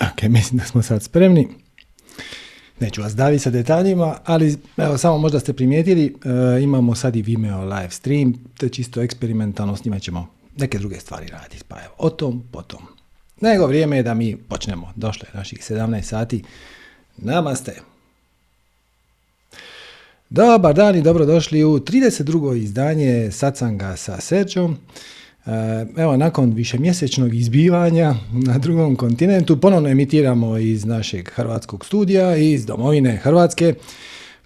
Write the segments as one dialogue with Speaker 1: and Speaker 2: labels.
Speaker 1: Ok, mislim da smo sad spremni. Neću vas daviti sa detaljima, ali evo, samo možda ste primijetili, e, imamo sad i Vimeo live stream, te čisto eksperimentalno snimat ćemo neke druge stvari raditi. Pa evo, o tom, potom. Nego vrijeme je da mi počnemo. Došlo je naših 17 sati. Namaste. Dobar dan i dobrodošli u 32. izdanje Sacanga sa Serđom. E, evo, nakon višemjesečnog izbivanja na drugom kontinentu, ponovno emitiramo iz našeg hrvatskog studija, iz domovine Hrvatske,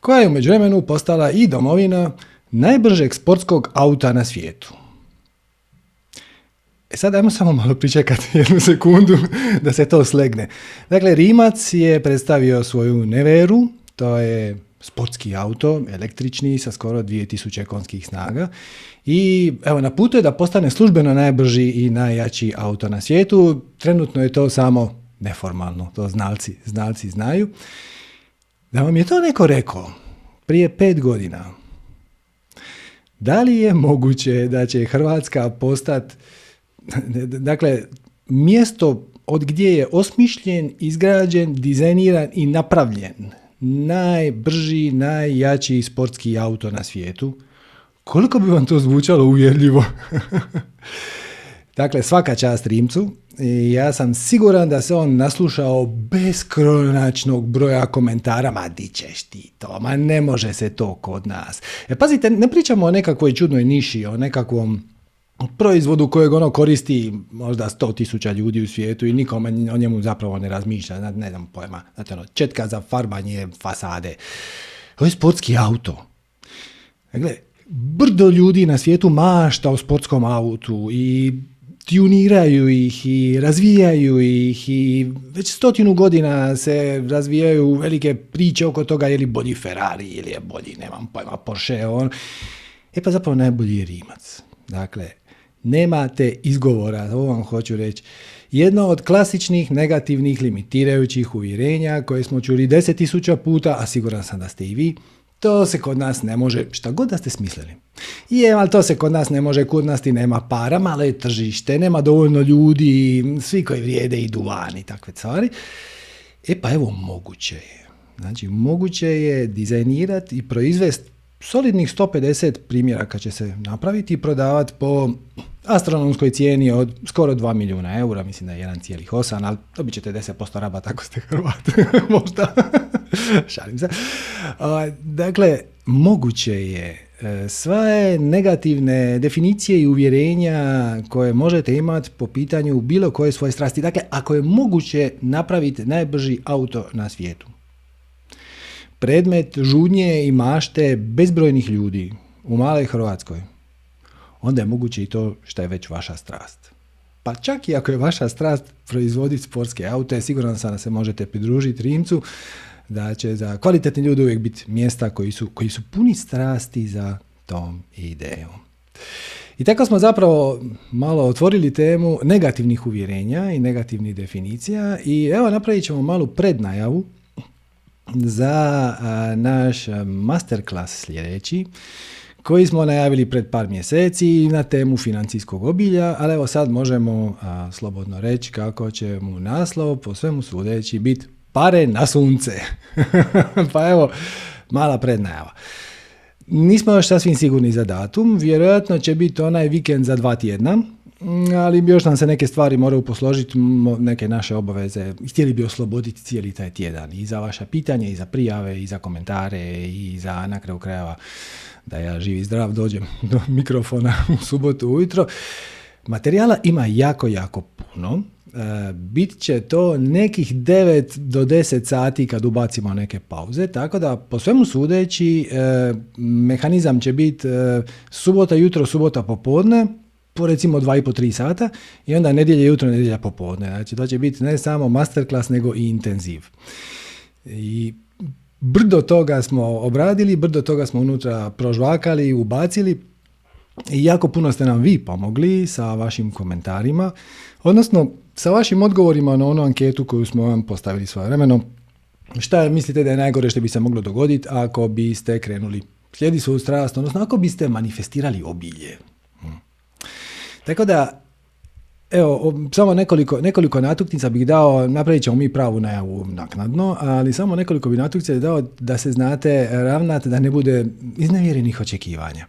Speaker 1: koja je u međuvremenu postala i domovina najbržeg sportskog auta na svijetu. E sad ajmo samo malo pričekati jednu sekundu da se to slegne. Dakle, Rimac je predstavio svoju Neveru, to je sportski auto, električni sa skoro 2000 konskih snaga i evo na putu je da postane službeno najbrži i najjači auto na svijetu. Trenutno je to samo neformalno, to znalci, znalci znaju. Da vam je to neko rekao prije pet godina, da li je moguće da će Hrvatska postati, dakle, mjesto od gdje je osmišljen, izgrađen, dizajniran i napravljen najbrži, najjači sportski auto na svijetu. Koliko bi vam to zvučalo uvjerljivo? dakle, svaka čast Rimcu. Ja sam siguran da se on naslušao beskronačnog broja komentara, ma di ćeš ti to, ma ne može se to kod nas. E, pazite, ne pričamo o nekakvoj čudnoj niši, o nekakvom proizvodu kojeg ono koristi možda sto tisuća ljudi u svijetu i nikome o njemu zapravo ne razmišlja, ne znam pojma, znate ono, četka za farbanje fasade. Ovo je sportski auto. Dakle, brdo ljudi na svijetu mašta o sportskom autu i tuniraju ih i razvijaju ih i već stotinu godina se razvijaju velike priče oko toga je li bolji Ferrari ili je bolji, nemam pojma, Porsche. On. E pa zapravo najbolji je Rimac. Dakle, nemate izgovora, ovo vam hoću reći. Jedno od klasičnih negativnih limitirajućih uvjerenja koje smo čuli deset tisuća puta, a siguran sam da ste i vi, to se kod nas ne može, šta god da ste smislili. Je, ali to se kod nas ne može, kod nas ti nema para, malo je tržište, nema dovoljno ljudi, svi koji vrijede i takve stvari. E pa evo, moguće je. Znači, moguće je dizajnirati i proizvesti solidnih 150 primjeraka će se napraviti i prodavati po astronomskoj cijeni od skoro 2 milijuna eura, mislim da je 1,8, ali dobit ćete 10% rabata ako ste Hrvat, možda, šalim se. Dakle, moguće je e, sve negativne definicije i uvjerenja koje možete imati po pitanju bilo koje svoje strasti. Dakle, ako je moguće napraviti najbrži auto na svijetu, predmet žudnje i mašte bezbrojnih ljudi u maloj Hrvatskoj, onda je moguće i to što je već vaša strast. Pa čak i ako je vaša strast proizvoditi sportske aute, siguran sam da se možete pridružiti Rimcu, da će za kvalitetni ljudi uvijek biti mjesta koji su, koji su puni strasti za tom idejom. I tako smo zapravo malo otvorili temu negativnih uvjerenja i negativnih definicija i evo napravit ćemo malu prednajavu za naš masterclass sljedeći koji smo najavili pred par mjeseci na temu financijskog obilja, ali evo sad možemo slobodno reći kako će mu naslov po svemu sudeći biti pare na sunce. pa evo, mala prednajava. Nismo još sasvim sigurni za datum, vjerojatno će biti onaj vikend za dva tjedna, ali još nam se neke stvari moraju posložiti, neke naše obaveze. Htjeli bi osloboditi cijeli taj tjedan i za vaša pitanja, i za prijave, i za komentare, i za na kraju krajeva da ja živi zdrav dođem do mikrofona u subotu ujutro. Materijala ima jako, jako puno. E, bit će to nekih 9 do 10 sati kad ubacimo neke pauze, tako da po svemu sudeći e, mehanizam će biti e, subota jutro, subota popodne, po recimo 2,5-3 sata i onda nedjelje jutro, nedjelja popodne. Znači to će biti ne samo masterclass nego i intenziv. I brdo toga smo obradili, brdo toga smo unutra prožvakali, ubacili i jako puno ste nam vi pomogli sa vašim komentarima, odnosno sa vašim odgovorima na onu anketu koju smo vam postavili svoje vremeno. Šta mislite da je najgore što bi se moglo dogoditi ako biste krenuli slijedi svoju strast, odnosno ako biste manifestirali obilje. Tako da, Evo, samo nekoliko, nekoliko natuknica bih dao, napravit ćemo mi pravu najavu naknadno, ali samo nekoliko bi natuknica dao da se znate ravnat, da ne bude iznevjerenih očekivanja.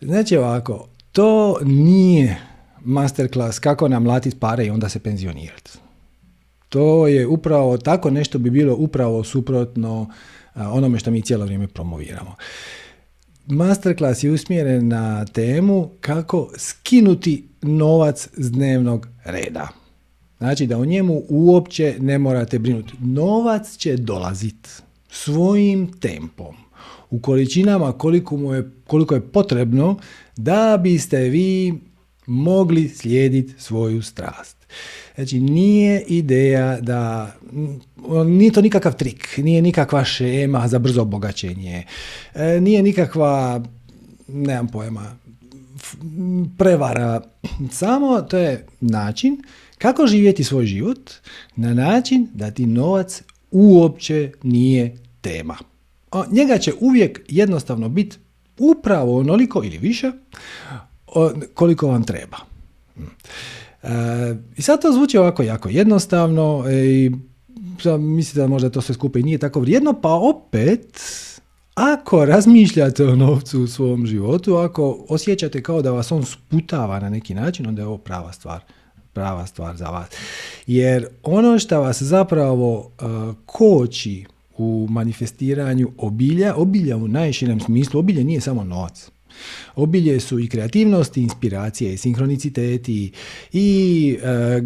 Speaker 1: Znači ovako, to nije masterclass kako namlatiti pare i onda se penzionirati. To je upravo, tako nešto bi bilo upravo suprotno onome što mi cijelo vrijeme promoviramo. Masterclass je usmjeren na temu kako skinuti novac s dnevnog reda. Znači da o njemu uopće ne morate brinuti. Novac će dolaziti svojim tempom u količinama koliko, mu je, koliko je potrebno da biste vi mogli slijediti svoju strast. Znači, nije ideja da, nije to nikakav trik, nije nikakva šema za brzo obogaćenje, e, nije nikakva, nemam pojma, prevara. Samo to je način kako živjeti svoj život na način da ti novac uopće nije tema. njega će uvijek jednostavno biti upravo onoliko ili više koliko vam treba. E, I sad to zvuči ovako jako jednostavno e, i mislite da možda to sve skupa nije tako vrijedno, pa opet ako razmišljate o novcu u svom životu, ako osjećate kao da vas on sputava na neki način, onda je ovo prava stvar prava stvar za vas. Jer ono što vas zapravo uh, koči u manifestiranju obilja, obilja u najširem smislu, obilje nije samo novac. Obilje su i kreativnost, i inspiracije, i sinhroniciteti, i e,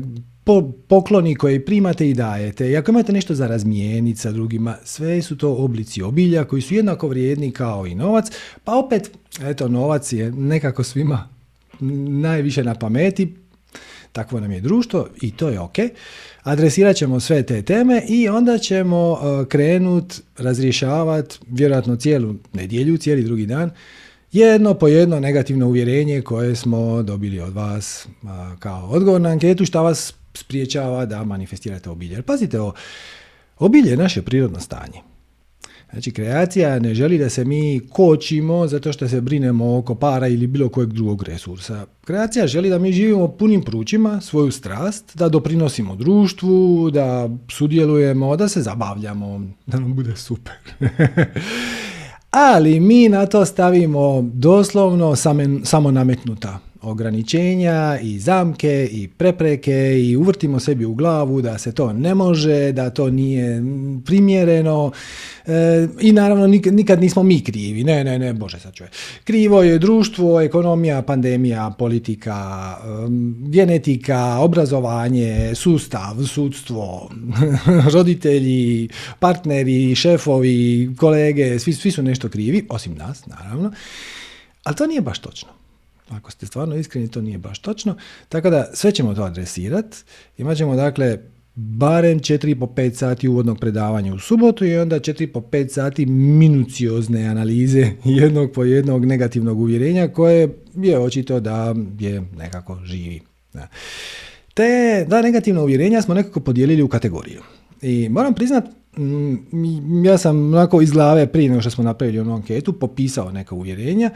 Speaker 1: pokloni koje primate i dajete. I ako imate nešto za razmijeniti sa drugima, sve su to oblici obilja koji su jednako vrijedni kao i novac, pa opet, eto, novac je nekako svima najviše na pameti, takvo nam je društvo i to je ok. Adresirat ćemo sve te teme i onda ćemo e, krenut razrješavati vjerojatno cijelu nedjelju, cijeli drugi dan jedno po jedno negativno uvjerenje koje smo dobili od vas kao odgovor na anketu šta vas spriječava da manifestirate obilje. Pazite, o, obilje je naše prirodno stanje. Znači, kreacija ne želi da se mi kočimo zato što se brinemo oko para ili bilo kojeg drugog resursa. Kreacija želi da mi živimo punim prućima svoju strast, da doprinosimo društvu, da sudjelujemo, da se zabavljamo, da nam bude super. Ali mi na to stavimo doslovno samo nametnuta ograničenja i zamke i prepreke i uvrtimo sebi u glavu da se to ne može, da to nije primjereno e, i naravno nikad, nismo mi krivi, ne, ne, ne, bože sad čuje. Krivo je društvo, ekonomija, pandemija, politika, genetika, obrazovanje, sustav, sudstvo, roditelji, partneri, šefovi, kolege, svi, svi su nešto krivi, osim nas, naravno. Ali to nije baš točno. Ako ste stvarno iskreni, to nije baš točno. Tako da sve ćemo to adresirati. Imat ćemo dakle barem 4,5-5 sati uvodnog predavanja u subotu i onda 4,5-5 sati minuciozne analize jednog po jednog negativnog uvjerenja koje je očito da je nekako živi. Da. Te da negativna uvjerenja smo nekako podijelili u kategoriju. I moram priznat, mm, ja sam onako iz glave prije nego što smo napravili onu anketu popisao neka uvjerenja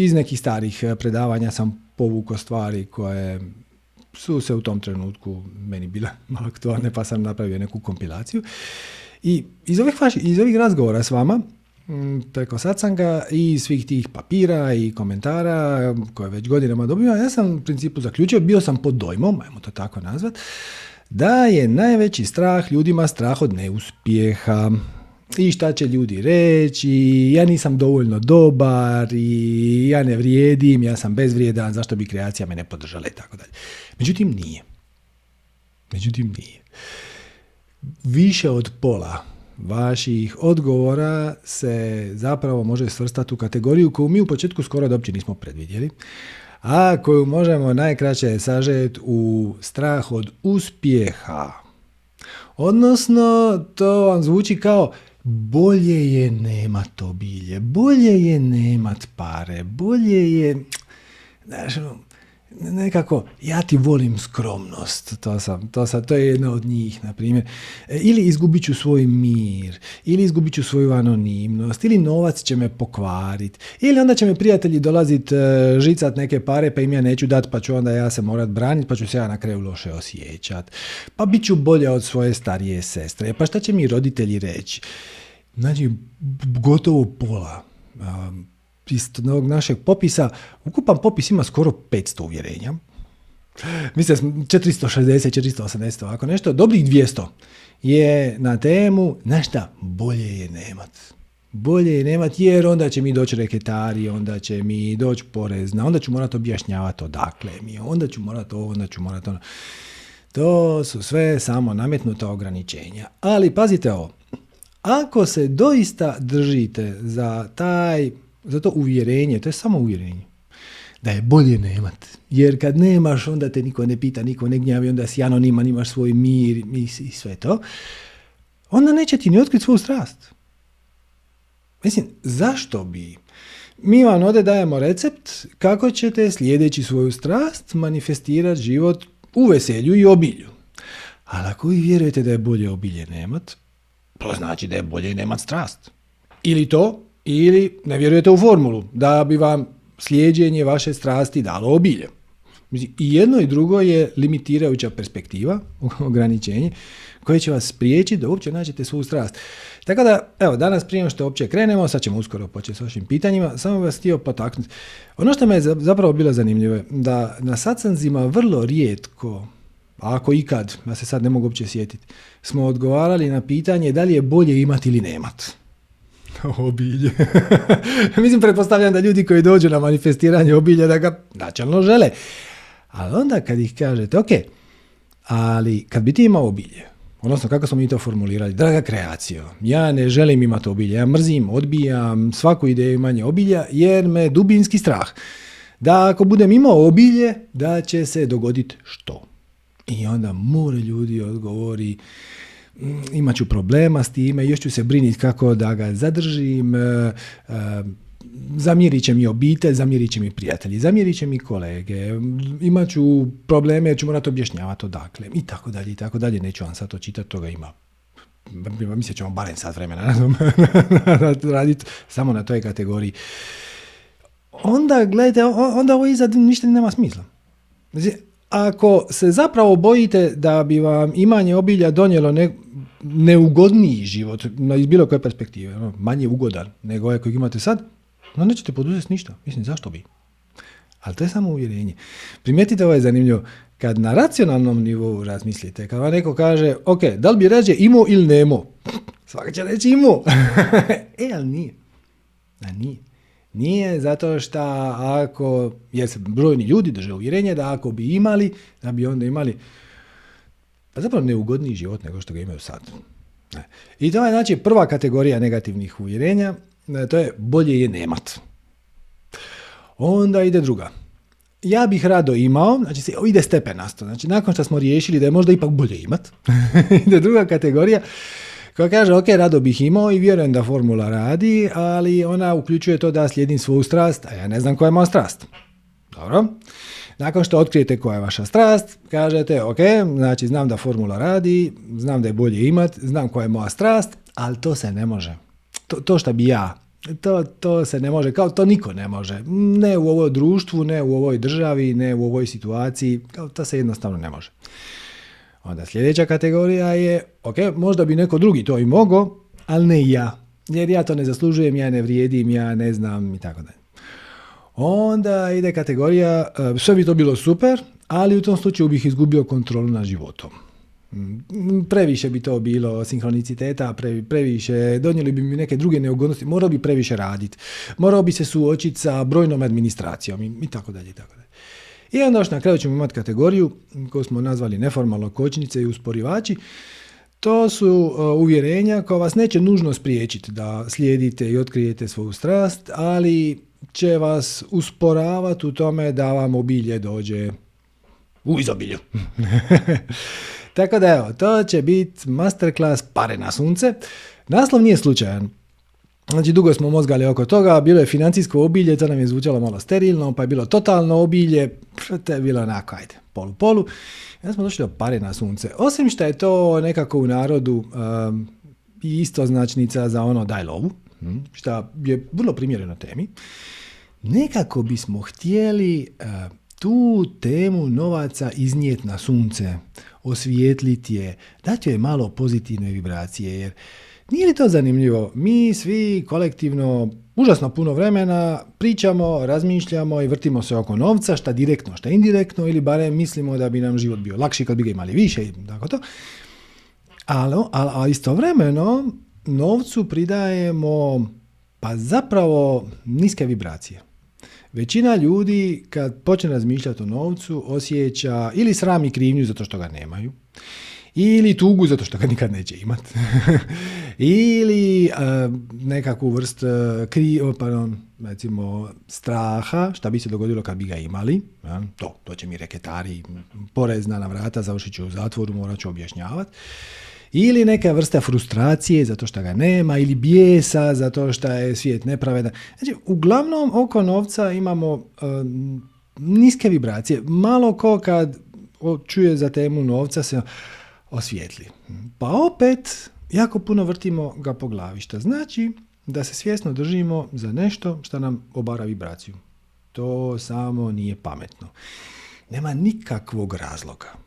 Speaker 1: iz nekih starih eh, predavanja sam povukao stvari koje su se u tom trenutku meni bile malo aktualne pa sam napravio neku kompilaciju. I iz ovih, iz ovih razgovora s vama, preko satsanga i svih tih papira i komentara koje već godinama dobivam, ja sam u principu zaključio, bio sam pod dojmom, ajmo to tako nazvat, da je najveći strah ljudima strah od neuspjeha i šta će ljudi reći, ja nisam dovoljno dobar i ja ne vrijedim, ja sam bezvrijedan, zašto bi kreacija mene podržala i tako dalje. Međutim, nije. Međutim, nije. Više od pola vaših odgovora se zapravo može svrstati u kategoriju koju mi u početku skoro da uopće nismo predvidjeli, a koju možemo najkraće sažeti u strah od uspjeha. Odnosno, to vam zvuči kao bolje je nemat obilje, bolje je nemat pare, bolje je, znaš, ono, nekako, ja ti volim skromnost, to, sam, to, sam, to je jedna od njih, na primjer. E, ili izgubit ću svoj mir, ili izgubit ću svoju anonimnost, ili novac će me pokvariti, ili onda će me prijatelji dolazit e, žicat neke pare, pa im ja neću dati, pa ću onda ja se morat braniti, pa ću se ja na kraju loše osjećat. Pa bit ću bolja od svoje starije sestre, pa šta će mi roditelji reći? Znači, gotovo pola iz ovog našeg popisa, ukupan popis ima skoro 500 uvjerenja. Mislim, 460, 480, ovako nešto. Dobrih 200 je na temu, šta, bolje je nemat. Bolje je nemat jer onda će mi doći reketari, onda će mi doći porezna, onda ću morati objašnjavati odakle mi, onda ću morati ovo, onda ću morati ono. To su sve samo nametnuta ograničenja. Ali pazite ovo, ako se doista držite za taj zato uvjerenje, to je samo uvjerenje. Da je bolje nemat. Jer kad nemaš, onda te niko ne pita, niko ne gnjavi, onda si anoniman, imaš svoj mir i, sve to. Onda neće ti ni otkriti svoju strast. Mislim, zašto bi? Mi vam ovdje dajemo recept kako ćete sljedeći svoju strast manifestirati život u veselju i obilju. Ali ako vi vjerujete da je bolje obilje nemat, to znači da je bolje nemat strast. Ili to, ili ne vjerujete u formulu da bi vam slijeđenje vaše strasti dalo obilje. I jedno i drugo je limitirajuća perspektiva, ograničenje, koje će vas spriječiti da uopće nađete svu strast. Tako da, evo, danas prije što uopće krenemo, sad ćemo uskoro početi s vašim pitanjima, samo vas htio potaknuti. Ono što me je zapravo bilo zanimljivo je da na satsanzima vrlo rijetko, ako ikad, ja se sad ne mogu uopće sjetiti, smo odgovarali na pitanje da li je bolje imati ili nemati. obilje. Mislim, pretpostavljam da ljudi koji dođu na manifestiranje obilja da ga načalno žele. Ali onda kad ih kažete, ok, ali kad bi ti imao obilje, odnosno kako smo mi to formulirali, draga kreacijo, ja ne želim imati obilje, ja mrzim, odbijam svaku ideju imanja obilja jer me dubinski strah da ako budem imao obilje, da će se dogoditi što? I onda more ljudi odgovori, imat ću problema s time, još ću se briniti kako da ga zadržim, e, e, zamjerit će mi obitelj, zamjerit će mi prijatelji, zamjerit će mi kolege, imat ću probleme ću morati objašnjavati odakle i tako dalje i tako dalje. Neću vam sad to čitati, toga ima mislim ćemo barem sat vremena raditi samo na toj kategoriji. Onda, gledajte, onda ovo iza ništa nema smisla. Ako se zapravo bojite da bi vam imanje obilja donijelo ne, neugodniji život iz bilo koje perspektive, ono, manje ugodan nego ovaj kojeg imate sad, onda nećete poduzeti ništa. Mislim, zašto bi? Ali to je samo uvjerenje. Primijetite ovo je zanimljivo. Kad na racionalnom nivou razmislite, kad vam neko kaže, ok, da li bi rađe imao ili nemo? Svaka će reći imao. e, ali nije. A nije. Nije zato što ako, jer se brojni ljudi drže uvjerenje da ako bi imali, da bi onda imali pa zapravo neugodniji život nego što ga imaju sad. I to je znači prva kategorija negativnih uvjerenja, to je bolje je nemat. Onda ide druga. Ja bih rado imao, znači se ide stepenasto, znači nakon što smo riješili da je možda ipak bolje imat, ide druga kategorija koja kaže, ok, rado bih imao i vjerujem da formula radi, ali ona uključuje to da slijedim svoju strast, a ja ne znam koja je moja strast. Dobro. Nakon što otkrijete koja je vaša strast, kažete, ok, znači znam da formula radi, znam da je bolje imat, znam koja je moja strast, ali to se ne može. To, to što bi ja, to, to se ne može, kao to niko ne može. Ne u ovoj društvu, ne u ovoj državi, ne u ovoj situaciji, kao to se jednostavno ne može. Onda sljedeća kategorija je, ok, možda bi neko drugi to i mogao, ali ne ja. Jer ja to ne zaslužujem, ja ne vrijedim, ja ne znam i tako dalje. Onda ide kategorija, e, sve bi to bilo super, ali u tom slučaju bih izgubio kontrolu nad životom. Mm, previše bi to bilo sinkroniciteta, previše, donijeli bi mi neke druge neugodnosti, morao bi previše raditi, morao bi se suočiti sa brojnom administracijom i, tako dalje i tako dalje. I onda još na kraju ćemo imati kategoriju koju smo nazvali neformalno kočnice i usporivači. To su e, uvjerenja koja vas neće nužno spriječiti da slijedite i otkrijete svoju strast, ali će vas usporavati u tome da vam obilje dođe u izobilju. Tako da evo, to će biti masterclass pare na sunce. Naslov nije slučajan. Znači, dugo smo mozgali oko toga, bilo je financijsko obilje, to nam je zvučalo malo sterilno, pa je bilo totalno obilje, to je bilo onako, ajde, polu polu. I smo došli do pare na sunce. Osim što je to nekako u narodu um, isto značnica za ono daj lovu, hm, što je vrlo primjereno temi, nekako bismo htjeli uh, tu temu novaca iznijeti na sunce, osvijetliti je, dati joj malo pozitivne vibracije, jer nije li to zanimljivo? Mi svi kolektivno užasno puno vremena pričamo, razmišljamo i vrtimo se oko novca, šta direktno, šta indirektno, ili barem mislimo da bi nam život bio lakši kad bi ga imali više i tako to. Ali, ali, ali istovremeno novcu pridajemo pa zapravo niske vibracije. Većina ljudi kad počne razmišljati o novcu osjeća ili sram i krivnju zato što ga nemaju, ili tugu zato što ga nikad neće imati, ili uh, nekakvu vrst uh, kri, pardon, recimo straha, šta bi se dogodilo kad bi ga imali, ja, to, to će mi reketari, porezna na vrata, završit ću u zatvoru, morat ću objašnjavati. Ili neka vrsta frustracije zato što ga nema, ili bijesa zato što je svijet nepravedan. Znači, uglavnom oko novca imamo um, niske vibracije. Malo ko kad čuje za temu novca se osvijetli. Pa opet, jako puno vrtimo ga po glavi. Što znači da se svjesno držimo za nešto što nam obara vibraciju. To samo nije pametno. Nema nikakvog razloga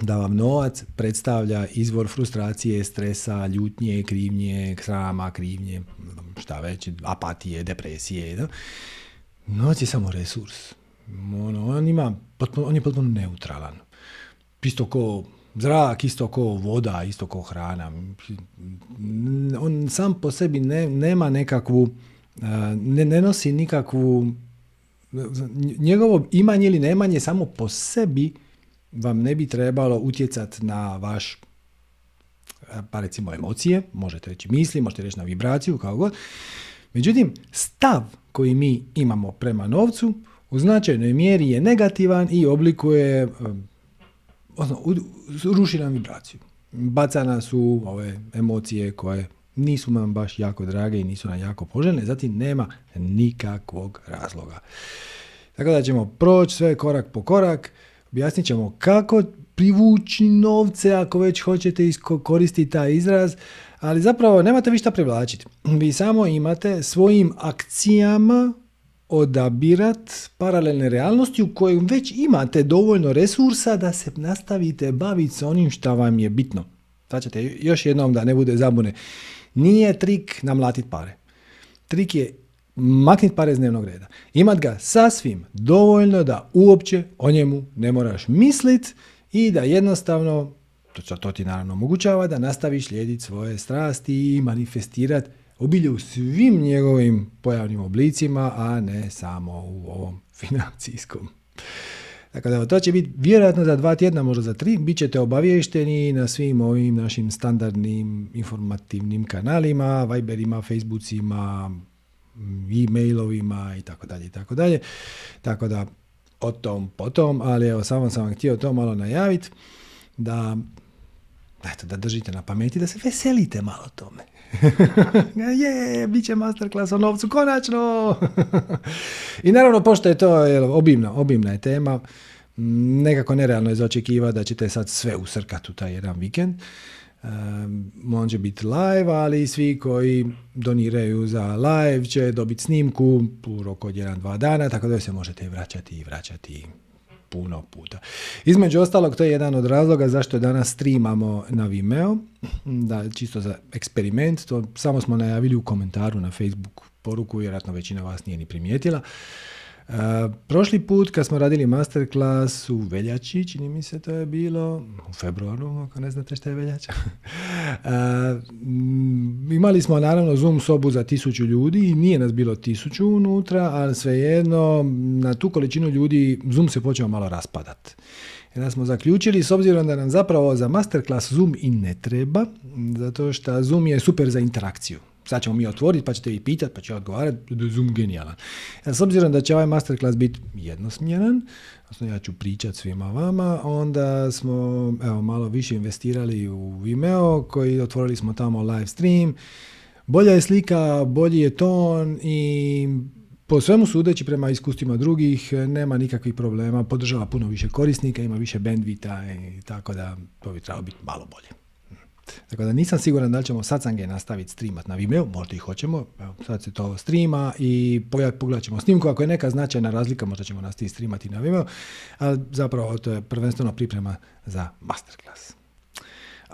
Speaker 1: da vam novac predstavlja izvor frustracije, stresa, ljutnje, krivnje, srama, krivnje, šta već, apatije, depresije. Da? Novac je samo resurs. On, on, ima, on je potpuno neutralan. Isto ko zrak, isto ko voda, isto ko hrana. On sam po sebi ne, nema nekakvu, ne, ne nosi nikakvu, njegovo imanje ili nemanje samo po sebi vam ne bi trebalo utjecati na vaš pa recimo emocije, možete reći misli, možete reći na vibraciju, kao god. Međutim, stav koji mi imamo prema novcu u značajnoj mjeri je negativan i oblikuje, ruši nam vibraciju. Baca su ove emocije koje nisu nam baš jako drage i nisu nam jako poželjne, zatim nema nikakvog razloga. Tako da ćemo proći sve korak po korak, Objasnit ćemo kako privući novce ako već hoćete koristiti taj izraz, ali zapravo nemate vi šta privlačiti. Vi samo imate svojim akcijama odabirat paralelne realnosti u kojim već imate dovoljno resursa da se nastavite baviti s onim što vam je bitno. Ćete još jednom da ne bude zabune. Nije trik namlatiti pare. Trik je maknit pare iz dnevnog reda. Imat ga sasvim dovoljno da uopće o njemu ne moraš mislit i da jednostavno, to, to ti naravno omogućava, da nastaviš slijediti svoje strasti i manifestirati obilje u svim njegovim pojavnim oblicima, a ne samo u ovom financijskom. Dakle, da, to će biti vjerojatno za dva tjedna, možda za tri, bit ćete obavješteni na svim ovim našim standardnim informativnim kanalima, Viberima, Facebookima, e-mailovima i tako dalje i tako dalje. Tako da o tom potom, ali evo samo sam vam htio to malo najaviti da eto, da držite na pameti, da se veselite malo tome. je, bit će masterclass o novcu, konačno! I naravno, pošto je to je, obimna, obimna je tema, nekako nerealno je za da ćete sad sve usrkati u taj jedan vikend. Um, može biti live, ali svi koji doniraju za live će dobiti snimku u roku od 1-2 dana, tako da se možete vraćati i vraćati puno puta. Između ostalog, to je jedan od razloga zašto danas streamamo na Vimeo, da, čisto za eksperiment, to samo smo najavili u komentaru na Facebook poruku, vjerojatno većina vas nije ni primijetila prošli put kad smo radili masterclass u veljači, čini mi se to je bilo, u februaru, ako ne znate šta je veljača, imali smo naravno Zoom sobu za tisuću ljudi i nije nas bilo tisuću unutra, ali svejedno na tu količinu ljudi Zoom se počeo malo raspadat. Onda smo zaključili, s obzirom da nam zapravo za masterclass Zoom i ne treba, zato što Zoom je super za interakciju sad ćemo mi otvoriti pa ćete vi pitati pa ću ja odgovarati, je Zoom genijalan. E, s obzirom da će ovaj masterclass biti jednosmjeran, odnosno ja ću pričati svima vama, onda smo evo, malo više investirali u Vimeo, koji otvorili smo tamo live stream, bolja je slika, bolji je ton i po svemu sudeći prema iskustvima drugih nema nikakvih problema, podržava puno više korisnika, ima više bandvita i tako da to bi trebalo biti malo bolje. Tako da nisam siguran da li ćemo satsange nastaviti streamat na Vimeo, možda i hoćemo, evo, sad se to streama i pogledat ćemo snimku, ako je neka značajna razlika možda ćemo nastaviti streamati na Vimeo, ali zapravo to je prvenstveno priprema za masterclass.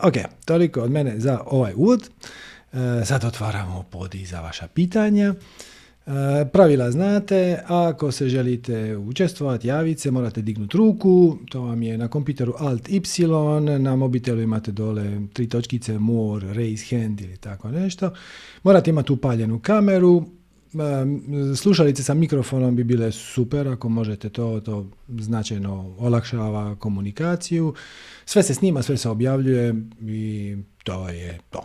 Speaker 1: Ok, toliko od mene za ovaj uvod. E, sad otvaramo podi za vaša pitanja. E, pravila znate, ako se želite učestvovati, javiti se, morate dignuti ruku, to vam je na kompjuteru Alt Y, na mobitelu imate dole tri točkice More, Raise Hand ili tako nešto. Morate imati upaljenu kameru, e, slušalice sa mikrofonom bi bile super ako možete to, to značajno olakšava komunikaciju. Sve se snima, sve se objavljuje i to je to.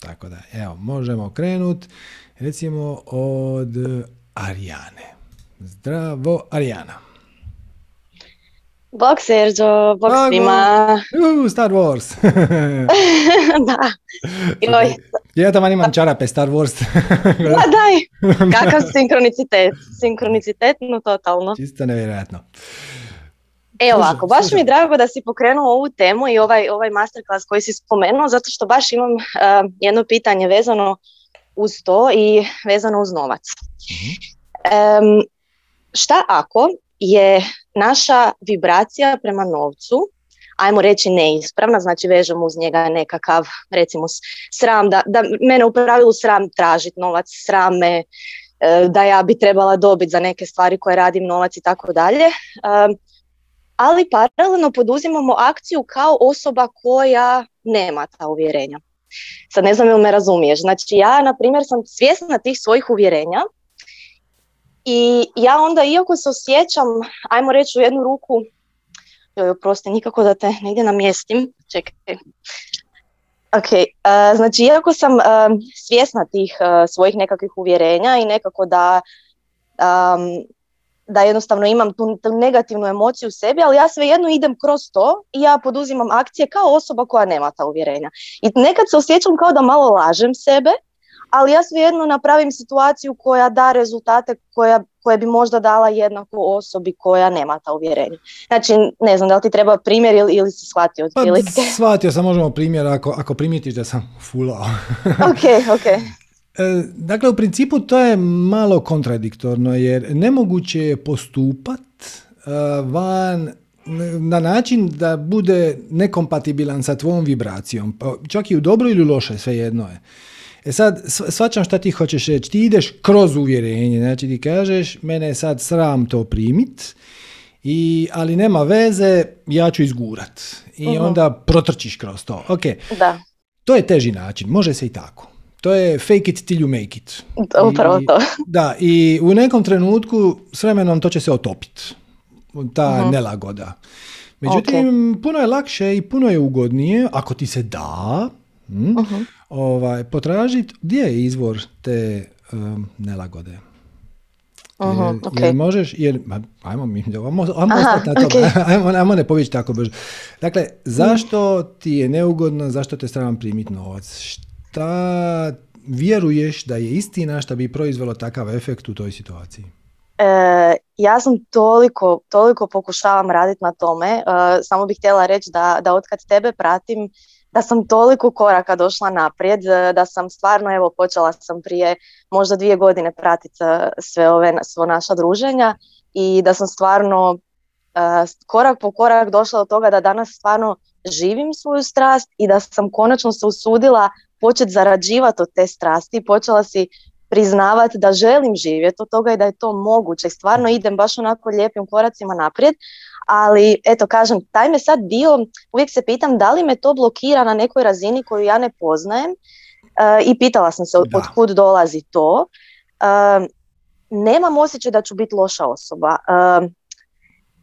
Speaker 1: Tako da, evo, možemo krenuti. Recimo od Arijane. Zdravo, Arijana.
Speaker 2: Bog Sergio, bog svima.
Speaker 1: Uh, Star Wars.
Speaker 2: da.
Speaker 1: Joj. Ja tamo imam čarape Star Wars.
Speaker 2: Ma daj, kakav sinkronicitet. Sinkronicitetno totalno.
Speaker 1: Čisto nevjerojatno.
Speaker 2: E ovako, baš mi je drago da si pokrenuo ovu temu i ovaj, ovaj masterclass koji si spomenuo, zato što baš imam uh, jedno pitanje vezano uz to i vezano uz novac. Um, šta ako je naša vibracija prema novcu, ajmo reći neispravna, znači vežemo uz njega nekakav, recimo sram, da, da mene u pravilu sram tražiti novac, srame, e, da ja bi trebala dobiti za neke stvari koje radim novac i tako dalje. Ali paralelno poduzimamo akciju kao osoba koja nema ta uvjerenja. Sad ne znam ili me razumiješ. Znači ja, na primjer, sam svjesna tih svojih uvjerenja i ja onda, iako se osjećam, ajmo reći u jednu ruku, joj, oprosti, nikako da te negdje namjestim, čekaj. Ok, uh, znači iako sam uh, svjesna tih uh, svojih nekakvih uvjerenja i nekako da um, da jednostavno imam tu, negativnu emociju u sebi, ali ja svejedno idem kroz to i ja poduzimam akcije kao osoba koja nema ta uvjerenja. I nekad se osjećam kao da malo lažem sebe, ali ja svejedno napravim situaciju koja da rezultate koja, koje bi možda dala jednako osobi koja nema ta uvjerenja. Znači, ne znam da li ti treba primjer ili, ili si shvatio
Speaker 1: otprilike. Pa, shvatio sam možemo primjer ako, ako primitiš da sam fulao.
Speaker 2: ok, ok.
Speaker 1: E, dakle, u principu to je malo kontradiktorno jer nemoguće je postupat e, van na način da bude nekompatibilan sa tvojom vibracijom. Pa čak i u dobro ili u loše, svejedno je. E sad, svačam šta ti hoćeš reći. Ti ideš kroz uvjerenje, znači ti kažeš, mene je sad sram to primit, i, ali nema veze, ja ću izgurat. I uh onda protrčiš kroz to. Ok,
Speaker 2: da.
Speaker 1: to je teži način, može se i tako. To je fake it till you make it.
Speaker 2: Upravo to.
Speaker 1: Da, i u nekom trenutku s vremenom to će se otopiti. Ta uh nelagoda. Međutim, puno je lakše i puno je ugodnije, ako ti se da, hm, ovaj, potražiti gdje je izvor te um, nelagode.
Speaker 2: Uh-huh,
Speaker 1: jer, jer možeš, jer, ajmo mi, ajmo, ajmo, Aha, na okay. ajmo, ajmo ne povići tako brzo. Dakle, zašto ti je neugodno, zašto te stram primiti novac? Šta vjeruješ da je istina što bi proizvelo takav efekt u toj situaciji?
Speaker 2: E, ja sam toliko, toliko pokušavam raditi na tome, e, samo bih htjela reći da, da otkad tebe pratim, da sam toliko koraka došla naprijed, e, da sam stvarno, evo, počela sam prije možda dvije godine pratiti e, sve ove, svo naša druženja i da sam stvarno korak po korak došla do toga da danas stvarno živim svoju strast i da sam konačno se usudila početi zarađivati od te strasti, počela si priznavati da želim živjeti od toga i da je to moguće. Stvarno idem baš onako lijepim koracima naprijed, ali eto kažem, taj me sad dio, uvijek se pitam da li me to blokira na nekoj razini koju ja ne poznajem uh, i pitala sam se od, kud dolazi to. Uh, nemam osjećaj da ću biti loša osoba. Uh,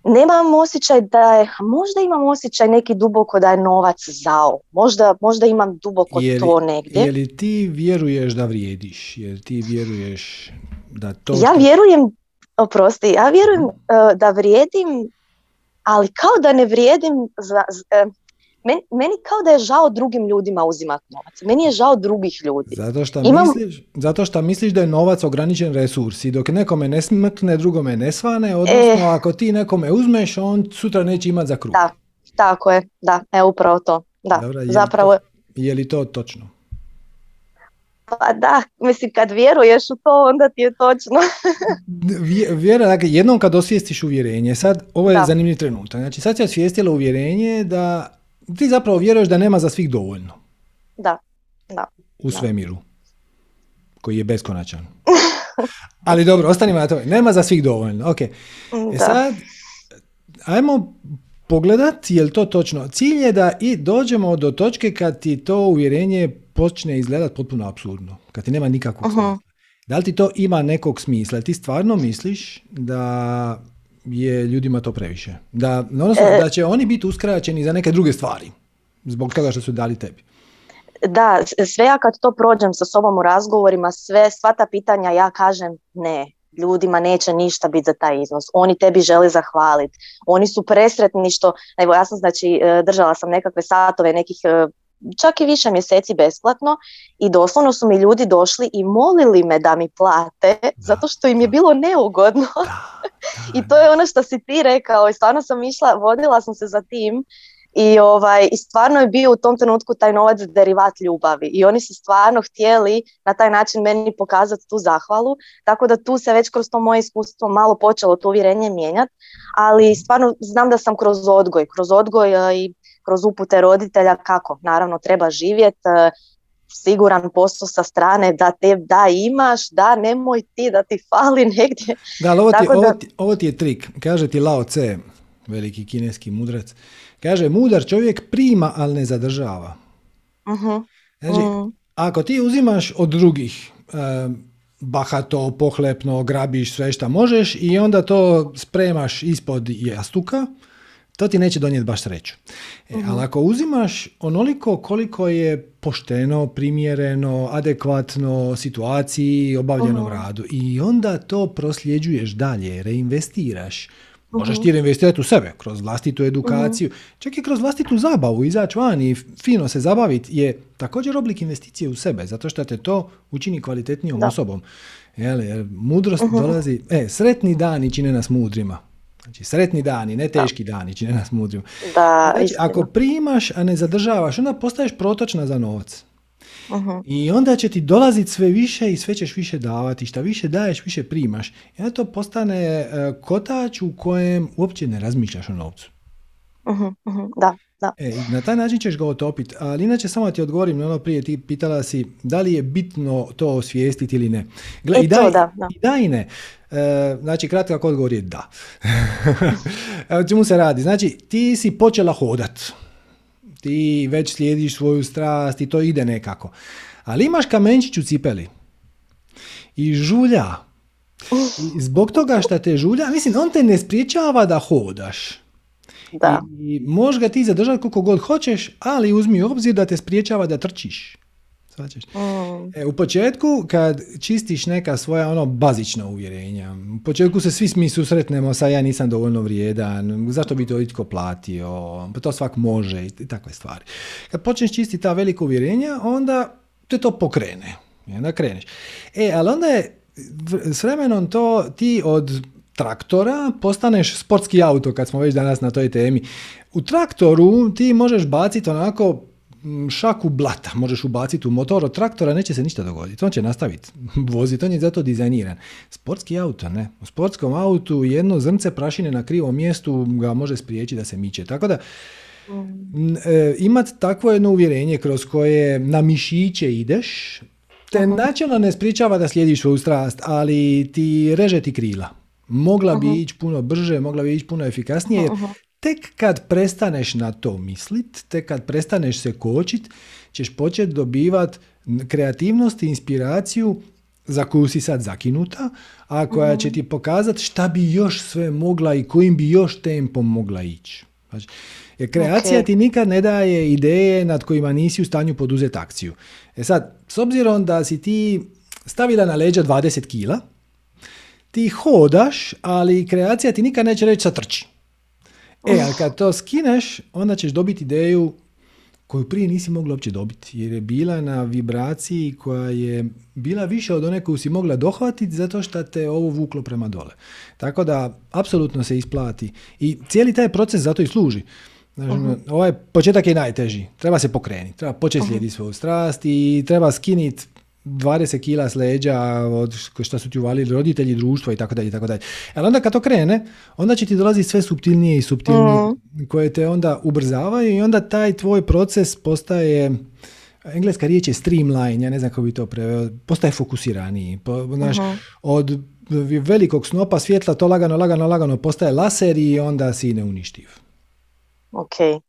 Speaker 2: nemam osjećaj da je, možda imam osjećaj neki duboko da je novac zao, možda, možda imam duboko to negdje.
Speaker 1: Je li ti vjeruješ da vrijediš, jer ti vjeruješ da to...
Speaker 2: Ja vjerujem, oprosti, ja vjerujem uh, da vrijedim, ali kao da ne vrijedim za, uh, meni, meni kao da je žao drugim ljudima uzimati novac. Meni je žao drugih ljudi.
Speaker 1: Zato što, misliš, zato što misliš da je novac ograničen resurs i dok nekome ne smrkne, drugome ne svane, odnosno e. ako ti nekome uzmeš, on sutra neće imati za kruh.
Speaker 2: Da, tako je, da, e upravo to. Da, zapravo...
Speaker 1: je li to točno?
Speaker 2: Pa da, mislim kad vjeruješ u to onda ti je točno.
Speaker 1: Vjera, dakle, jednom kad osvijestiš uvjerenje, sad ovo je da. zanimljiv trenutak, znači sad si osvijestila uvjerenje da ti zapravo vjeruješ da nema za svih dovoljno.
Speaker 2: Da, da.
Speaker 1: U svemiru, koji je beskonačan. Ali dobro, ostanimo na to. Nema za svih dovoljno. Ok. E sad, ajmo pogledati je li to točno. Cilj je da i dođemo do točke kad ti to uvjerenje počne izgledati potpuno absurdno. Kad ti nema nikakvog uh Da li ti to ima nekog smisla? Ti stvarno misliš da je ljudima to previše? Da, odnosno, e, da će oni biti uskraćeni za neke druge stvari zbog toga što su dali tebi?
Speaker 2: Da, sve ja kad to prođem sa sobom u razgovorima, sve, sva ta pitanja ja kažem ne, ljudima neće ništa biti za taj iznos. Oni tebi žele zahvaliti. Oni su presretni što, evo ja sam znači e, držala sam nekakve satove nekih e, čak i više mjeseci besplatno i doslovno su mi ljudi došli i molili me da mi plate zato što im je bilo neugodno. I to je ono što si ti rekao i stvarno sam išla, vodila sam se za tim i, ovaj, I stvarno je bio u tom trenutku taj novac derivat ljubavi i oni su stvarno htjeli na taj način meni pokazati tu zahvalu, tako da tu se već kroz to moje iskustvo malo počelo to uvjerenje mijenjati, ali stvarno znam da sam kroz odgoj, kroz odgoj i kroz upute roditelja kako naravno treba živjeti, e, siguran posao sa strane da te da imaš, da nemoj ti da ti fali negdje.
Speaker 1: Da, ovo ti, ovo, ti, ovo ti je trik, kaže ti Lao Tse, veliki kineski mudrac, Kaže, mudar čovjek prima, ali ne zadržava. uh Znači, mhm. ako ti uzimaš od drugih bahato, pohlepno, grabiš sve što možeš i onda to spremaš ispod jastuka, to ti neće donijeti baš sreću. E, mhm. Ali ako uzimaš onoliko koliko je pošteno, primjereno, adekvatno situaciji, obavljenom uh radu i onda to prosljeđuješ dalje, reinvestiraš, Možeš mhm. ti reinvestirati u sebe, kroz vlastitu edukaciju, čak i kroz vlastitu zabavu, izaći van i fino se zabaviti je također oblik investicije u sebe, zato što te to učini kvalitetnijom osobom. Jel, mudrost mhm. dolazi, e, sretni dani čine nas mudrima. Znači, sretni dani, ne teški dani čine nas mudrima.
Speaker 2: Da,
Speaker 1: znači, ako primaš, a ne zadržavaš, onda postaješ protočna za novac. Uh-huh. I onda će ti dolaziti sve više i sve ćeš više davati. Šta više daješ, više primaš. I onda to postane uh, kotač u kojem uopće ne razmišljaš o novcu.
Speaker 2: Uh-huh, uh-huh. Da, da.
Speaker 1: E, na taj način ćeš ga otopiti. Ali inače samo ti odgovorim na ono prije ti pitala si da li je bitno to osvijestiti ili ne.
Speaker 2: Gle, e, i, da, da, da.
Speaker 1: i da i ne. E, znači kratak odgovor je da. Evo čemu se radi? Znači ti si počela hodat ti već slijediš svoju strast i to ide nekako. Ali imaš kamenčić u cipeli i žulja. I zbog toga što te žulja, mislim, on te ne spriječava da hodaš.
Speaker 2: Da.
Speaker 1: I, možeš ga ti zadržati koliko god hoćeš, ali uzmi u obzir da te spriječava da trčiš. Mm. E, u početku kad čistiš neka svoja ono bazična uvjerenja, u početku se svi mi susretnemo sa ja nisam dovoljno vrijedan, zašto bi to itko platio, pa to svak može i, takve stvari. Kad počneš čistiti ta velika uvjerenja, onda te to pokrene. I onda kreneš. E, ali onda je s vremenom to ti od traktora postaneš sportski auto kad smo već danas na toj temi. U traktoru ti možeš baciti onako šaku blata možeš ubaciti u motor od traktora, neće se ništa dogoditi. On će nastaviti voziti, on je zato dizajniran. Sportski auto, ne. U sportskom autu jedno zrnce prašine na krivom mjestu ga može spriječiti da se miče. Tako da, mm. e, imati takvo jedno uvjerenje kroz koje na mišiće ideš, te načelno ne spričava da slijediš svoju strast, ali ti reže ti krila. Mogla bi ići puno brže, mogla bi ići puno efikasnije, jer Tek kad prestaneš na to mislit, tek kad prestaneš se kočit, ćeš početi dobivat kreativnost i inspiraciju za koju si sad zakinuta, a koja će mhm. ti pokazati šta bi još sve mogla i kojim bi još tempom mogla ići. Znači, jer kreacija ti nikad ne daje ideje nad kojima nisi u stanju poduzeti akciju. E sad, s obzirom da si ti stavila na leđa 20 kila, ti hodaš, ali kreacija ti nikad neće reći sa trči. E, ali kad to skineš, onda ćeš dobiti ideju koju prije nisi mogla uopće dobiti, jer je bila na vibraciji koja je bila više od one koju si mogla dohvatiti zato što te ovo vuklo prema dole. Tako da, apsolutno se isplati. I cijeli taj proces zato i služi. Znači, Ovaj početak je najteži. Treba se pokrenuti. Treba početi slijediti svoju strast i treba skiniti 20 kila s leđa od što su ti uvalili roditelji, društvo i tako dalje i tako dalje. Ali onda kad to krene, onda će ti dolaziti sve subtilnije i subtilnije mm. koje te onda ubrzavaju i onda taj tvoj proces postaje engleska riječ je streamline, ja ne znam kako bi to preveo, postaje fokusiraniji. Po, znaš, mhm. od velikog snopa svjetla to lagano, lagano, lagano postaje laser i onda si neuništiv.
Speaker 2: Ok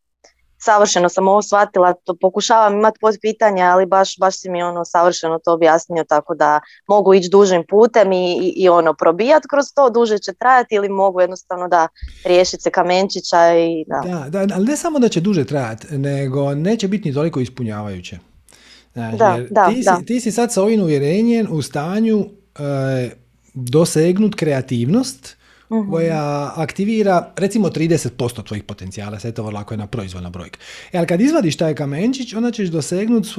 Speaker 2: savršeno sam ovo shvatila, to pokušavam imati pod pitanja, ali baš, baš si mi ono savršeno to objasnio, tako da mogu ići dužim putem i, i, i ono probijati kroz to, duže će trajati ili mogu jednostavno da riješiti se kamenčića i
Speaker 1: da. Da, ali ne samo da će duže trajati, nego neće biti ni toliko ispunjavajuće. Znači, da, da, ti, si, ti si sad sa ovim uvjerenjem u stanju e, dosegnut kreativnost, uh koja aktivira recimo 30% tvojih potencijala, sve to lako je na proizvodna brojka. E, ali kad izvadiš taj kamenčić, onda ćeš dosegnuti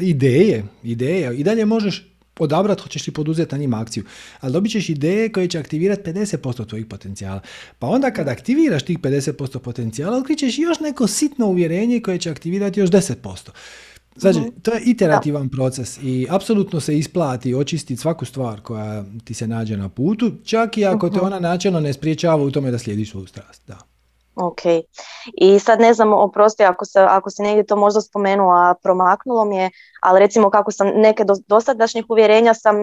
Speaker 1: ideje, ideje i dalje možeš odabrati hoćeš li poduzeti na njima akciju. Ali dobit ćeš ideje koje će aktivirati 50% tvojih potencijala. Pa onda kad aktiviraš tih 50% potencijala, otkrićeš još neko sitno uvjerenje koje će aktivirati još 10%. Znači, to je iterativan proces i apsolutno se isplati očistiti svaku stvar koja ti se nađe na putu, čak i ako te mhm. ona načelno ne spriječava u tome da slijediš svoju strast. Da.
Speaker 2: Ok. I sad ne znam, oprosti ako, se, ako si negdje to možda spomenuo, a promaknulo mi je, ali recimo kako sam neke dosadašnjih uvjerenja sam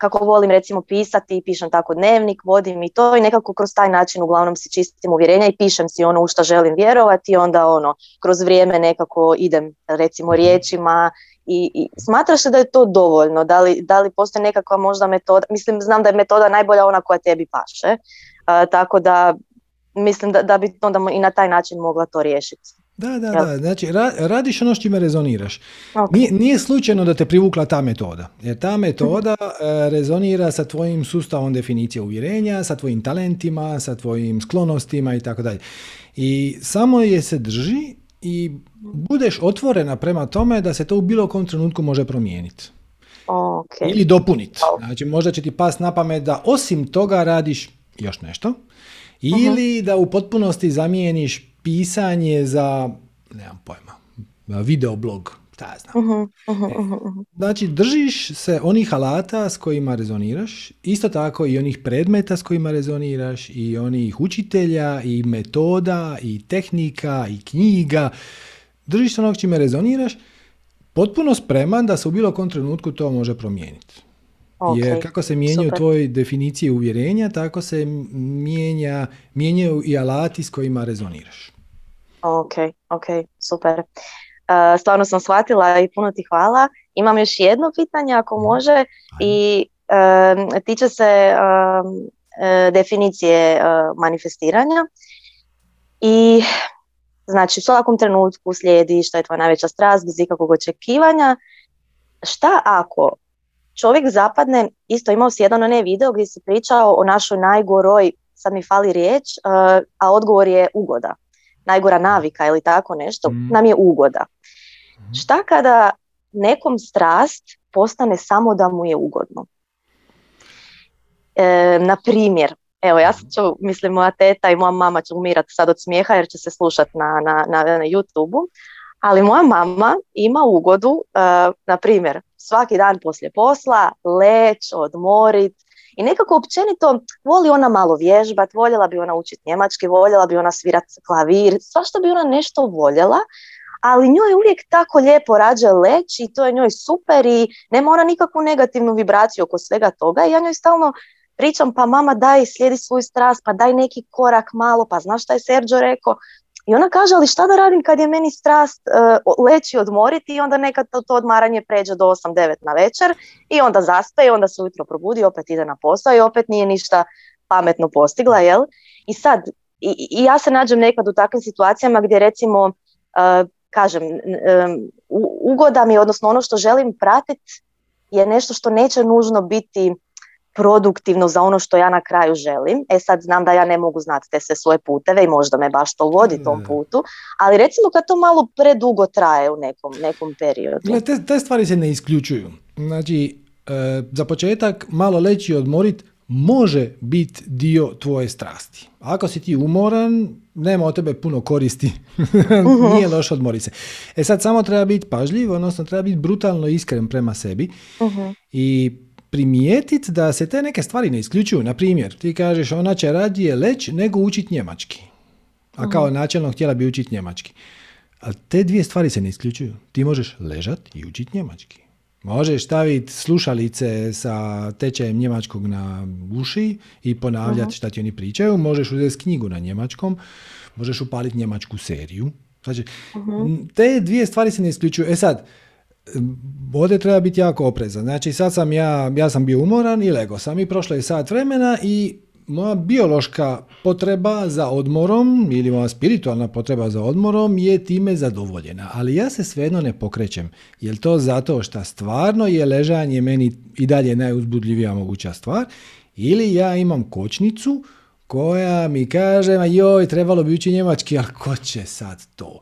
Speaker 2: kako volim recimo pisati i pišem tako dnevnik, vodim i to i nekako kroz taj način uglavnom si čistim uvjerenja i pišem si ono u što želim vjerovati i onda ono kroz vrijeme nekako idem recimo riječima i, i smatraš da je to dovoljno, da li, da li postoji nekakva možda metoda, mislim znam da je metoda najbolja ona koja tebi paše, tako da mislim da, da bi onda i na taj način mogla to riješiti.
Speaker 1: Da, da, da. Znači, radiš ono s čime rezoniraš. Nije, nije slučajno da te privukla ta metoda. Jer ta metoda e, rezonira sa tvojim sustavom definicije uvjerenja, sa tvojim talentima, sa tvojim sklonostima i tako dalje. I samo je se drži i budeš otvorena prema tome da se to u bilo kom trenutku može promijeniti.
Speaker 2: Okay.
Speaker 1: Ili dopuniti. Znači, možda će ti pas na pamet da osim toga radiš još nešto. Ili da u potpunosti zamijeniš pisanje za, nemam pojma, videoblog, šta ja znam.
Speaker 2: Uh-huh, uh-huh,
Speaker 1: Znači, držiš se onih alata s kojima rezoniraš, isto tako i onih predmeta s kojima rezoniraš, i onih učitelja, i metoda, i tehnika, i knjiga. Držiš se onog čime rezoniraš, potpuno spreman da se u bilo kom trenutku to može promijeniti. Okay, Jer kako se mijenjaju tvoje definicije uvjerenja, tako se mijenja, mijenjaju i alati s kojima rezoniraš.
Speaker 2: Ok, ok, super. Uh, stvarno sam shvatila i puno ti hvala. Imam još jedno pitanje ako može i tiče se uh, definicije manifestiranja i znači u svakom trenutku slijedi što je tvoja najveća strast bez ikakvog očekivanja. Šta ako čovjek zapadne, isto imao si jedan onaj video gdje si pričao o našoj najgoroj, sad mi fali riječ, a odgovor je ugoda najgora navika ili tako nešto, mm. nam je ugoda. Mm. Šta kada nekom strast postane samo da mu je ugodno? E, na primjer, evo ja ću, mislim moja teta i moja mama će umirati sad od smijeha jer će se slušati na, na, na, na youtube ali moja mama ima ugodu, uh, na primjer, svaki dan poslije posla, leć, odmorit, i nekako općenito voli ona malo vježbat, voljela bi ona učiti njemački, voljela bi ona svirat klavir, svašta bi ona nešto voljela, ali njoj uvijek tako lijepo rađe leći i to je njoj super i nema ona nikakvu negativnu vibraciju oko svega toga i ja njoj stalno pričam pa mama daj slijedi svoju strast, pa daj neki korak malo, pa znaš šta je Sergio rekao, i ona kaže, ali šta da radim kad je meni strast uh, leći odmoriti i onda nekad to, to odmaranje pređe do 8-9 na večer i onda i onda se ujutro probudi, opet ide na posao i opet nije ništa pametno postigla, jel? I sad, i, i ja se nađem nekad u takvim situacijama gdje recimo, uh, kažem, um, ugoda mi, odnosno ono što želim pratiti je nešto što neće nužno biti produktivno za ono što ja na kraju želim. E sad znam da ja ne mogu znati te sve svoje puteve i možda me baš to vodi tom putu, ali recimo kad to malo predugo traje u nekom, nekom periodu.
Speaker 1: te, te stvari se ne isključuju. Znači, e, za početak malo leći i odmorit može biti dio tvoje strasti. Ako si ti umoran, nema od tebe puno koristi. Mhm. Nije loš odmori se. E sad samo treba biti pažljiv, odnosno treba biti brutalno iskren prema sebi mhm. i primijetiti da se te neke stvari ne isključuju. Na primjer, ti kažeš ona će radije leć nego učit njemački. A kao mhm. načelno htjela bi učit njemački. Ali te dvije stvari se ne isključuju. Ti možeš ležat i učit njemački. Možeš staviti slušalice sa tečajem njemačkog na uši i ponavljati uh šta ti oni pričaju. Možeš uzeti knjigu na njemačkom. Možeš upaliti njemačku seriju. Znači, te dvije stvari se ne isključuju. E sad, ovdje treba biti jako oprezan. Znači, sad sam ja, ja sam bio umoran i lego sam i prošlo je sat vremena i moja biološka potreba za odmorom ili moja spiritualna potreba za odmorom je time zadovoljena. Ali ja se svejedno ne pokrećem. Je to zato što stvarno je ležanje meni i dalje najuzbudljivija moguća stvar ili ja imam kočnicu koja mi kaže, joj, trebalo bi ući njemački, ali ko će sad to?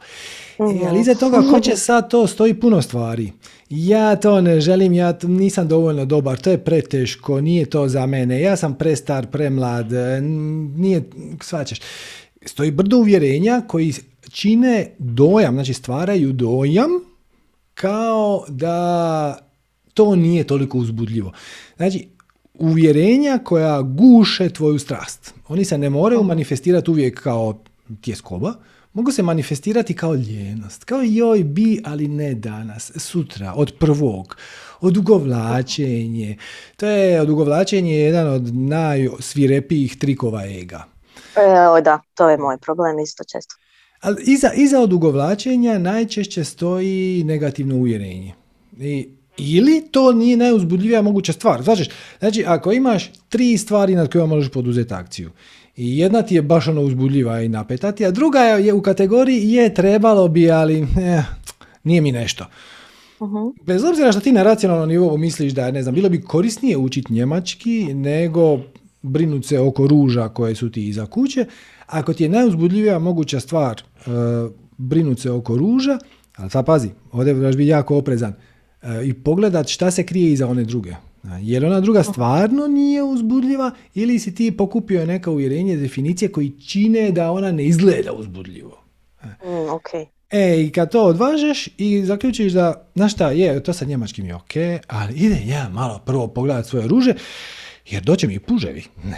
Speaker 1: E, ali iza toga, ko će sad to, stoji puno stvari. Ja to ne želim, ja nisam dovoljno dobar, to je preteško, nije to za mene, ja sam prestar, premlad, nije, svačeš. Stoji brdo uvjerenja koji čine dojam, znači stvaraju dojam kao da to nije toliko uzbudljivo. Znači, uvjerenja koja guše tvoju strast. Oni se ne moraju manifestirati uvijek kao tjeskoba, mogu se manifestirati kao ljenost, kao joj bi, ali ne danas, sutra, od prvog, odugovlačenje. To je odugovlačenje jedan od najsvirepijih trikova ega.
Speaker 2: E, da, to je moj problem isto često.
Speaker 1: Ali iza, iza odugovlačenja najčešće stoji negativno uvjerenje. I ili to nije najuzbudljivija moguća stvar. Znači, znači, ako imaš tri stvari nad kojima možeš poduzeti akciju i jedna ti je baš ono uzbudljiva i napetati, a druga je u kategoriji je trebalo bi, ali eh, nije mi nešto. Uh-huh. Bez obzira što ti na racionalnom nivou misliš da ne znam, bilo bi korisnije učiti njemački nego brinuti se oko ruža koje su ti iza kuće. Ako ti je najuzbudljivija moguća stvar uh, brinuti se oko ruža, ali sad pazi, ovdje moraš biti jako oprezan, uh, i pogledat šta se krije iza one druge. Je li ona druga stvarno nije uzbudljiva ili si ti pokupio neka uvjerenje, definicije koji čine da ona ne izgleda uzbudljivo?
Speaker 2: Mm, okay.
Speaker 1: E, i kad to odvažeš i zaključiš da, znaš šta, je, to sa njemačkim je ok, ali ide ja malo prvo pogledat svoje ruže, jer doće mi puževi.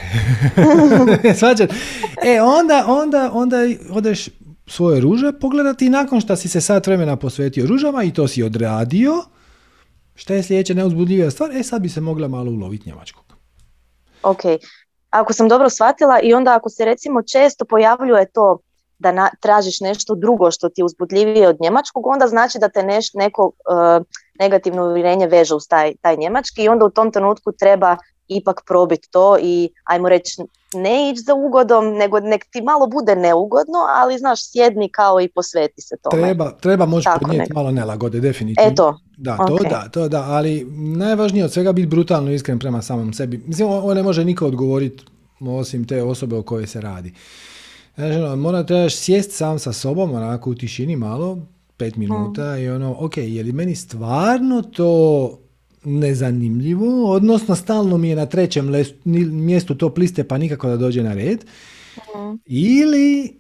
Speaker 1: e, onda, onda, onda odeš svoje ruže pogledati i nakon što si se sat vremena posvetio ružama i to si odradio, Šta je sljedeća neuzbudljivija stvar? E sad bi se mogla malo uloviti njemačkog.
Speaker 2: Ok. Ako sam dobro shvatila i onda ako se recimo često pojavljuje to da na, tražiš nešto drugo što ti je uzbudljivije od njemačkog, onda znači da te neš, neko uh, negativno uvjerenje veže uz taj, taj njemački i onda u tom trenutku treba ipak probiti to i ajmo reći ne ići za ugodom, nego nek ti malo bude neugodno, ali znaš sjedni kao i posveti se tome.
Speaker 1: Treba, treba moći podnijeti malo nelagode, definitivno.
Speaker 2: Eto.
Speaker 1: Da, to da, to da, ali najvažnije od svega biti brutalno iskren prema samom sebi. Mislim, on ne može niko odgovoriti osim te osobe o kojoj se radi. Znači, ono, mora trebaš sjest sam sa sobom, onako u tišini malo, pet minuta mm. i ono, ok, je li meni stvarno to nezanimljivo, odnosno stalno mi je na trećem mjestu to pliste pa nikako da dođe na red. Mhm. Ili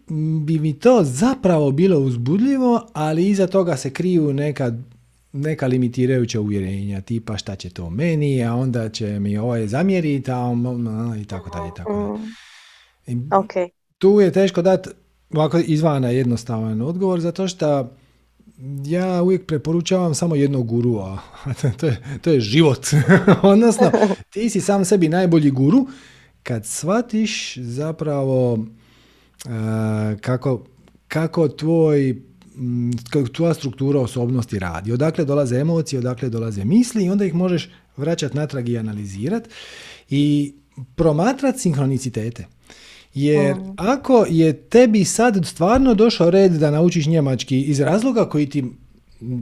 Speaker 1: bi mi to zapravo bilo uzbudljivo, ali iza toga se kriju neka, neka limitirajuća uvjerenja, tipa šta će to meni, a onda će mi ovaj zamjeriti, a i tako dalje. Tako
Speaker 2: mhm. okay.
Speaker 1: Tu je teško dati ovako izvana jednostavan odgovor, zato što ja uvijek preporučavam samo jednog gurua, to je, to je život. Odnosno, ti si sam sebi najbolji guru kad shvatiš zapravo uh, kako, kako tvoj tvoja struktura osobnosti radi. Odakle dolaze emocije, odakle dolaze misli i onda ih možeš vraćati natrag i analizirati i promatrati sinhronicitete. Jer mm. ako je tebi sad stvarno došao red da naučiš njemački iz razloga koji ti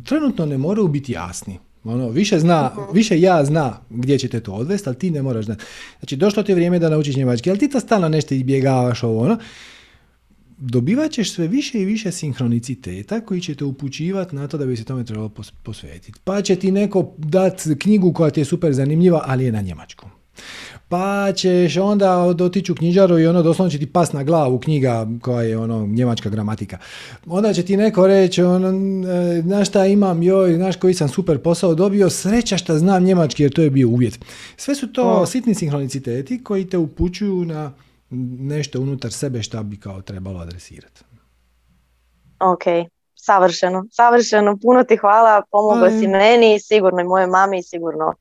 Speaker 1: trenutno ne moraju biti jasni. Ono, više, zna, mhm. više ja zna gdje ćete to odvesti, ali ti ne moraš znati. Znači, došlo ti je vrijeme da naučiš njemački, ali ti to stalno nešto izbjegavaš ovo, ono. Dobivat ćeš sve više i više sinhroniciteta koji će te upućivati na to da bi se tome trebalo posvetiti. Pa će ti neko dati knjigu koja ti je super zanimljiva, ali je na njemačkom pa ćeš onda otići u knjižaru i ono doslovno će ti pas na glavu knjiga koja je ono njemačka gramatika. Onda će ti neko reći, ono, e, znaš šta imam, joj, znaš koji sam super posao dobio, sreća šta znam njemački jer to je bio uvjet. Sve su to sitni sinhroniciteti koji te upućuju na nešto unutar sebe šta bi kao trebalo adresirati.
Speaker 2: Ok, savršeno, savršeno, puno ti hvala, pomogao si meni, sigurno i moje mami, sigurno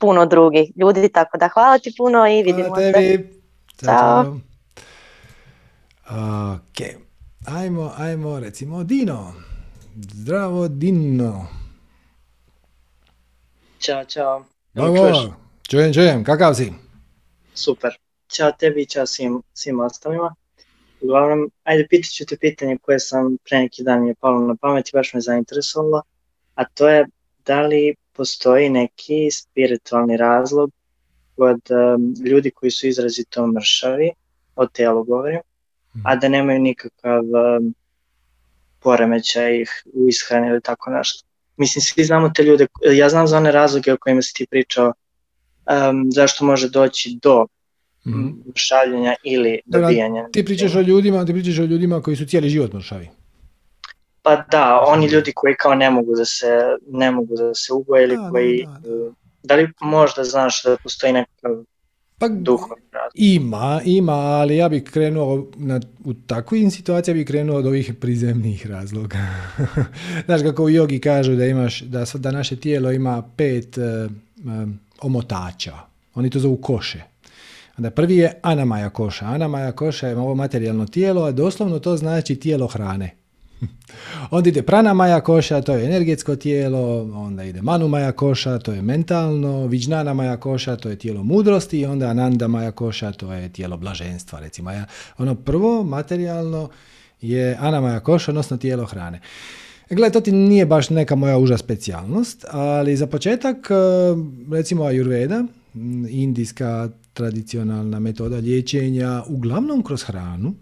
Speaker 2: puno drugih ljudi, tako da hvala ti puno i vidimo
Speaker 1: se. Ćao. Ok, ajmo, ajmo, recimo Dino. Zdravo Dino.
Speaker 3: Ćao, čao.
Speaker 1: Dobro, čujem, čujem, kakav si?
Speaker 3: Super. Ćao tebi i čao svim, svim ostalima. Uglavnom, ajde pitat ću te pitanje koje sam pre neki dan je palo na pamet i baš me zainteresovalo, a to je da li postoji neki spiritualni razlog kod um, ljudi koji su izrazito mršavi, o telu govorim, mhm. a da nemaju nikakav um, poremećaj u ishrani ili tako nešto. Mislim, svi znamo te ljude, ja znam za one razloge o kojima si ti pričao, um, zašto može doći do mm. mršavljenja ili dobijanja.
Speaker 1: ti pričaš o ljudima, ti pričaš o ljudima koji su cijeli život mršavi.
Speaker 3: Pa da, oni ljudi koji kao ne mogu da se, ne mogu da se ugoje ili koji... Da, li možda znaš da postoji nekakav pa,
Speaker 1: Ima, ima, ali ja bih krenuo na, u takvim situacijama bih krenuo od ovih prizemnih razloga. Znaš kako u jogi kažu da imaš, da, da naše tijelo ima pet uh, omotača. Oni to zovu koše. Onda prvi je anamaja koša. Anamaja koša je ovo materijalno tijelo, a doslovno to znači tijelo hrane. Onda ide prana maja koša, to je energetsko tijelo, onda ide manu maja koša, to je mentalno, viđnana maja koša, to je tijelo mudrosti i onda ananda maja koša, to je tijelo blaženstva. Recimo, ono prvo materijalno je anamaja koša, odnosno tijelo hrane. Gle, to ti nije baš neka moja uža specijalnost, ali za početak, e, recimo Ayurveda, indijska tradicionalna metoda liječenja, uglavnom kroz hranu,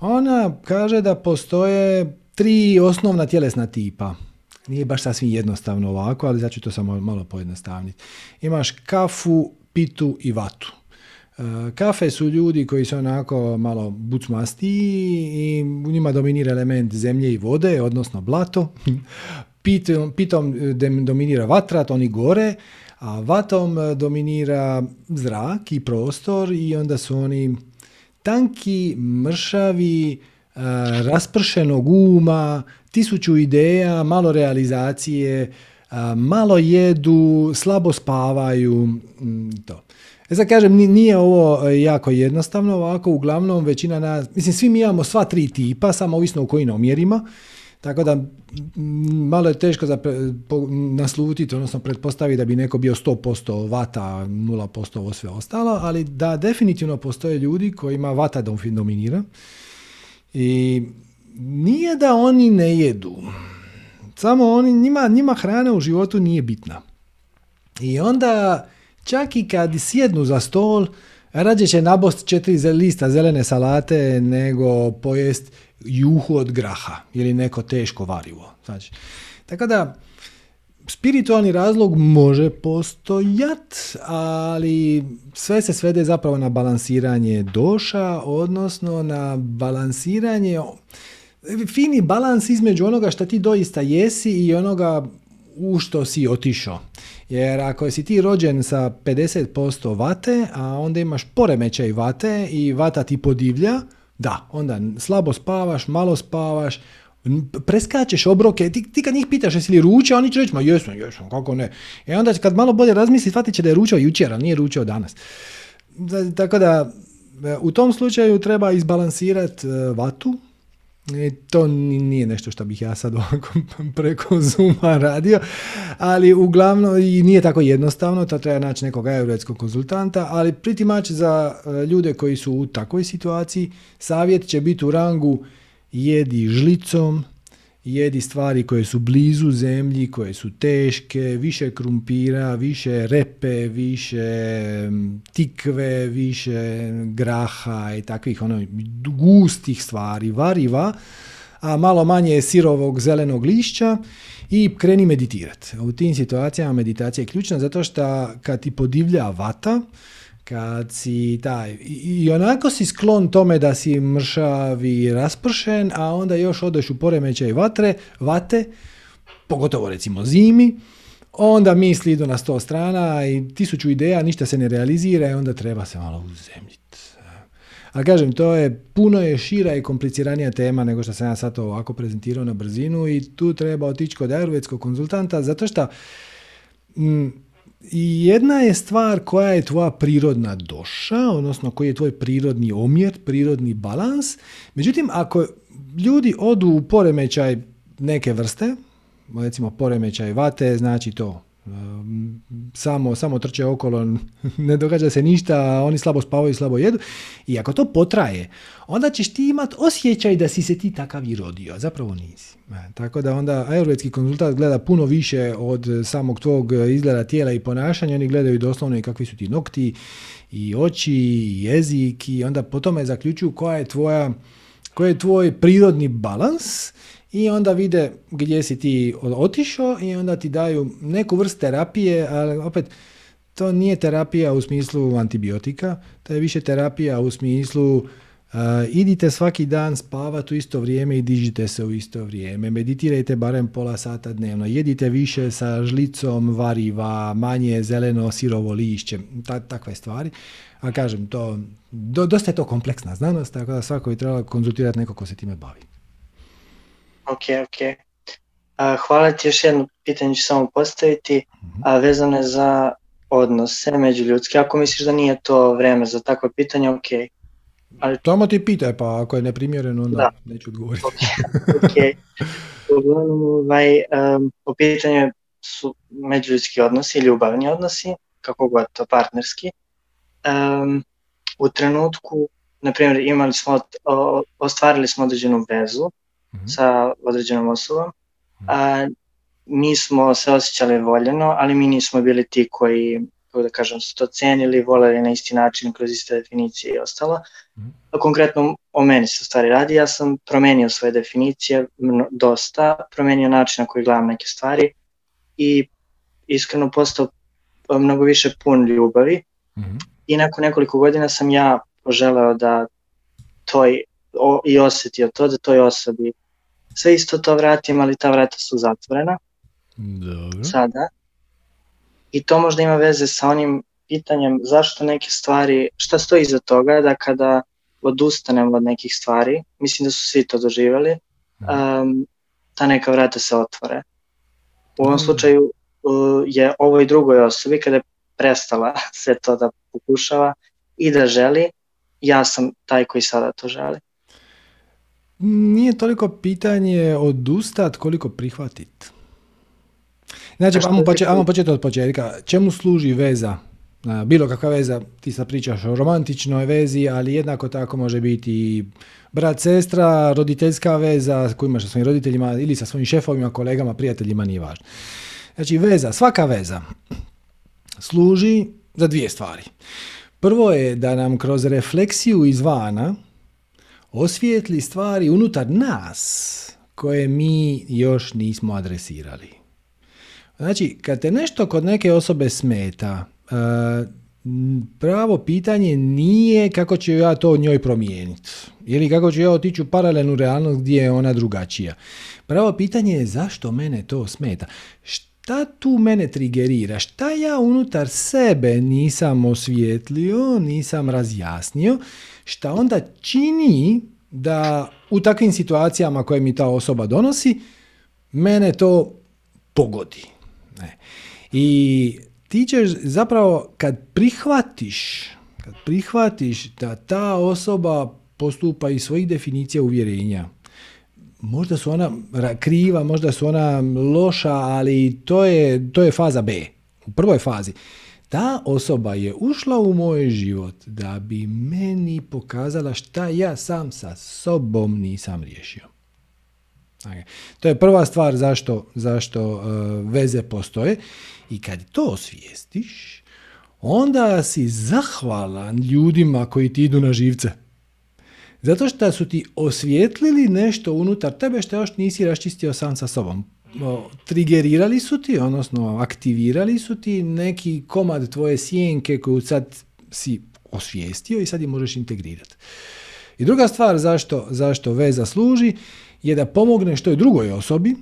Speaker 1: ona kaže da postoje tri osnovna tjelesna tipa. Nije baš sasvim jednostavno ovako, ali znači to samo malo pojednostavniti. Imaš kafu, pitu i vatu. E, kafe su ljudi koji su onako malo bucmasti i u njima dominira element zemlje i vode, odnosno blato. Pitom, pitom dominira vatrat, oni gore, a vatom dominira zrak i prostor i onda su oni tanki, mršavi, e, raspršenog uma, tisuću ideja, malo realizacije, e, malo jedu, slabo spavaju, to. E sad kažem, nije ovo jako jednostavno ovako, uglavnom većina nas, mislim svi mi imamo sva tri tipa, samo ovisno u kojim omjerima, tako da malo je teško za naslutiti, odnosno pretpostaviti da bi neko bio 100% vata, 0% ovo sve ostalo, ali da definitivno postoje ljudi kojima vata dominira i nije da oni ne jedu, samo oni, njima, njima hrana u životu nije bitna. I onda čak i kad sjednu za stol, rađe će nabost četiri lista zelene salate nego pojest juhu od graha ili neko teško varivo. Znači, tako da, spiritualni razlog može postojat, ali sve se svede zapravo na balansiranje doša, odnosno na balansiranje fini balans između onoga što ti doista jesi i onoga u što si otišao. Jer ako si ti rođen sa 50% vate, a onda imaš poremećaj vate i vata ti podivlja, da, onda slabo spavaš, malo spavaš, preskačeš obroke, ti, ti kad njih pitaš jesi li ručao, oni će reći, ma jesam, jesam, kako ne. E onda kad malo bolje razmisli, shvatit će da je ručao jučer, ali nije ručao danas. tako da, e, u tom slučaju treba izbalansirati e, vatu, i to nije nešto što bih ja sad ovako preko Zuma radio, ali uglavnom i nije tako jednostavno, to treba naći nekog ajurvedskog konzultanta, ali priti mač za e, ljude koji su u takvoj situaciji, savjet će biti u rangu jedi žlicom, jedi stvari koje su blizu zemlji, koje su teške, više krumpira, više repe, više tikve, više graha i takvih ono, gustih stvari, variva, a malo manje sirovog zelenog lišća i kreni meditirati. U tim situacijama meditacija je ključna zato što kad ti podivlja vata, kad si taj, i onako si sklon tome da si mršav i raspršen, a onda još odeš u poremećaj vatre, vate, pogotovo recimo zimi, onda misli idu na sto strana i tisuću ideja, ništa se ne realizira i onda treba se malo uzemljiti. A kažem, to je puno je šira i kompliciranija tema nego što sam ja sad to ovako prezentirao na brzinu i tu treba otići kod ajurvedskog konzultanta zato što mm, i jedna je stvar koja je tvoja prirodna doša, odnosno koji je tvoj prirodni omjer, prirodni balans. Međutim, ako ljudi odu u poremećaj neke vrste, recimo poremećaj vate, znači to samo, samo trče okolo, ne događa se ništa, oni slabo spavaju, slabo jedu. I ako to potraje, onda ćeš ti imati osjećaj da si se ti takav i rodio, zapravo nisi. E, tako da onda ajurvedski konzultant gleda puno više od samog tvog izgleda tijela i ponašanja, oni gledaju doslovno i kakvi su ti nokti, i oči, i jezik, i onda po tome zaključuju koja je tvoja, koji je tvoj prirodni balans i onda vide gdje si ti otišao i onda ti daju neku vrst terapije, ali opet to nije terapija u smislu antibiotika, to je više terapija u smislu uh, idite svaki dan spavati u isto vrijeme i dižite se u isto vrijeme, meditirajte barem pola sata dnevno, jedite više sa žlicom variva, manje zeleno sirovo lišće, ta, takve stvari. A kažem, to, do, dosta je to kompleksna znanost, tako da svako bi trebalo konzultirati neko ko se time bavi.
Speaker 3: Ok, ok. A, hvala ti, još jedno pitanje ću samo postaviti, mhm. a vezano je za odnose međuljudske. Ako misliš da nije to vreme za takvo pitanje, ok.
Speaker 1: Ali... Tamo ti pitaj, pa ako je neprimjereno, onda da. neću odgovoriti.
Speaker 3: Ok, okay. Uglavnom, ovaj, um, po pitanju su međuljudski odnosi, ljubavni odnosi, kako god to, partnerski. Um, u trenutku, na primjer, imali smo, ostvarili smo određenu vezu, hmm sa određenom osobom. Mhm. A, mi smo se osjećali voljeno, ali mi nismo bili ti koji, kako da kažem, su to cenili, voleli na isti način, kroz iste definicije i ostalo. Mm-hmm. A konkretno o meni se stvari radi, ja sam promenio svoje definicije mno, dosta, promenio način na koji gledam neke stvari i iskreno postao mnogo više pun ljubavi mm-hmm. i nakon nekoliko godina sam ja poželeo da toj o, i osetio to da toj osobi sve isto to vratim, ali ta vrata su zatvorena.
Speaker 1: Dobro.
Speaker 3: Sada. I to možda ima veze sa onim pitanjem zašto neke stvari, šta stoji iza toga da kada odustanemo od nekih stvari, mislim da su svi to doživjeli, um, ta neka vrata se otvore. U ovom mm. slučaju uh, je ovoj drugoj osobi kada je prestala sve to da pokušava i da želi, ja sam taj koji sada to želi.
Speaker 1: Nije toliko pitanje odustat koliko prihvatit. Znači, ajmo početi, početi od početka. Čemu služi veza? Bilo kakva veza, ti sad pričaš o romantičnoj vezi, ali jednako tako može biti i brat, sestra, roditeljska veza koju imaš sa svojim roditeljima ili sa svojim šefovima, kolegama, prijateljima, nije važno. Znači, veza, svaka veza služi za dvije stvari. Prvo je da nam kroz refleksiju izvana, osvijetli stvari unutar nas koje mi još nismo adresirali. Znači, kad te nešto kod neke osobe smeta, e, pravo pitanje nije kako ću ja to njoj promijeniti ili kako ću ja otići u paralelnu realnost gdje je ona drugačija. Pravo pitanje je zašto mene to smeta. Šta tu mene trigerira? Šta ja unutar sebe nisam osvijetlio, nisam razjasnio šta onda čini da u takvim situacijama koje mi ta osoba donosi, mene to pogodi. Ne. I ti ćeš zapravo kad prihvatiš, kad prihvatiš da ta osoba postupa iz svojih definicija uvjerenja, možda su ona kriva, možda su ona loša, ali to je, to je faza B. U prvoj fazi ta osoba je ušla u moj život da bi meni pokazala šta ja sam sa sobom nisam riješio. To je prva stvar zašto, zašto uh, veze postoje i kad to osvijestiš, onda si zahvalan ljudima koji ti idu na živce. Zato što su ti osvijetlili nešto unutar tebe što još nisi raščistio sam sa sobom. Trigerirali su ti, odnosno aktivirali su ti neki komad tvoje sjenke koju sad si osvijestio i sad je možeš integrirati. I druga stvar zašto, zašto veza služi je da pomogneš toj drugoj osobi,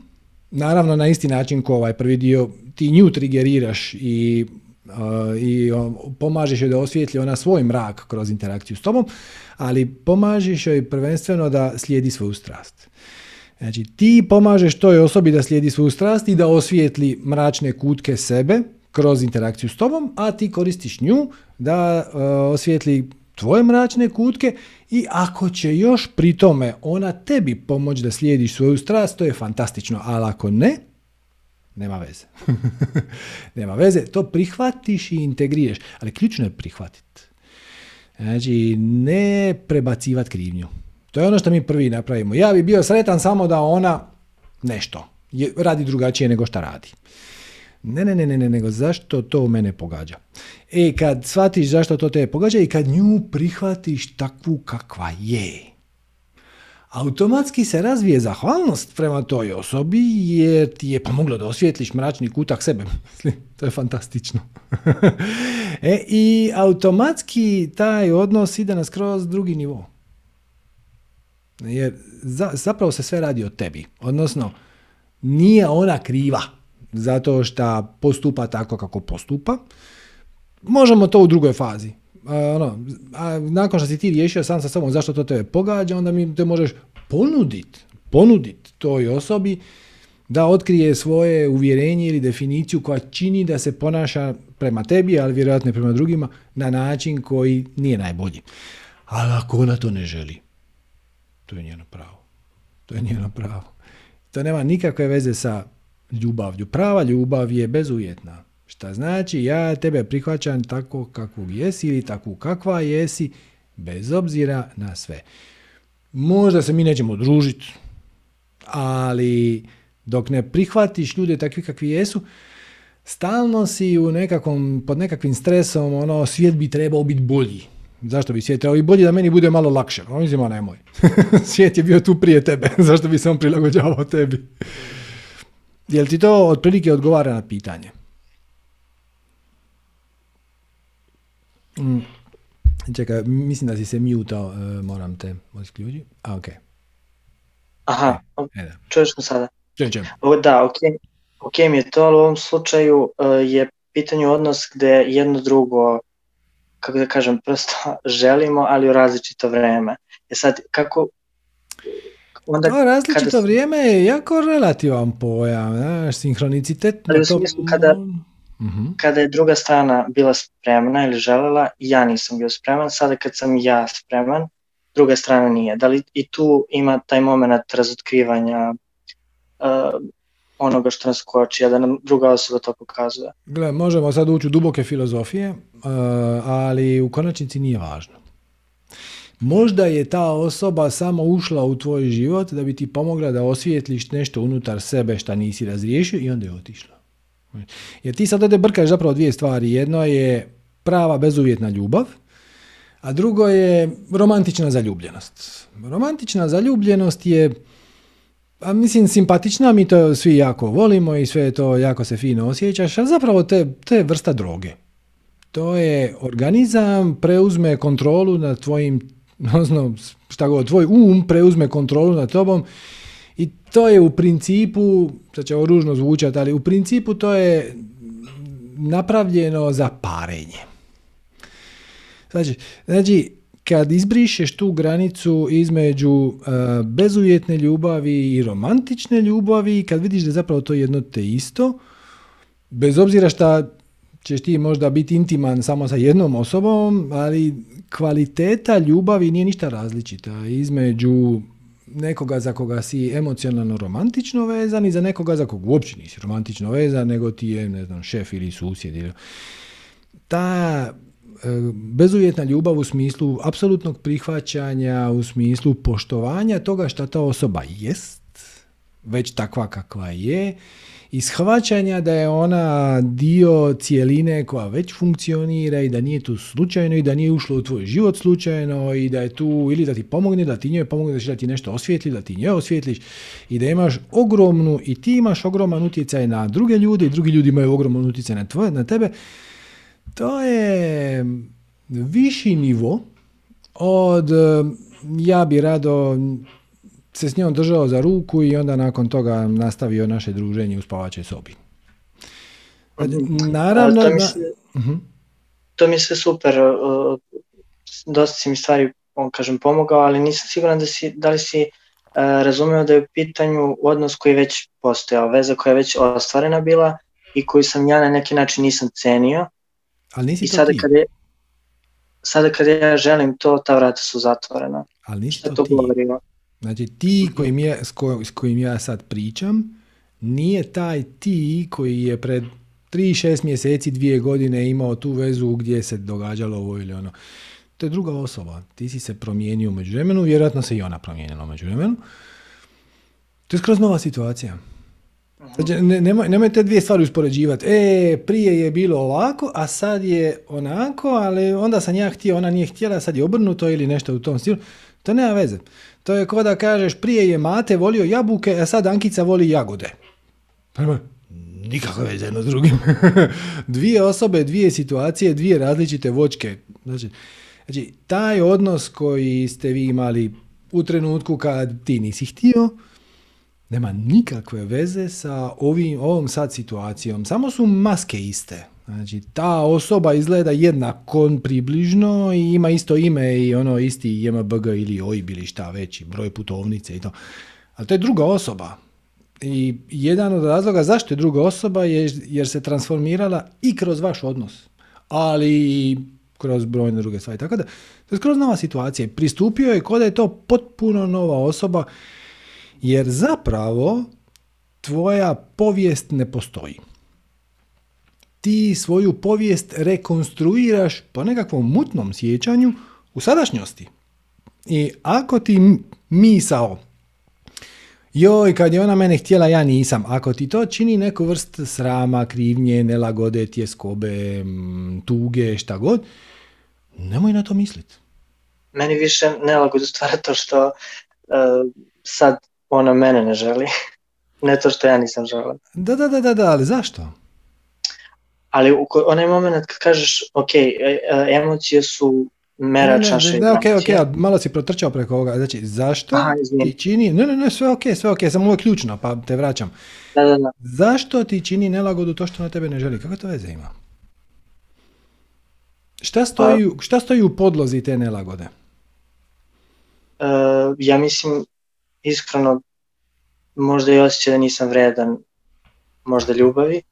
Speaker 1: naravno na isti način ko ovaj prvi dio, ti nju trigeriraš i, uh, i pomažeš joj da osvijetli ona svoj mrak kroz interakciju s tobom, ali pomažeš joj prvenstveno da slijedi svoju strast. Znači, ti pomažeš toj osobi da slijedi svoju strast i da osvijetli mračne kutke sebe kroz interakciju s tobom, a ti koristiš nju da uh, osvijetli tvoje mračne kutke i ako će još pri tome ona tebi pomoći da slijediš svoju strast, to je fantastično, ali ako ne, nema veze. nema veze, to prihvatiš i integriraš, ali ključno je prihvatiti. Znači, ne prebacivati krivnju. To je ono što mi prvi napravimo. Ja bi bio sretan samo da ona nešto radi drugačije nego što radi. Ne, ne, ne, ne, ne, nego zašto to mene pogađa. E, kad shvatiš zašto to te pogađa i kad nju prihvatiš takvu kakva je, automatski se razvije zahvalnost prema toj osobi jer ti je pomoglo da osvijetliš mračni kutak sebe. to je fantastično. e, I automatski taj odnos ide na skroz drugi nivo. Jer zapravo se sve radi o tebi. Odnosno, nije ona kriva zato što postupa tako kako postupa. Možemo to u drugoj fazi. A, ono, a nakon što si ti riješio sam sa sobom zašto to tebe pogađa, onda mi te možeš ponuditi ponudit toj osobi da otkrije svoje uvjerenje ili definiciju koja čini da se ponaša prema tebi, ali vjerojatno prema drugima, na način koji nije najbolji. Ali ako ona to ne želi, to je njeno pravo. To je njeno pravo. To nema nikakve veze sa ljubavlju. Prava ljubav je bezuvjetna. Šta znači ja tebe prihvaćam tako kakvog jesi ili takvu kakva jesi, bez obzira na sve. Možda se mi nećemo družiti, ali dok ne prihvatiš ljude takvi kakvi jesu, stalno si u nekakvom, pod nekakvim stresom, ono, svijet bi trebao biti bolji. Zašto bi svijet trebao biti bolji? Da meni bude malo lakše. On mislim, nemoj. svijet je bio tu prije tebe. Zašto bi se on prilagođavao tebi? Jel ti to otprilike odgovara na pitanje? Mm. Čekaj, mislim da si se mutao, e, moram te isključiti. A, ok.
Speaker 3: Aha, e, da. čuješ me sada?
Speaker 1: Čujem, čujem.
Speaker 3: Da, ok, ok mi je to, ali u ovom slučaju uh, je pitanju odnos gde jedno drugo, kako da kažem, prosto želimo, ali u različito vreme. Je sad, kako,
Speaker 1: onda... To različito kada... vrijeme je jako relativan pojam, znaš, sinhronicitet.
Speaker 3: Ali u smislu kada, uh kada je druga strana bila spremna ili želela, ja nisam bio spreman, sada kad sam ja spreman, druga strana nije. Da li i tu ima taj moment razotkrivanja uh, onoga što nas koči, a da nam druga osoba to pokazuje?
Speaker 1: Gle, možemo sad ući u duboke filozofije, uh, ali u konačnici nije važno. Možda je ta osoba samo ušla u tvoj život da bi ti pomogla da osvijetliš nešto unutar sebe što nisi razriješio i onda je otišla. Jer ti sad ovdje brkaš zapravo dvije stvari. Jedno je prava bezuvjetna ljubav, a drugo je romantična zaljubljenost. Romantična zaljubljenost je a mislim, simpatična, mi to svi jako volimo i sve to jako se fino osjećaš, ali zapravo to je, to je vrsta droge. To je organizam preuzme kontrolu nad tvojim odnosno šta god, tvoj um preuzme kontrolu nad tobom i to je u principu, sad će ovo ružno zvučati, ali u principu to je napravljeno za parenje. Znači, znači kad izbrišeš tu granicu između uh, bezuvjetne ljubavi i romantične ljubavi, kad vidiš da je zapravo to jedno te isto, bez obzira šta ćeš ti možda biti intiman samo sa jednom osobom, ali kvaliteta ljubavi nije ništa različita između nekoga za koga si emocionalno romantično vezan i za nekoga za koga uopće nisi romantično vezan, nego ti je, ne znam, šef ili susjed. Ta e, bezuvjetna ljubav u smislu apsolutnog prihvaćanja, u smislu poštovanja toga što ta osoba jest, već takva kakva je i shvaćanja da je ona dio cijeline koja već funkcionira i da nije tu slučajno i da nije ušlo u tvoj život slučajno i da je tu ili da ti pomogne, da ti njoj pomogne, da ti nešto osvijetli, da ti njoj osvijetliš i da imaš ogromnu i ti imaš ogroman utjecaj na druge ljude i drugi ljudi imaju ogroman utjecaj na, tvoje, na tebe. To je viši nivo od ja bi rado se s njom držao za ruku i onda nakon toga nastavio naše druženje u spavačoj sobi.
Speaker 3: Mhm. Naravno... To mi, se, uh to mi se super, dosta si mi stvari on kažem, pomogao, ali nisam siguran da, si, da li si uh, razumeo da je u pitanju odnos koji je već postojao, veza koja je već ostvarena bila i koju sam ja na neki način nisam cenio.
Speaker 1: Ali nisi
Speaker 3: I sada kada, je, sada kada ja želim to, ta vrata su zatvorena.
Speaker 1: Ali nisi to, to ti. Govorilo? Znači ti kojim ja, s, s kojim ja sad pričam, nije taj ti koji je pred 3-6 mjeseci, dvije godine imao tu vezu gdje se događalo ovo ili ono. To je druga osoba. Ti si se promijenio među vremenu, vjerojatno se i ona promijenila među vremenu. To je skroz nova situacija. Znači, ne, nemoj, nemoj te dvije stvari uspoređivati. E, prije je bilo ovako, a sad je onako, ali onda sam ja htio, ona nije htjela, sad je obrnuto ili nešto u tom stilu. To nema veze. To je kao da kažeš prije je Mate volio jabuke, a sad Ankica voli jagode. Nikakve veze jedno s drugim. dvije osobe, dvije situacije, dvije različite vočke. Znači, znači, taj odnos koji ste vi imali u trenutku kad ti nisi htio, nema nikakve veze sa ovim, ovom sad situacijom. Samo su maske iste. Znači, ta osoba izgleda jednako približno i ima isto ime i ono isti JMBG ili OIB ili šta veći, broj putovnice i to. Ali to je druga osoba. I jedan od razloga zašto je druga osoba je jer se transformirala i kroz vaš odnos, ali i kroz brojne druge stvari. Tako da, to je skroz nova situacija. Pristupio je kod da je to potpuno nova osoba, jer zapravo tvoja povijest ne postoji ti svoju povijest rekonstruiraš po nekakvom mutnom sjećanju u sadašnjosti. I ako ti misao, joj, kad je ona mene htjela, ja nisam. Ako ti to čini neku vrst srama, krivnje, nelagode, tjeskobe, tuge, šta god, nemoj na to misliti.
Speaker 3: Meni više nelagodu stvara to što uh, sad ona mene ne želi. ne to što ja nisam želio.
Speaker 1: Da, da, da, da, da, ali zašto?
Speaker 3: ali u onaj moment kad kažeš, ok, e, e, emocije su merač naše
Speaker 1: ne, ok, ok, malo si protrčao preko ovoga. Znači, zašto Aha, ti čini, ne, ne, ne, sve ok, sve ok, samo ovo je ključno, pa te vraćam.
Speaker 3: Da, da, da.
Speaker 1: Zašto ti čini nelagodu to što na tebe ne želi? Kako to veze ima? Šta stoji, pa, šta stoji u podlozi te nelagode?
Speaker 3: Uh, ja mislim, iskreno, možda i osjećaj da nisam vredan možda ljubavi.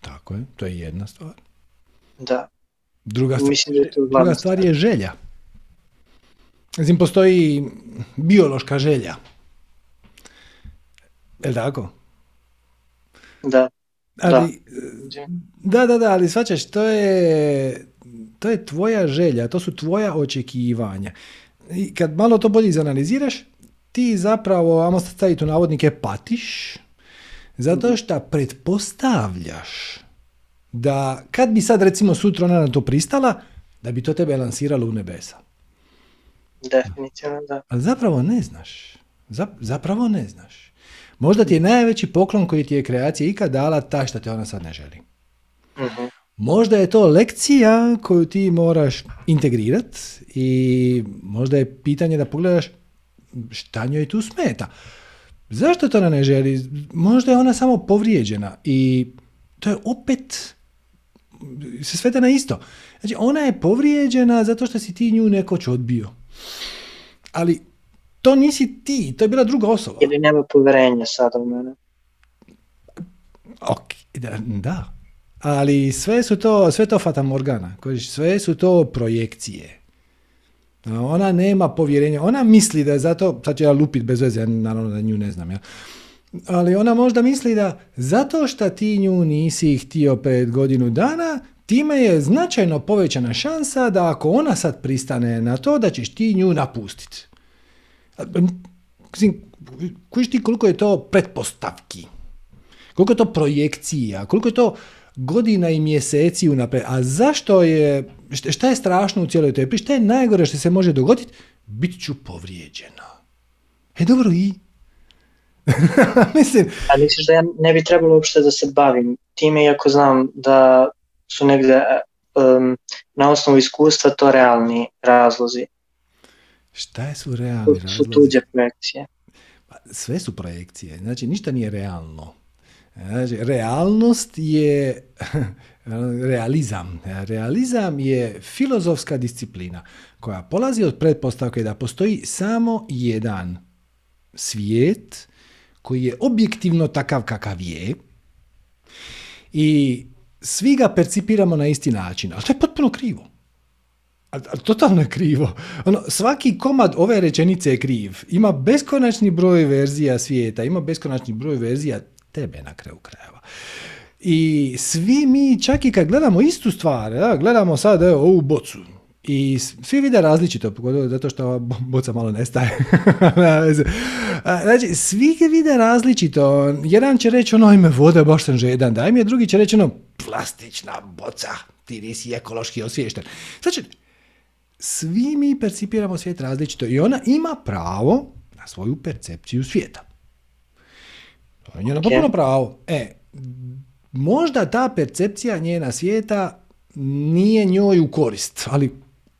Speaker 1: Tako je, to je jedna stvar.
Speaker 3: Da.
Speaker 1: Druga, stvar, Mislim da je druga stvar je želja. Mislim, postoji biološka želja. Je li tako?
Speaker 3: Da.
Speaker 1: Ali, da. da, da, ali svačaš, to je, to je tvoja želja, to su tvoja očekivanja. I kad malo to bolje izanaliziraš, ti zapravo, ajmo staviti u navodnike, patiš zato što pretpostavljaš da kad bi sad recimo sutra ona na to pristala, da bi to tebe lansiralo u nebesa.
Speaker 3: Definitivno da.
Speaker 1: Ali zapravo ne znaš. Zapravo ne znaš. Možda ti je najveći poklon koji ti je kreacija ikad dala ta što te ona sad ne želi. uh Možda je to lekcija koju ti moraš integrirati i možda je pitanje da pogledaš šta njoj tu smeta. Zašto to ona ne želi? Možda je ona samo povrijeđena i to je opet se svede na isto. Znači, ona je povrijeđena zato što si ti nju nekoć odbio. Ali to nisi ti, to je bila druga osoba.
Speaker 3: Ili nema povjerenja sada u mene.
Speaker 1: Ok, da, da. Ali sve su to, sve to fatamorgana. Sve su to projekcije. Ona nema povjerenja. Ona misli da je zato, sad ću ja lupit bez veze, naravno da nju ne znam, ja. ali ona možda misli da zato što ti nju nisi htio pred godinu dana, time je značajno povećana šansa da ako ona sad pristane na to, da ćeš ti nju napustiti. kužiš ti koliko je to pretpostavki, koliko je to projekcija, koliko je to godina i mjeseci unaprijed. A zašto je, šta je strašno u cijeloj toj priči, šta je najgore što se može dogoditi? Bit ću povrijeđena. E dobro i?
Speaker 3: Mislim... A misliš da ja ne bi trebalo uopšte da se bavim time, iako znam da su negde um, na osnovu iskustva to realni razlozi.
Speaker 1: Šta su realni razlozi?
Speaker 3: Su tuđe projekcije.
Speaker 1: Pa, sve su projekcije, znači ništa nije realno. Znači, realnost je realizam. Realizam je filozofska disciplina koja polazi od pretpostavke da postoji samo jedan svijet koji je objektivno takav kakav je i svi ga percipiramo na isti način, ali to je potpuno krivo. Ali totalno je krivo. Ono, svaki komad ove rečenice je kriv. Ima beskonačni broj verzija svijeta, ima beskonačni broj verzija tebe na kraju krajeva. I svi mi, čak i kad gledamo istu stvar, ja, gledamo sad evo, ovu bocu, i svi vide različito, zato što ova boca malo nestaje. znači, svi vide različito. Jedan će reći ono ime vode, baš sam žedan. Daj mi je, drugi će reći ono plastična boca, ti nisi ekološki osviješten. Znači, svi mi percipiramo svijet različito i ona ima pravo na svoju percepciju svijeta. To je njeno potpuno pravo. E, možda ta percepcija njena svijeta nije njoj u korist, ali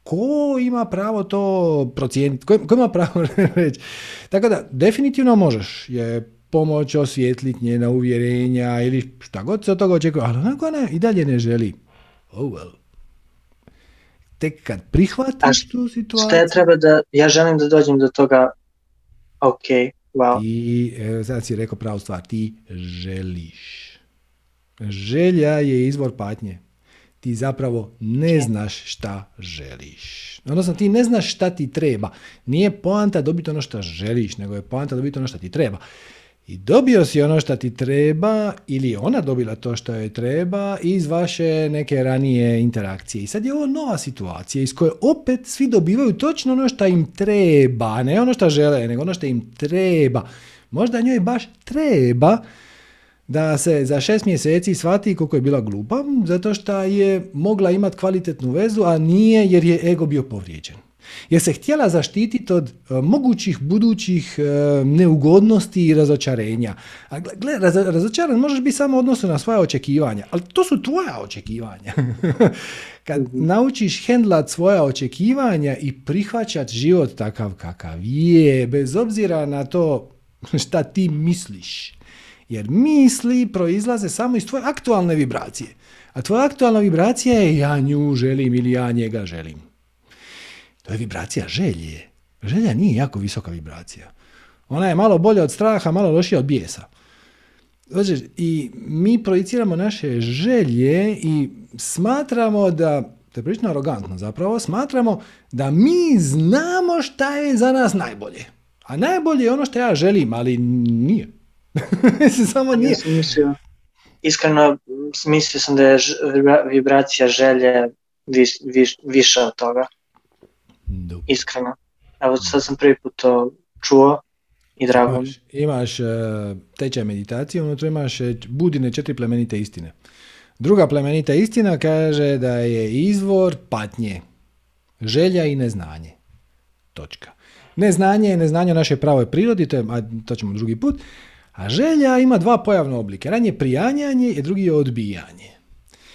Speaker 1: ko ima pravo to procijeniti? Ko, ko ima pravo reći? Tako da, definitivno možeš je pomoć osvijetliti njena uvjerenja ili šta god se od toga očekuje, ali onako ona i dalje ne želi. Oh well. Tek kad prihvatiš tu situaciju...
Speaker 3: Šta ja treba da, ja želim da dođem do toga, ok, wow.
Speaker 1: Ti, sad si rekao pravu stvar, ti želiš. Želja je izvor patnje ti zapravo ne znaš šta želiš. Odnosno ti ne znaš šta ti treba. Nije poanta dobiti ono što želiš, nego je poanta dobiti ono što ti treba. I dobio si ono što ti treba ili ona dobila to što joj treba iz vaše neke ranije interakcije. I sad je ovo nova situacija iz koje opet svi dobivaju točno ono što im treba, ne ono što žele, nego ono što im treba. Možda njoj baš treba da se za šest mjeseci shvati koliko je bila glupa, zato što je mogla imati kvalitetnu vezu, a nije jer je ego bio povrijeđen. Jer se htjela zaštititi od e, mogućih budućih e, neugodnosti i razočarenja. A gle, razočaran možeš biti samo odnosno na svoja očekivanja, ali to su tvoja očekivanja. Kad mhm. naučiš hendlat svoja očekivanja i prihvaćat život takav kakav je, bez obzira na to šta ti misliš, jer misli proizlaze samo iz tvoje aktualne vibracije. A tvoja aktualna vibracija je ja nju želim ili ja njega želim. To je vibracija želje. Želja nije jako visoka vibracija. Ona je malo bolja od straha, malo lošija od bijesa. Znači, I mi projiciramo naše želje i smatramo da, to je prilično arogantno zapravo, smatramo da mi znamo šta je za nas najbolje. A najbolje je ono što ja želim, ali nije. Samo nije. Ja
Speaker 3: mislio, iskreno mislio sam da je vibracija želje viš, viš, više od toga. Iskreno. Evo sad sam prvi put to čuo i drago.
Speaker 1: Imaš, imaš uh, tečaj meditacije, unutra imaš e, budine četiri plemenite istine. Druga plemenita istina kaže da je izvor patnje, želja i neznanje. Točka. Neznanje je neznanje o našoj pravoj prirodi, to, je, a to ćemo drugi put. A želja ima dva pojavna oblike. Jedan je prijanjanje i drugi je odbijanje.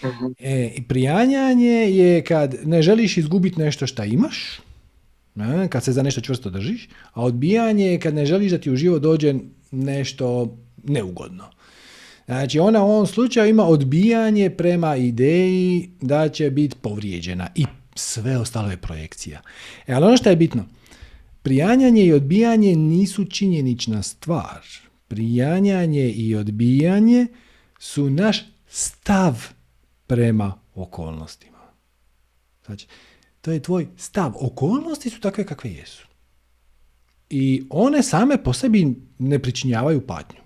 Speaker 1: Uh-huh. E, prijanjanje je kad ne želiš izgubiti nešto što imaš, ne, kad se za nešto čvrsto držiš, a odbijanje je kad ne želiš da ti u život dođe nešto neugodno. Znači ona u ovom slučaju ima odbijanje prema ideji da će biti povrijeđena i sve ostalo je projekcija. E, ali ono što je bitno, prijanjanje i odbijanje nisu činjenična stvar prijanjanje i odbijanje su naš stav prema okolnostima. Znači, to je tvoj stav. Okolnosti su takve kakve jesu. I one same po sebi ne pričinjavaju patnju.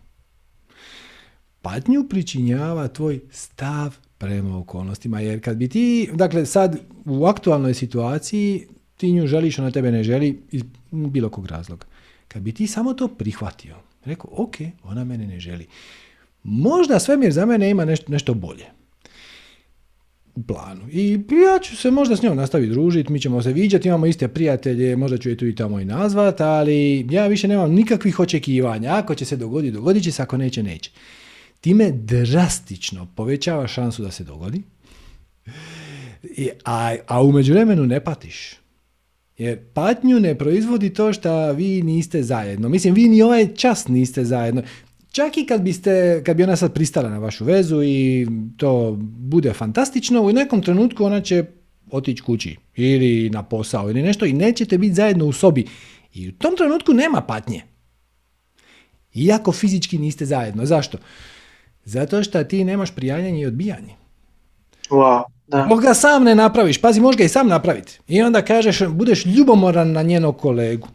Speaker 1: Patnju pričinjava tvoj stav prema okolnostima. Jer kad bi ti, dakle sad u aktualnoj situaciji ti nju želiš, ona tebe ne želi iz bilo kog razloga. kad bi ti samo to prihvatio, rekao, ok, ona mene ne želi. Možda svemir za mene ima nešto, nešto bolje planu. I ja ću se možda s njom nastaviti družiti, mi ćemo se viđati, imamo iste prijatelje, možda ću je tu i tamo i nazvat, ali ja više nemam nikakvih očekivanja. Ako će se dogoditi, dogodit će se, ako neće, neće. Time drastično povećava šansu da se dogodi, a, a u međuvremenu ne patiš. Jer patnju ne proizvodi to što vi niste zajedno. Mislim, vi ni ovaj čas niste zajedno. Čak i kad, biste, kad bi ona sad pristala na vašu vezu i to bude fantastično, u nekom trenutku ona će otići kući ili na posao ili nešto i nećete biti zajedno u sobi. I u tom trenutku nema patnje. Iako fizički niste zajedno. Zašto? Zato što ti nemaš prijanjanje i odbijanje.
Speaker 3: Wow, da.
Speaker 1: Ga sam ne napraviš, pazi, možeš ga i sam napraviti. I onda kažeš, budeš ljubomoran na njenog kolegu.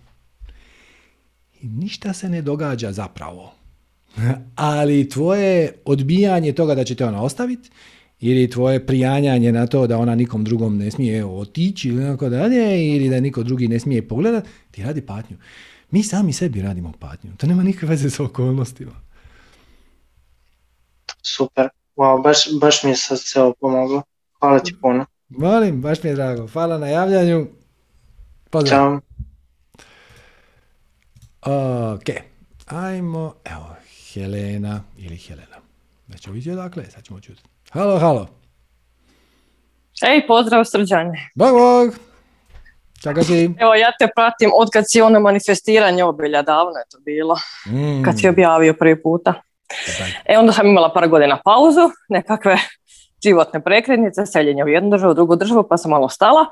Speaker 1: I ništa se ne događa zapravo. Ali tvoje odbijanje toga da će te ona ostaviti, ili tvoje prijanjanje na to da ona nikom drugom ne smije otići ili tako dalje, ili da niko drugi ne smije pogledat, ti radi patnju. Mi sami sebi radimo patnju. To nema nikakve veze sa okolnostima.
Speaker 3: Super. Wow, baš, baš mi je sad sve pomoglo. Hvala ti puno.
Speaker 1: Molim, baš mi je drago. Hvala na javljanju. Pozdrav. Ćao. Ok, ajmo, evo, Helena ili Helena. Nećemo vidjeti odakle, sad ćemo čuti. Halo, halo.
Speaker 4: Ej, pozdrav srđane.
Speaker 1: Bog, bog. Čaka si?
Speaker 4: Evo, ja te pratim od kad si ono manifestiranje obilja, davno je to bilo. Mm. Kad si objavio prvi puta. E, onda sam imala par godina pauzu, nekakve životne prekretnice, seljenje u jednu državu, u drugu državu, pa sam malo stala.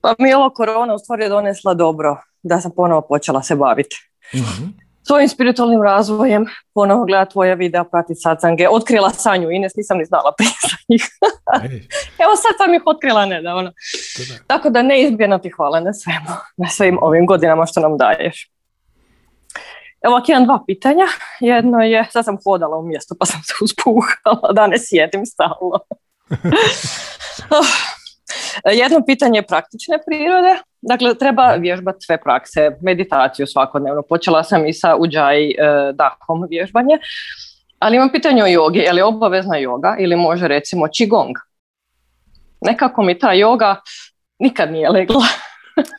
Speaker 4: Pa mi je ovo korona u stvari donesla dobro, da sam ponovo počela se baviti. mm svojim spiritualnim razvojem, ponovo gleda tvoje videa, prati sacange, otkrila Sanju Ines, nisam ni znala prije za njih. Evo sad sam ih otkrila nedavno. Tako da neizmjerno ti hvala na svemu, na svim ovim godinama što nam daješ. Evo ovak imam dva pitanja. Jedno je, sad sam hodala u mjestu pa sam se uspuhala da ne sjedim stalno. Jedno pitanje je praktične prirode. Dakle, treba vježbati sve prakse, meditaciju svakodnevno. Počela sam i sa uđaj e, dahom vježbanje. Ali imam pitanje o jogi. Je li obavezna joga ili može recimo qigong? Nekako mi ta joga nikad nije legla.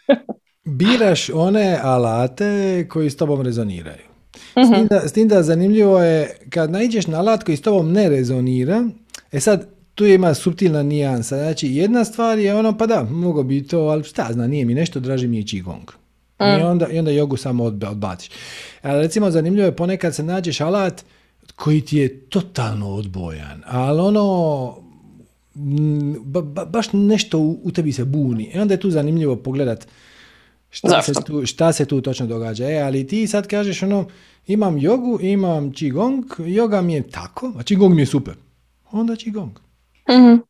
Speaker 1: Biraš one alate koji s tobom rezoniraju. S, tim da, s tim da zanimljivo je kad naiđeš na alat koji s tobom ne rezonira, e sad tu ima subtilna nijansa. Znači, jedna stvar je ono, pa da, mogu bi to, ali šta zna, nije mi nešto, draži mi je Qigong. I, mm. onda, I onda jogu samo odbaciš. Ali recimo, zanimljivo je ponekad se nađeš alat koji ti je totalno odbojan, ali ono, baš nešto u, tebi se buni. I onda je tu zanimljivo pogledat šta, se tu, šta se tu točno događa. E, ali ti sad kažeš ono, imam jogu, imam Qigong, joga mi je tako, a Qigong mi je super. Onda Qigong. Mm-hmm.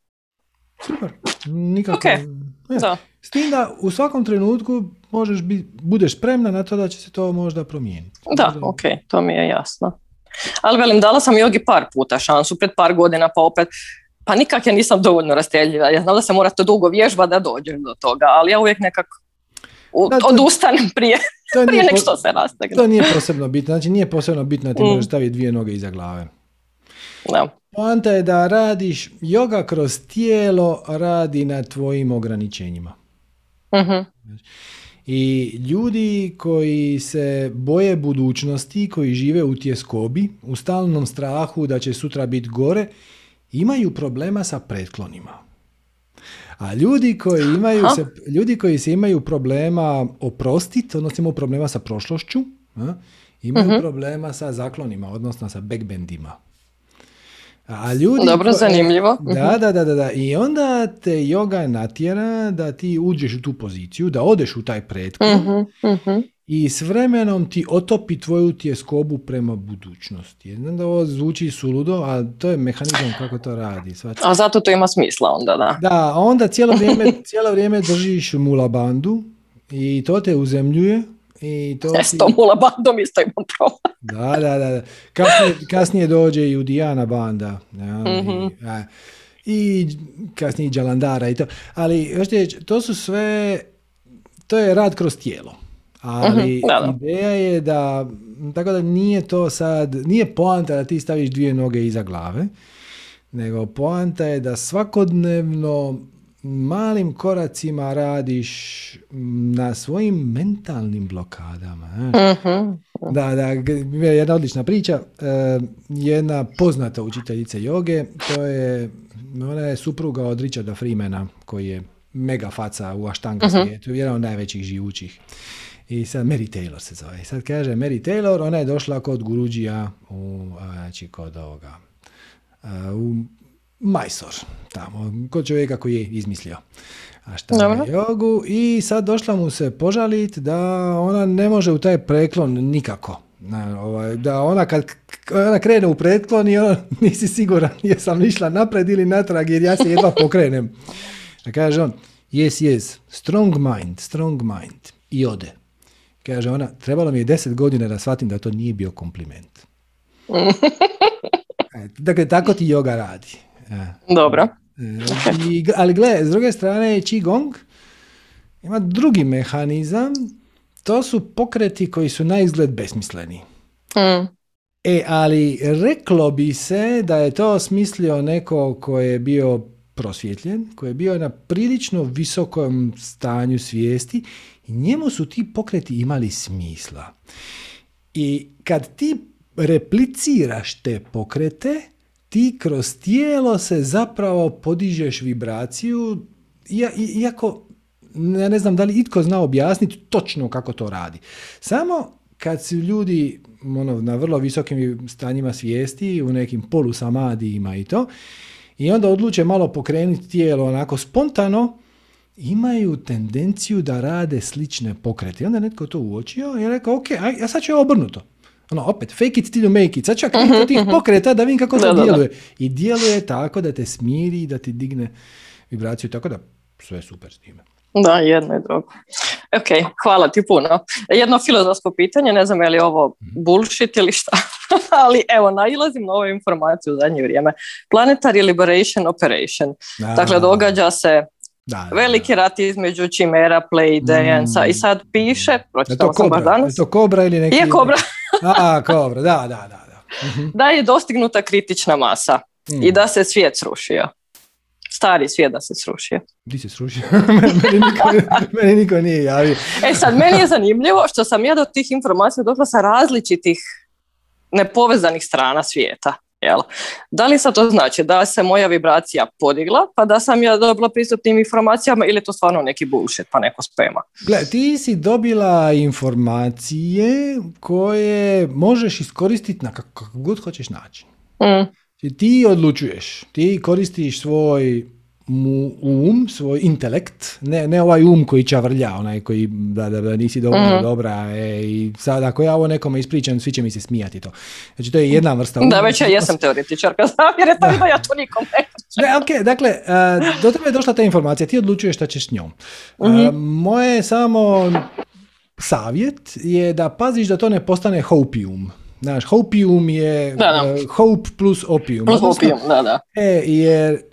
Speaker 1: Super. Nikako. Okay. Ja. S tim da u svakom trenutku možeš biti, budeš spremna na to da će se to možda promijeniti.
Speaker 4: Da, možda... ok, to mi je jasno. Ali velim, dala sam jogi par puta šansu, pred par godina pa opet, pa nikak ja nisam dovoljno rasteljljiva. Ja znam da se mora to dugo vježba da dođem do toga, ali ja uvijek nekako odustanem prije, to prije nek što se rastegne.
Speaker 1: To nije posebno bitno, znači nije posebno bitno da ti mm. možeš staviti dvije noge iza glave.
Speaker 4: Da.
Speaker 1: Poanta je da radiš, yoga kroz tijelo radi na tvojim ograničenjima. uh I ljudi koji se boje budućnosti, koji žive u tjeskobi, u stalnom strahu da će sutra biti gore, imaju problema sa pretklonima. A ljudi koji imaju se, ljudi koji se imaju problema oprostiti, odnosno imaju problema sa prošlošću, imaju uh problema sa zaklonima, odnosno sa backbendima. A ljudi
Speaker 4: Dobro, zanimljivo.
Speaker 1: Da, mhm. da, da, da, da. I onda te yoga natjera da ti uđeš u tu poziciju, da odeš u taj pretku uh i s vremenom ti otopi tvoju tjeskobu prema budućnosti. Znam da ovo zvuči suludo, a to je mehanizam kako to radi.
Speaker 4: Svači. A zato to ima smisla onda, da.
Speaker 1: Da, onda cijelo vrijeme, cijelo vrijeme držiš mula bandu i to te uzemljuje i to
Speaker 4: S tom bandom isto imam problem.
Speaker 1: da, da, da. Kasnije, kasnije dođe i Udijana banda. Ja, i, mhm. i kasnije Đalandara i to. Ali, to su sve, to je rad kroz tijelo. Ali uh ideja je da, tako da nije to sad, nije poanta da ti staviš dvije noge iza glave, nego poanta je da svakodnevno malim koracima radiš na svojim mentalnim blokadama. Uh-huh. Da, da, jedna odlična priča. E, jedna poznata učiteljica joge, to je, ona je supruga od Richarda Freemana, koji je mega faca u aštanga uh-huh. svijetu, jedan od najvećih živućih. I sad Mary Taylor se zove. I sad kaže Mary Taylor, ona je došla kod Guruđija, u, znači kod ovoga, u Majsor, tamo, kod čovjeka koji je izmislio šta jogu i sad došla mu se požaliti da ona ne može u taj preklon nikako. Ovaj, da ona kad ona krene u preklon i ona nisi siguran jesam išla napred ili natrag jer ja se jedva pokrenem. A kaže on, yes, yes, strong mind, strong mind. I ode. Kaže ona, trebalo mi je deset godina da shvatim da to nije bio kompliment. Dakle, tako ti yoga radi.
Speaker 4: E. Dobro.
Speaker 1: E, I, ali gle, s druge strane Qigong ima drugi mehanizam, to su pokreti koji su na izgled besmisleni. Mm. E, ali reklo bi se da je to smislio neko ko je bio prosvjetljen, koji je bio na prilično visokom stanju svijesti i njemu su ti pokreti imali smisla. I kad ti repliciraš te pokrete, ti kroz tijelo se zapravo podižeš vibraciju, iako ja ne znam da li itko zna objasniti točno kako to radi. Samo kad su ljudi ono, na vrlo visokim stanjima svijesti, u nekim polusamadijima i to, i onda odluče malo pokrenuti tijelo onako spontano, imaju tendenciju da rade slične pokrete. I onda netko to uočio i rekao, ok, a sad ću je obrnuto. Ono, opet, fake it till you make it. Sad čak uh tih pokreta da vidim kako to djeluje. I djeluje tako da te smiri, da ti digne vibraciju, tako da sve super s time.
Speaker 4: Da, jedno i drugo. Ok, hvala ti puno. Jedno filozofsko pitanje, ne znam je li ovo mhm. bullshit ili šta, ali evo, nailazim na ovu informaciju u zadnje vrijeme. Planetary Liberation Operation. Dakle, događa se da, Veliki rat između Chimera, Pleiadiansa mm. i sad piše, pročitala sam baš danas.
Speaker 1: Je to Kobra ili neki?
Speaker 4: Je Kobra.
Speaker 1: A, Kobra, da, da, da. Da,
Speaker 4: mhm. da je dostignuta kritična masa i mm. da se svijet srušio. Stari svijet da se srušio.
Speaker 1: Di se srušio? meni, niko, meni niko nije javio.
Speaker 4: e sad, meni je zanimljivo što sam ja do tih informacija došla sa različitih nepovezanih strana svijeta. Jel? Da li sad to znači da se moja vibracija podigla, pa da sam ja dobila pristup tim informacijama ili je to stvarno neki bullshit, pa neko spema?
Speaker 1: Gle, ti si dobila informacije koje možeš iskoristiti na kako god hoćeš način. Mm. Ti odlučuješ, ti koristiš svoj um, svoj intelekt, ne, ne ovaj um koji čavrlja, onaj koji da, da, da nisi dobro, mm dobra e, i sad ako ja ovo nekome ispričam, svi će mi se smijati to. Znači to je jedna vrsta
Speaker 4: Da, već ja jesam teoretičarka, jer je to da ja to nikom
Speaker 1: ne. ne ok, dakle, uh, do tebe je došla ta informacija, ti odlučuješ šta ćeš s njom. Uh, moje samo savjet je da paziš da to ne postane hopium. Znaš, hopium je da, da. Uh, hope plus opium.
Speaker 4: Plus opium, da, da.
Speaker 1: E, jer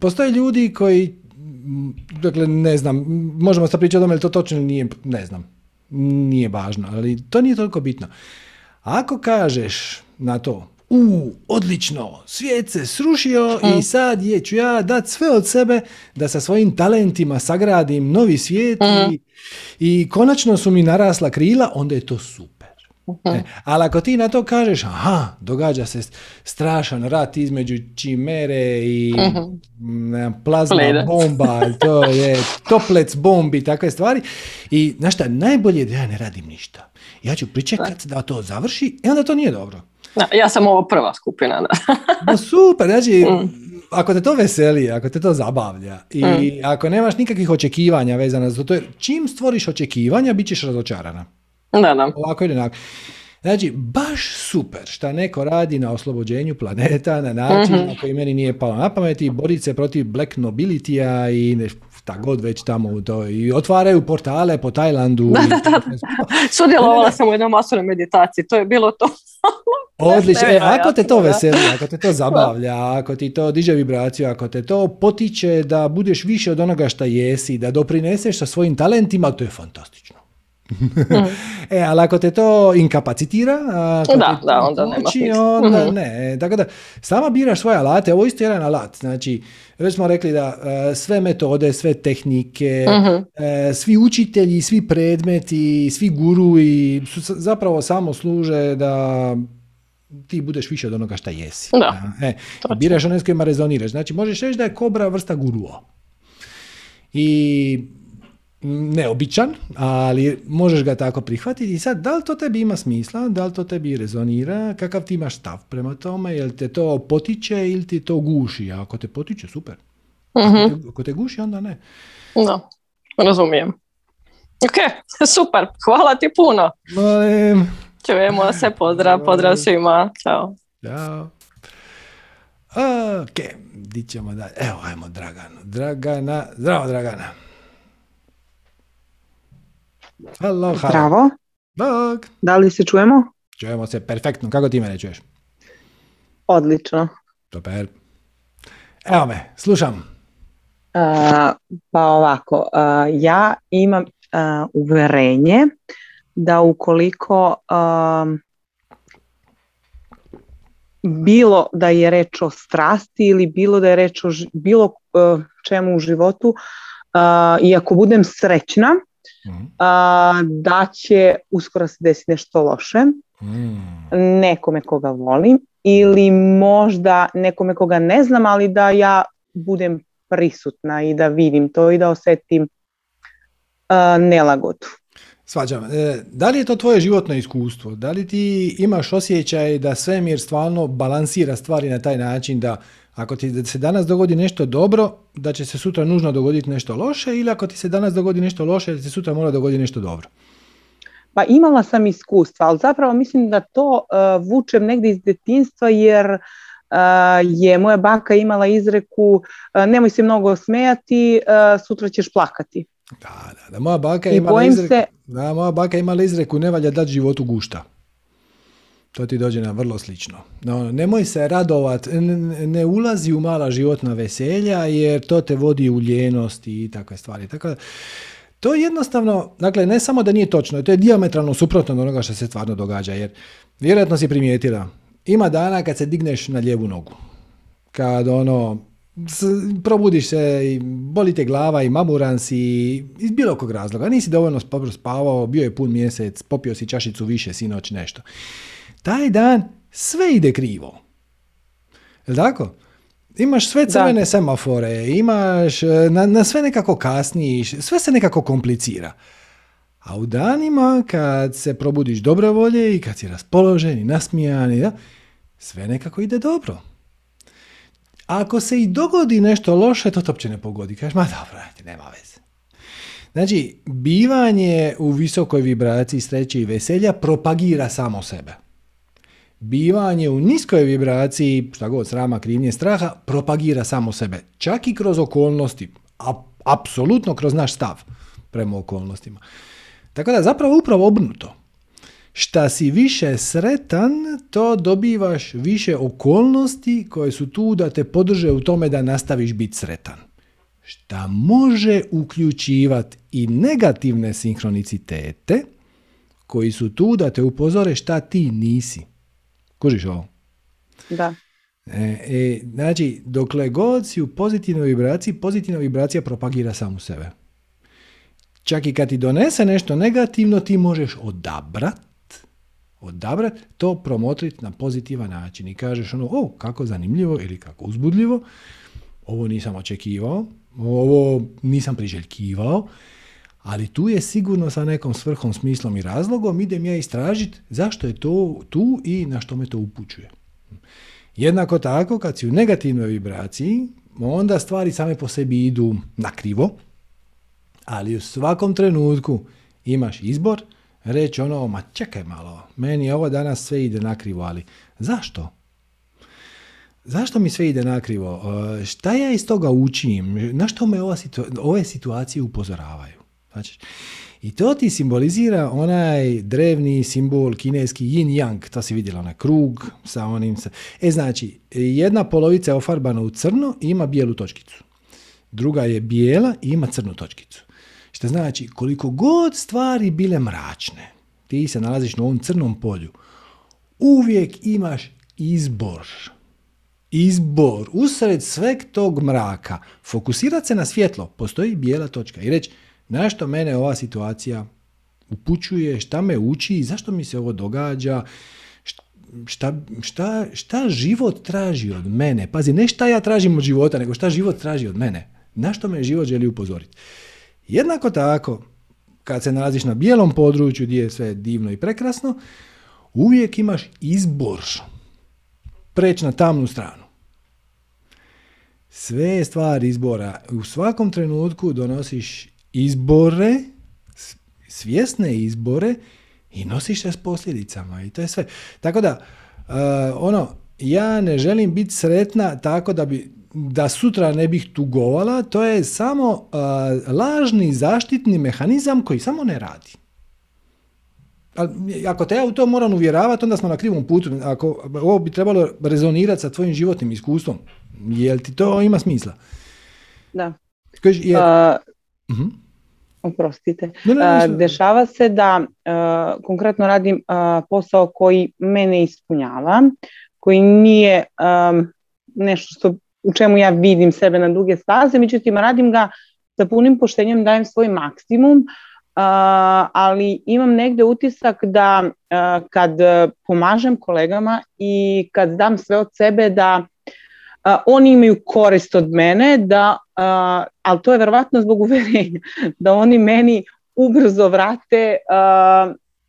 Speaker 1: postoje ljudi koji, dakle ne znam, možemo sad pričati o tome, to točno nije, ne znam, nije važno, ali to nije toliko bitno. Ako kažeš na to, u, odlično, svijet se srušio i sad je, ću ja dat sve od sebe da sa svojim talentima sagradim novi svijet i, i konačno su mi narasla krila, onda je to super. E, ali ako ti na to kažeš, aha, događa se strašan rat između čimere i uh plazma bomba, to je toplec bombi, takve stvari. I znaš šta, najbolje je da ja ne radim ništa. Ja ću pričekati da to završi i onda to nije dobro.
Speaker 4: Da, ja sam ovo prva skupina. Da.
Speaker 1: no, super, znači, mm. ako te to veseli, ako te to zabavlja i mm. ako nemaš nikakvih očekivanja vezana za to, čim stvoriš očekivanja, bit ćeš razočarana.
Speaker 4: Da, da.
Speaker 1: Ovako ili onako. Znači, baš super šta neko radi na oslobođenju planeta na način mm-hmm. na koji meni nije palo na pamet i boriti se protiv black nobility i ne, šta god već tamo u to. I otvaraju portale po Tajlandu.
Speaker 4: Da, da, da. Sudjelovala sam u jednoj masovnoj meditaciji. To je bilo to.
Speaker 1: Odlično. E, ako te to veseli, ako te to zabavlja, ako ti to diže vibraciju, ako te to potiče da budeš više od onoga šta jesi, da doprineseš sa svojim talentima, to je fantastično. E, ali ako te to inkapacitira, ako
Speaker 4: da, da, onda nema
Speaker 1: onda mhm. ne. Tako da, sama biraš svoje alate, ovo isto je jedan alat. Znači, već smo rekli da uh, sve metode, sve tehnike, uh svi učitelji, svi predmeti, svi guru i su zapravo samo služe da ti budeš više od onoga šta jesi.
Speaker 4: Da,
Speaker 1: e, biraš ono s kojima rezoniraš. Znači, možeš reći da je kobra vrsta gurua. I neobičan, ali možeš ga tako prihvatiti i sad da li to tebi ima smisla, da li to tebi rezonira, kakav ti imaš stav prema tome, jel te to potiče ili ti to guši, a ako te potiče, super. uh Ako, te, guši, onda ne.
Speaker 4: Da, razumijem. Ok, super, hvala ti puno.
Speaker 1: Molim.
Speaker 4: Čujemo se, pozdrav, pozdrav svima, Ćao.
Speaker 1: Ćao. Ok, di ćemo dalje. Evo, ajmo Draganu. Dragana, zdravo Dragana. Halo, halo.
Speaker 5: Zdravo.
Speaker 1: Bog.
Speaker 5: Da li se čujemo?
Speaker 1: Čujemo se perfektno. Kako ti mene čuješ?
Speaker 5: Odlično.
Speaker 1: Super. Evo me, slušam.
Speaker 5: Uh, pa ovako, uh, ja imam uh, uverenje da ukoliko bilo da je reč o strasti ili bilo da je reč o bilo čemu u životu, i ako budem srećna, Mhm. da će uskoro se desiti nešto loše mm. nekome koga volim ili možda nekome koga ne znam, ali da ja budem prisutna i da vidim to i da osjetim uh, nelagodu.
Speaker 1: Svađam. E, da li je to tvoje životno iskustvo? Da li ti imaš osjećaj da svemir stvarno balansira stvari na taj način da ako ti se danas dogodi nešto dobro, da će se sutra nužno dogoditi nešto loše ili ako ti se danas dogodi nešto loše, da se sutra mora dogoditi nešto dobro?
Speaker 5: Pa imala sam iskustva, ali zapravo mislim da to uh, vučem negdje iz detinstva jer uh, je moja baka imala izreku uh, nemoj se mnogo smejati, sutra ćeš plakati.
Speaker 1: Da, da, da. Moja baka je imala izreku, da, moja baka imala izreku ne valja dati životu gušta. To ti dođe na vrlo slično. No, nemoj se radovat, ne, ulazi u mala životna veselja jer to te vodi u ljenost i takve stvari. Tako to jednostavno, dakle, ne samo da nije točno, to je diametralno suprotno od onoga što se stvarno događa, jer vjerojatno si primijetila, ima dana kad se digneš na lijevu nogu, kad ono, probudiš se i boli te glava i mamuran si iz bilo kog razloga, nisi dovoljno spavao, bio je pun mjesec, popio si čašicu više sinoć, nešto taj dan sve ide krivo. Jel tako? Imaš sve crvene da. semafore, imaš, e, na, na sve nekako kasniš, sve se nekako komplicira. A u danima kad se probudiš dobre volje i kad si raspoložen i nasmijan, da, sve nekako ide dobro. ako se i dogodi nešto loše, to to uopće ne pogodi. Kažeš, ma dobro, nema veze. Znači, bivanje u visokoj vibraciji sreće i veselja propagira samo sebe bivanje u niskoj vibraciji, šta god, srama, krivnje, straha, propagira samo sebe. Čak i kroz okolnosti, a, apsolutno kroz naš stav prema okolnostima. Tako da zapravo upravo obrnuto. Šta si više sretan, to dobivaš više okolnosti koje su tu da te podrže u tome da nastaviš biti sretan. Šta može uključivati i negativne sinhronicitete koji su tu da te upozore šta ti nisi. Kužiš ovo?
Speaker 5: Da.
Speaker 1: E, e, znači, dokle god si u pozitivnoj vibraciji, pozitivna vibracija propagira samu sebe. Čak i kad ti donese nešto negativno, ti možeš odabrat, odabrat, to promotriti na pozitivan način i kažeš ono, o, kako zanimljivo ili kako uzbudljivo, ovo nisam očekivao, ovo nisam priželjkivao, ali tu je sigurno sa nekom svrhom, smislom i razlogom, idem ja istražiti zašto je to tu i na što me to upućuje. Jednako tako, kad si u negativnoj vibraciji, onda stvari same po sebi idu na krivo, ali u svakom trenutku imaš izbor reći ono, ma čekaj malo, meni ovo danas sve ide na krivo, ali zašto? Zašto mi sve ide nakrivo? E, šta ja iz toga učim? Na što me ove situacije upozoravaju? Znači, I to ti simbolizira onaj drevni simbol kineski yin yang, to si vidjela, onaj krug sa onim... Sa... E znači, jedna polovica je ofarbana u crno i ima bijelu točkicu. Druga je bijela i ima crnu točkicu. Što znači, koliko god stvari bile mračne, ti se nalaziš na ovom crnom polju, uvijek imaš izbor. Izbor. Usred sveg tog mraka. Fokusirati se na svjetlo. Postoji bijela točka. I reći, na što mene ova situacija upućuje, šta me uči, zašto mi se ovo događa, šta, šta, šta život traži od mene. Pazi, ne šta ja tražim od života, nego šta život traži od mene. Na što me život želi upozoriti. Jednako tako, kad se nalaziš na bijelom području gdje je sve divno i prekrasno, uvijek imaš izbor preći na tamnu stranu. Sve je stvar izbora. U svakom trenutku donosiš izbore, svjesne izbore i nosiš se s posljedicama i to je sve. Tako da, uh, ono, ja ne želim biti sretna tako da bi da sutra ne bih tugovala, to je samo uh, lažni zaštitni mehanizam koji samo ne radi. Ako te ja u to moram uvjeravati, onda smo na krivom putu. Ako ovo bi trebalo rezonirati sa tvojim životnim iskustvom, jel ti to ima smisla?
Speaker 5: Da. jer... uh, Oprostite. Dešava se da konkretno radim posao koji mene ispunjava, koji nije nešto što, u čemu ja vidim sebe na duge staze, međutim radim ga sa punim poštenjem, dajem svoj maksimum, ali imam negde utisak da kad pomažem kolegama i kad dam sve od sebe da oni imaju korist od mene, da, ali to je verovatno zbog uverenja, da oni meni ubrzo vrate,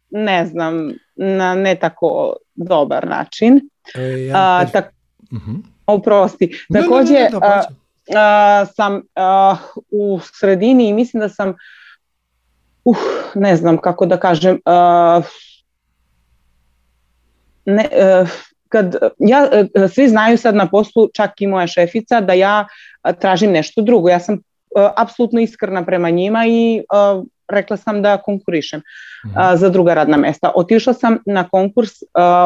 Speaker 5: ne znam, na ne tako dobar način. E, ja, tak, uh-huh. Oprosti. Također sam u sredini i mislim da sam, uh, ne znam kako da kažem, ne, kad ja, e, svi znaju sad na poslu, čak i moja šefica, da ja tražim nešto drugo. Ja sam apsolutno iskrena prema njima i rekla sam da konkurišem mhm. za druga radna mesta. Otišla sam na konkurs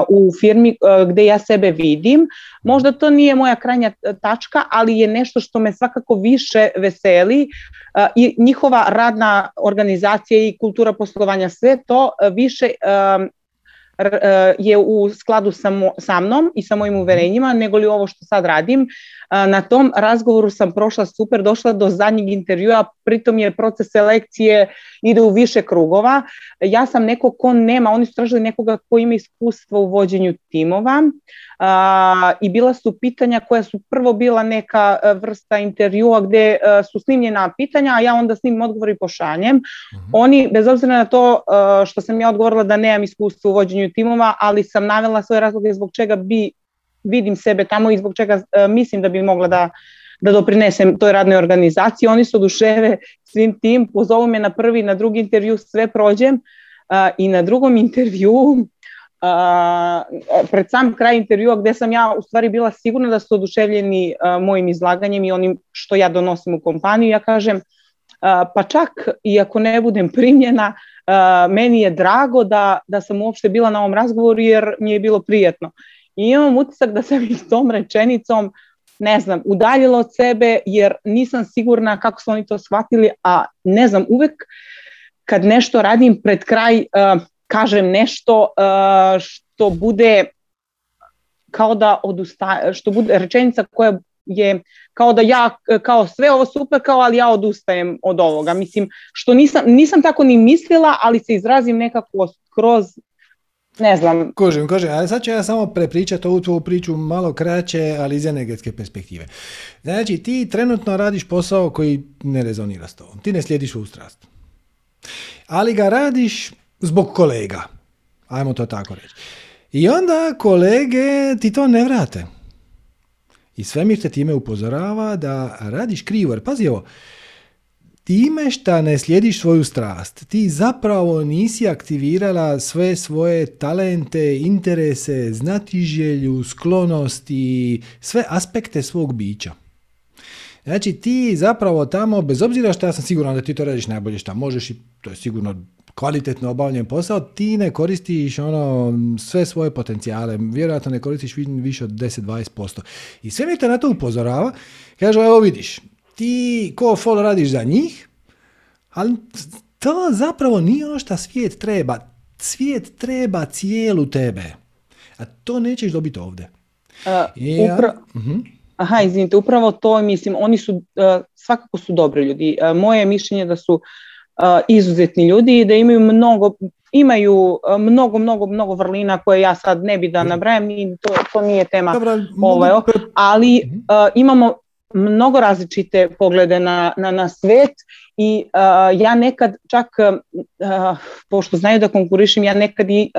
Speaker 5: u firmi gdje ja sebe vidim. Možda to nije moja krajnja tačka, ali je nešto što me svakako više veseli i njihova radna organizacija i kultura poslovanja, sve to više E, je u skladu sa, sa mnom i sa mojim uverenjima nego li ovo što sad radim. E, na tom razgovoru sam prošla super, došla do zadnjeg intervjua, pritom je proces selekcije ide u više krugova. Ja sam neko ko nema, oni su tražili nekoga ko ima iskustvo u vođenju timova i bila su pitanja koja su prvo bila neka e, vrsta intervjua gdje su snimljena pitanja, a ja onda s njim odgovor i pošaljem. Mhm. Oni, bez obzira na to što sam ja odgovorila da nemam iskustvo u vođenju timova, ali sam navela svoje razloge zbog čega bi vidim sebe tamo i zbog čega e, mislim da bi mogla da, da doprinesem toj radnoj organizaciji. Oni su oduševe svim tim, pozovu me na prvi, na drugi intervju, sve prođem i na drugom intervju pred sam kraj intervjua gdje sam ja u stvari bila sigurna da su oduševljeni mojim izlaganjem i onim što ja donosim u kompaniju, ja kažem pa čak i ako ne budem primljena, meni je drago da, da sam uopšte bila na ovom razgovoru jer mi je bilo prijatno. I imam utisak da sam ih tom rečenicom, ne znam, udaljila od sebe jer nisam sigurna kako su oni to shvatili, a ne znam, uvek kad nešto radim pred kraj, kažem nešto što bude kao da odustaje, što bude rečenica koja je kao da ja, kao sve ovo super, kao ali ja odustajem od ovoga. Mislim, što nisam, nisam tako ni mislila, ali se izrazim nekako kroz ne znam.
Speaker 1: Kožim, kožim. A sad ću ja samo prepričati ovu tvoju priču malo kraće, ali iz energetske perspektive. Znači, ti trenutno radiš posao koji ne rezonira s tobom. Ti ne slijediš u strast. Ali ga radiš zbog kolega. Ajmo to tako reći. I onda kolege ti to ne vrate. I svemir te time upozorava da radiš krivo. Jer pazi ovo, time šta ne slijediš svoju strast, ti zapravo nisi aktivirala sve svoje talente, interese, znatiželju, sklonosti, sve aspekte svog bića. Znači ti zapravo tamo, bez obzira što ja sam siguran da ti to radiš najbolje šta možeš i to je sigurno kvalitetno obavljen posao, ti ne koristiš ono sve svoje potencijale, vjerojatno ne koristiš više od 10-20%. I sve mi te na to upozorava, kaže evo vidiš, ti ko fol radiš za njih, Ali to zapravo nije ono što svijet treba. Svijet treba cijelu tebe. A to nećeš dobiti ovdje.
Speaker 5: Uh, Aha, izvinite, upravo to mislim, oni su, svakako su dobri ljudi. moje mišljenje da su izuzetni ljudi i da imaju mnogo, imaju mnogo, mnogo, mnogo vrlina koje ja sad ne bi da nabrajam i to, to nije tema ovaj, ali mhm. imamo mnogo različite poglede na, na, na svet i ja nekad čak, pošto znaju da konkurišem, ja nekad i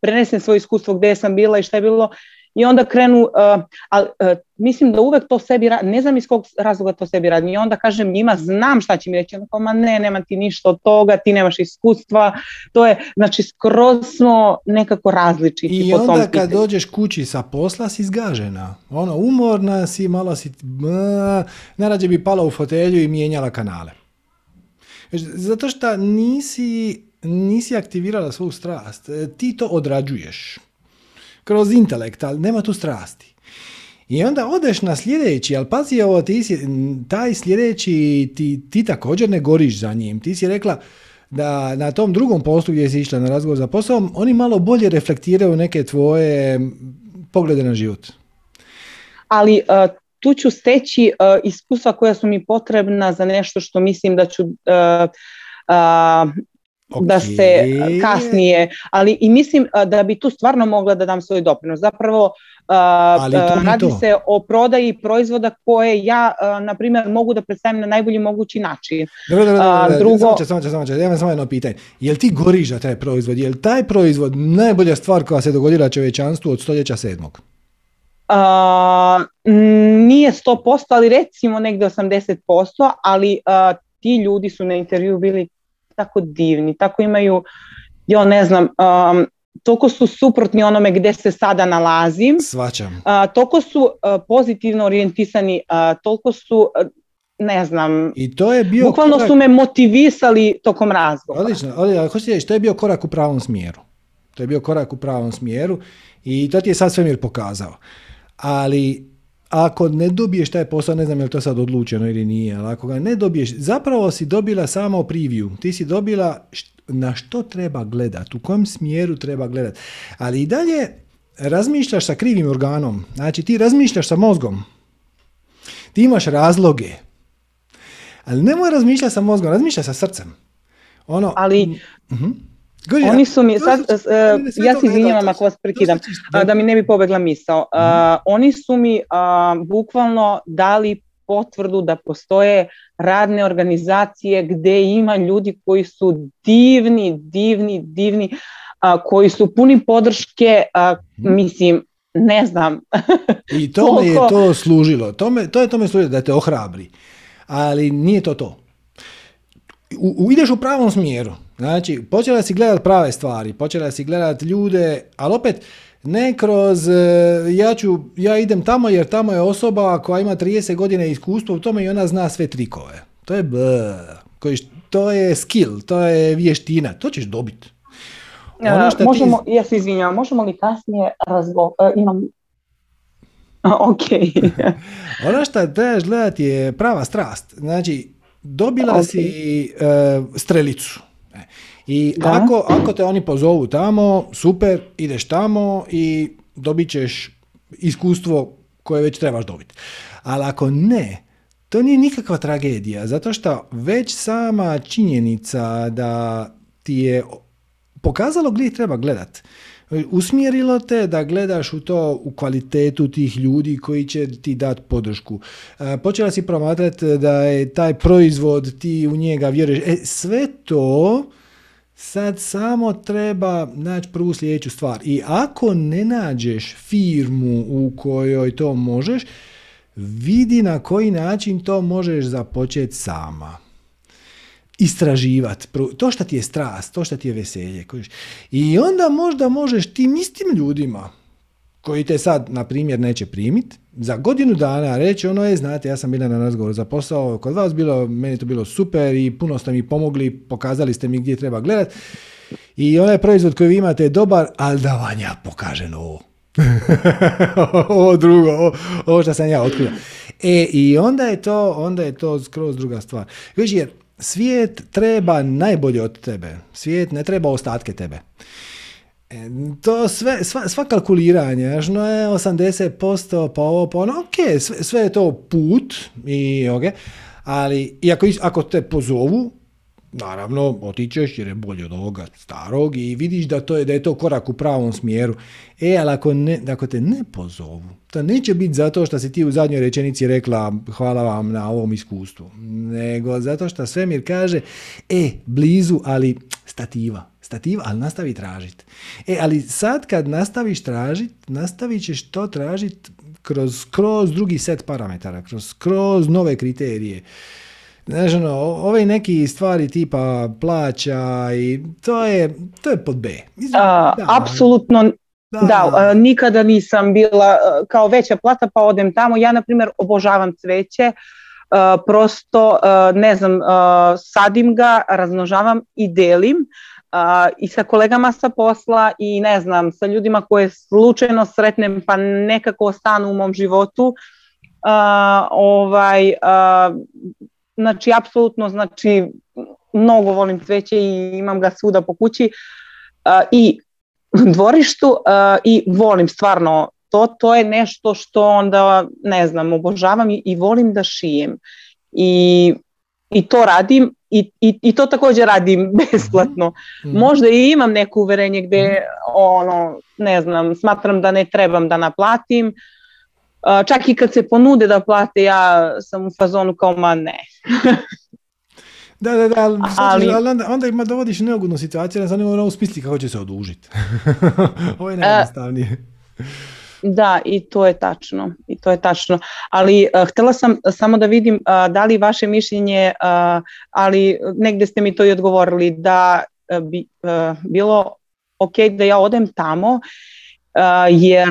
Speaker 5: prenesem svoje iskustvo gdje sam bila i šta je bilo i onda krenu, uh, ali uh, mislim da uvek to sebi radi, ne znam iz kog razloga to sebi radi, i onda kažem njima, znam šta će mi reći, onda ma ne, nema ti ništa od toga, ti nemaš iskustva, to je, znači skroz smo nekako različiti
Speaker 1: I onda kad dođeš kući sa posla si zgažena, ono, umorna si, malo si, narađe bi pala u fotelju i mijenjala kanale. Zato što nisi, nisi aktivirala svoju strast, ti to odrađuješ kroz intelekt, ali nema tu strasti. I onda odeš na sljedeći, ali pazi ovo, ti si, taj sljedeći, ti, ti također ne goriš za njim. Ti si rekla da na tom drugom poslu gdje si išla na razgovor za posao, oni malo bolje reflektiraju neke tvoje poglede na život.
Speaker 5: Ali uh, tu ću steći uh, iskustva koja su mi potrebna za nešto što mislim da ću uh, da se kasnije, ali i mislim da bi tu stvarno mogla da dam svoj doprinos. Zapravo ali radi se o prodaji proizvoda koje ja, na primjer, mogu da predstavim na najbolji mogući način.
Speaker 1: Dobro, dobro, dobro, drugo... Samo će, samo će, samo će. Ja samo jedno pitanje. Jel ti goriš za taj proizvod? Jel taj proizvod najbolja stvar koja se dogodila čovječanstvu od stoljeća sedmog?
Speaker 5: Uh, nije 100%, ali recimo negdje 80%, ali ti ljudi su na intervju bili tako divni, tako imaju, jo ne znam, um, toliko su suprotni onome gdje se sada nalazim.
Speaker 1: Svačam.
Speaker 5: Uh, toliko su uh, pozitivno orijentisani, uh, toliko su, uh, ne znam,
Speaker 1: I to je bio
Speaker 5: bukvalno su me motivisali tokom razgovora.
Speaker 1: Odlično, odlično. Hoćete reći, to je bio korak u pravom smjeru. To je bio korak u pravom smjeru i to ti je sad svemir pokazao. Ali ako ne dobiješ taj posao, ne znam je li to sad odlučeno ili nije, ali ako ga ne dobiješ, zapravo si dobila samo preview. Ti si dobila na što treba gledat, u kojem smjeru treba gledat. Ali i dalje razmišljaš sa krivim organom. Znači ti razmišljaš sa mozgom. Ti imaš razloge. Ali nemoj razmišljati sa mozgom, razmišljaj sa srcem. Ono,
Speaker 5: ali... uh oni su mi, sad, ja se izvinjavam ako vas prekidam, da mi ne bi pobegla misao. Mhm. Oni su mi bukvalno dali potvrdu da postoje radne organizacije gdje ima ljudi koji su divni, divni, divni, koji su puni podrške, mhm. mislim, ne znam.
Speaker 1: I tome je to služilo, tome, to je tome služilo da te ohrabri, ali nije to to. U, ideš u pravom smjeru, Znači, počela si gledat prave stvari, počela si gledat ljude, ali opet ne kroz e, ja, ću, ja idem tamo jer tamo je osoba koja ima 30 godina iskustva u tome i ona zna sve trikove. To je b, koji, to je skill, to je vještina, to ćeš dobiti.
Speaker 5: Ono možemo, ti... ja se izvinjam, možemo li kasnije razgovarati, e, imam ok.
Speaker 1: ono što trebaš gledati je prava strast. Znači, dobila si uh, strelicu i ako, ako te oni pozovu tamo, super, ideš tamo i dobit ćeš iskustvo koje već trebaš dobiti. Ali ako ne, to nije nikakva tragedija, zato što već sama činjenica da ti je pokazalo gdje treba gledat. Usmjerilo te da gledaš u to, u kvalitetu tih ljudi koji će ti dati podršku. E, počela si promatrati da je taj proizvod, ti u njega vjeruješ. E, sve to Sad samo treba naći prvu sljedeću stvar. I ako ne nađeš firmu u kojoj to možeš, vidi na koji način to možeš započeti sama. Istraživati. To što ti je strast, to što ti je veselje. I onda možda možeš tim istim ljudima koji te sad, na primjer, neće primiti, za godinu dana reći ono je, znate, ja sam bila na razgovoru za posao, kod vas bilo, meni to bilo super i puno ste mi pomogli, pokazali ste mi gdje treba gledat i onaj proizvod koji vi imate je dobar, ali da vam ja pokažem ovo. ovo drugo, ovo, ovo što sam ja otkrio. E, i onda je to, onda je to skroz druga stvar. Znači, jer svijet treba najbolje od tebe. Svijet ne treba ostatke tebe. E, to sve, sva, sva kalkuliranja, no je 80%, pa ovo, pa ono, ok, sve, sve je to put, i, ok, ali i ako, ako te pozovu, naravno otičeš jer je bolje od ovoga starog i vidiš da, to je, da je to korak u pravom smjeru. E, ali ako, ne, ako te ne pozovu, to neće biti zato što si ti u zadnjoj rečenici rekla hvala vam na ovom iskustvu, nego zato što svemir kaže, e, blizu, ali stativa, stativa, ali nastavi tražiti. E, ali sad kad nastaviš tražiti, nastavit ćeš to tražiti kroz, kroz drugi set parametara, kroz, kroz nove kriterije. Znaš, ono, ove neki stvari tipa plaća i to je, to je pod B.
Speaker 5: da, apsolutno da. nikada nisam bila kao veća plata pa odem tamo. Ja, na primjer, obožavam cveće. prosto, ne znam, sadim ga, razmnožavam i delim i sa kolegama sa posla i ne znam, sa ljudima koje slučajno sretnem pa nekako ostanu u mom životu. ovaj, znači, apsolutno, znači, mnogo volim cveće i imam ga svuda po kući i dvorištu i volim stvarno to, to je nešto što onda, ne znam, obožavam i, i volim da šijem. I, i to radim i, i, i to također radim besplatno. Mhm. Možda i imam neko uverenje gdje ono, ne znam, smatram da ne trebam da naplatim. Čak i kad se ponude da plate, ja sam u fazonu kao ma ne.
Speaker 1: Da, da, da, ali, ali onda, onda ima dovodiš neugodnu situaciju, ne ono u smisli kako će se odužiti. Ovo je najjednostavnije.
Speaker 5: Da, i to je tačno. I to je tačno. Ali uh, htjela sam samo da vidim uh, da li vaše mišljenje, uh, ali negdje ste mi to i odgovorili, da bi bilo ok da ja odem tamo, jer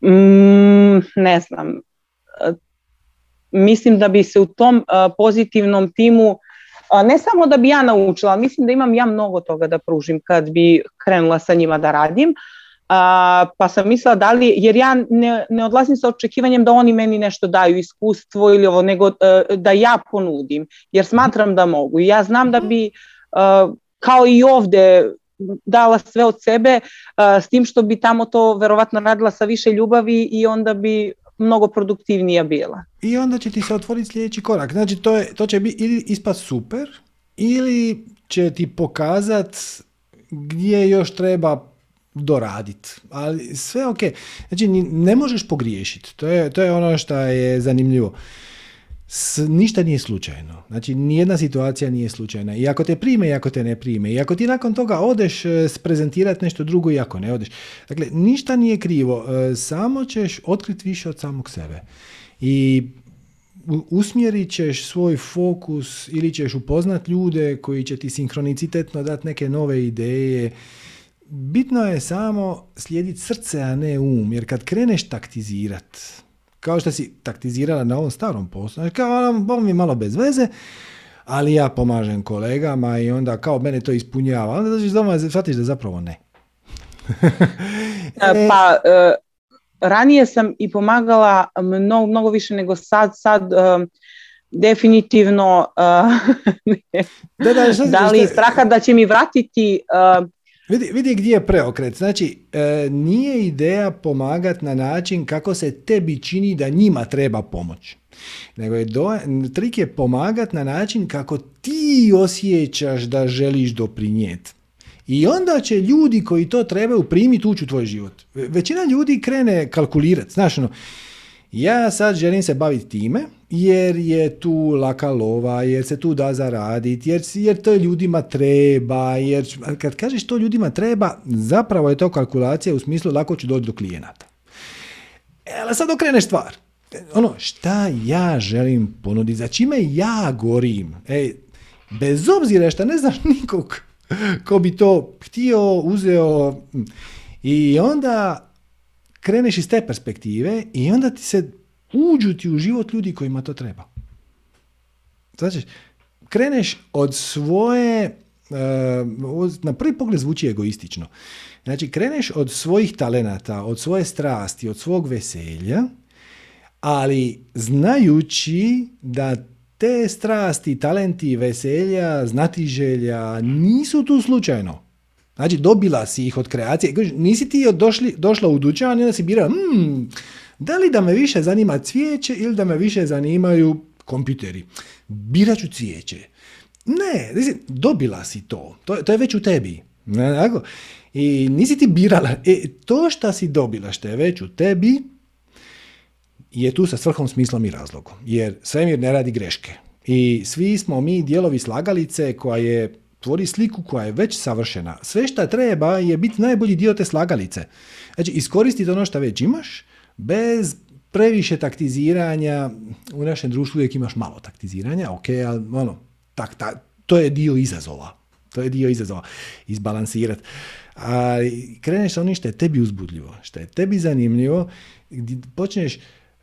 Speaker 5: mm, ne znam, mislim da bi se u tom pozitivnom timu ne samo da bi ja naučila, mislim da imam ja mnogo toga da pružim kad bi krenula sa njima da radim, pa sam mislila da li, jer ja ne, ne odlazim sa očekivanjem da oni meni nešto daju, iskustvo ili ovo, nego e, da ja ponudim, jer smatram da mogu. Ja znam da bi, kao i ovdje, dala sve od sebe, s tim što bi tamo to verovatno radila sa više ljubavi i onda bi mnogo produktivnija bila.
Speaker 1: I onda će ti se otvoriti sljedeći korak. Znači to, je, to će biti ili ispast super ili će ti pokazat gdje još treba doraditi. Ali sve ok. Znači, ne možeš pogriješiti. To je, to je ono što je zanimljivo. S, ništa nije slučajno. Znači, nijedna situacija nije slučajna. I ako te prime i ako te ne prime. I ako ti nakon toga odeš e, sprezentirati nešto drugo i ako ne odeš. Dakle, ništa nije krivo. E, samo ćeš otkriti više od samog sebe. I usmjerit ćeš svoj fokus ili ćeš upoznat ljude koji će ti sinkronicitetno dati neke nove ideje bitno je samo slijediti srce, a ne um. Jer kad kreneš taktizirat, kao što si taktizirala na ovom starom poslu, kao ono, mi malo bez veze, ali ja pomažem kolegama i onda kao mene to ispunjava. Onda dođeš doma i shvatiš da zapravo ne.
Speaker 5: E, pa, e, ranije sam i pomagala mnogo, mnogo više nego sad. Sad e, definitivno da, da, da li straha da će mi vratiti
Speaker 1: Vidi, vidi gdje je preokret. Znači, e, nije ideja pomagati na način kako se tebi čini da njima treba pomoć. Nego je do, trik je pomagati na način kako ti osjećaš da želiš doprinijeti. I onda će ljudi koji to trebaju primiti ući u tvoj život. Većina ljudi krene kalkulirati. Znaš, ono, ja sad želim se baviti time jer je tu laka lova, jer se tu da zaraditi, jer, jer to ljudima treba, jer kad kažeš to ljudima treba, zapravo je to kalkulacija u smislu lako ću doći do klijenata. E, ali sad okreneš stvar. Ono, šta ja želim ponuditi, za čime ja gorim? E, bez obzira što ne znaš nikog ko bi to htio, uzeo i onda kreneš iz te perspektive i onda ti se uđu ti u život ljudi kojima to treba. Znači, kreneš od svoje, eh, na prvi pogled zvuči egoistično, znači kreneš od svojih talenata, od svoje strasti, od svog veselja, ali znajući da te strasti, talenti, veselja, znatiželja nisu tu slučajno. Znači, dobila si ih od kreacije. Nisi ti došli, došla u dućan i onda si birala, hmm, da li da me više zanima cvijeće ili da me više zanimaju kompjuteri. Birat ću cvijeće. Ne, dobila si to. To, to je već u tebi. I nisi ti birala. E, to što si dobila, što je već u tebi, je tu sa svrhom, smislom i razlogom. Jer svemir ne radi greške. I svi smo mi dijelovi slagalice koja je tvori sliku koja je već savršena. Sve što treba je biti najbolji dio te slagalice. Znači, iskoristiti ono što već imaš, bez previše taktiziranja. U našem društvu uvijek imaš malo taktiziranja, ok, ali ono, tak, tak, to je dio izazova. To je dio izazova. Izbalansirati. A kreneš sa onim što je tebi uzbudljivo, što je tebi zanimljivo, gdje počneš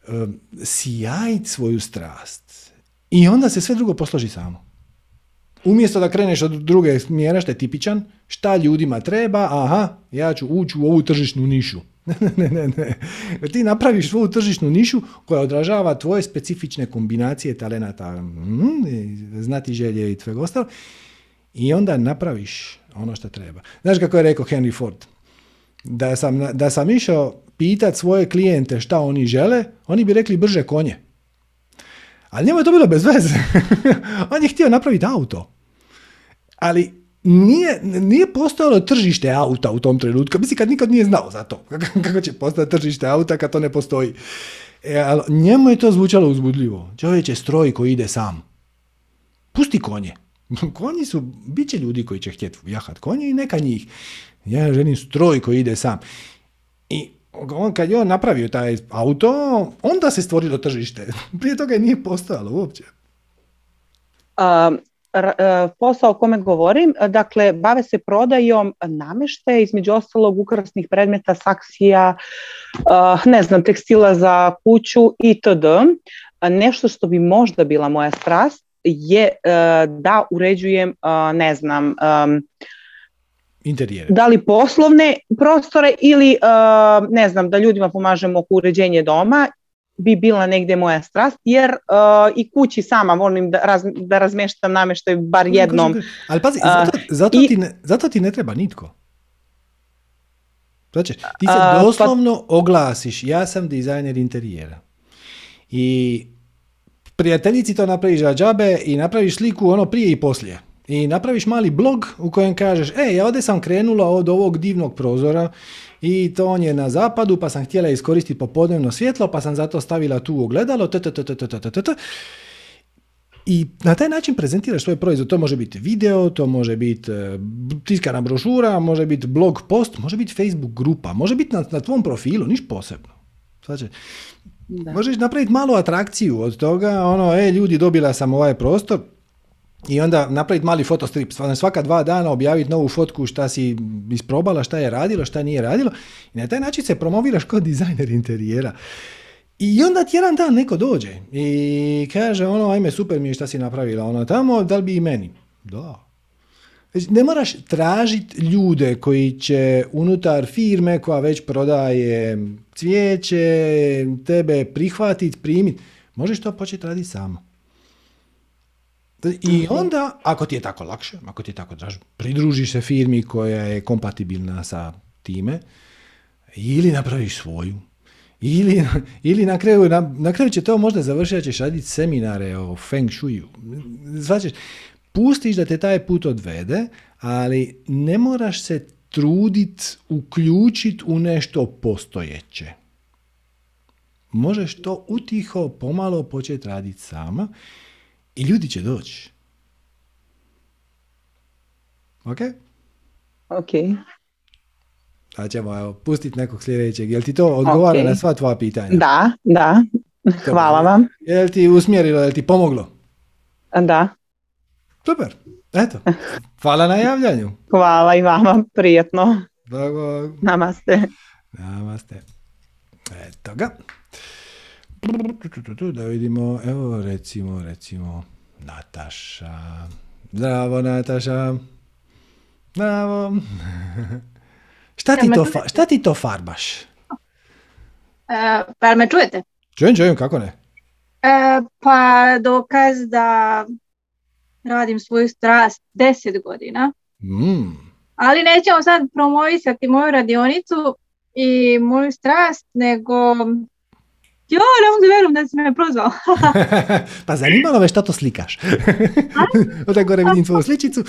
Speaker 1: um, sijajiti svoju strast. I onda se sve drugo posloži samo. Umjesto da kreneš od druge smjera što je tipičan, šta ljudima treba, aha, ja ću ući u ovu tržišnu nišu. ne, ne, ne. Ti napraviš svoju tržišnu nišu koja odražava tvoje specifične kombinacije talenata, mm, znati želje i tvega ostalo. I onda napraviš ono što treba. Znaš kako je rekao Henry Ford? Da sam, da sam išao pitat svoje klijente šta oni žele, oni bi rekli brže konje. Ali njemu je to bilo bez veze. On je htio napraviti auto. Ali nije, nije postojalo tržište auta u tom trenutku. Mislim, kad nikad nije znao za to. Kako će postati tržište auta kad to ne postoji. E, ali njemu je to zvučalo uzbudljivo. Čovječ je stroj koji ide sam. Pusti konje. Konji su, bit će ljudi koji će htjeti jahat konje i neka njih. Ja želim stroj koji ide sam. I on, kad je on napravio taj auto, onda se stvorilo tržište. Prije toga je nije postojalo uopće.
Speaker 5: Um, posao o kome govorim, dakle, bave se prodajom namešte, između ostalog ukrasnih predmeta, saksija, e, ne znam, tekstila za kuću itd. Nešto što bi možda bila moja strast je e, da uređujem, ne znam,
Speaker 1: Interijere.
Speaker 5: Da li poslovne prostore ili ne znam da ljudima pomažemo oko uređenja doma bi bila negdje moja strast, jer uh, i kući sama volim da, raz, da razmeštam namještaj bar jednom.
Speaker 1: Ali pazi, zato, zato, ti ne, zato ti ne treba nitko. Znači, ti se pa- doslovno oglasiš, ja sam dizajner interijera. I prijateljici to napraviš za džabe i napraviš sliku ono prije i poslije. I napraviš mali blog u kojem kažeš, e, ja ovdje sam krenula od ovog divnog prozora i to on je na zapadu, pa sam htjela iskoristiti popodnevno svjetlo, pa sam zato stavila tu ogledalo, i na taj način prezentiraš svoj proizvod. To može biti video, to može biti e, tiskana brošura, može biti blog post, može biti Facebook grupa, može biti na, na tvom profilu, niš posebno. Znači, možeš napraviti malu atrakciju od toga, ono, e, ljudi, dobila sam ovaj prostor, i onda napraviti mali fotostrip, svaka dva dana objaviti novu fotku šta si isprobala, šta je radilo, šta nije radilo i na taj način se promoviraš kao dizajner interijera. I onda ti jedan dan neko dođe i kaže ono, ajme super mi je šta si napravila ono tamo, da li bi i meni? Da. Znači, ne moraš tražiti ljude koji će unutar firme koja već prodaje cvijeće, tebe prihvatiti, primiti. Možeš to početi raditi samo. I onda, ako ti je tako lakše, ako ti je tako draž, pridružiš se firmi koja je kompatibilna sa time, ili napraviš svoju, ili, ili na, kraju, na, na kraju će to možda završiti, ćeš raditi seminare o feng shuiu. Znači, pustiš da te taj put odvede, ali ne moraš se trudit uključiti u nešto postojeće. Možeš to utiho, pomalo početi raditi sama i ljudi će doći. Ok?
Speaker 5: Ok.
Speaker 1: Da ćemo evo, pustiti nekog sljedećeg. Jel ti to odgovara na sva tvoja pitanja?
Speaker 5: Da, da. Hvala vam.
Speaker 1: Jel ti usmjerilo, jel ti pomoglo?
Speaker 5: Da.
Speaker 1: Super. Eto. Hvala na javljanju.
Speaker 5: Hvala i vama. Prijetno.
Speaker 1: Dobro.
Speaker 5: Namaste.
Speaker 1: Namaste. Eto ga. Da vidimo, evo recimo, recimo, Nataša. Zdravo Nataša. Zdravo. šta, ti to, šta ti to farbaš?
Speaker 2: Uh, pa me čujete?
Speaker 1: Čujem, čujem, kako ne?
Speaker 6: E, pa dokaz da radim svoju strast deset godina. Mm. Ali nećemo sad promovisati moju radionicu i moju strast, nego Jo, ne mogu verujem da si me prozvao.
Speaker 1: pa zanimalo me šta to slikaš. Onda gore vidim tvoju sličicu.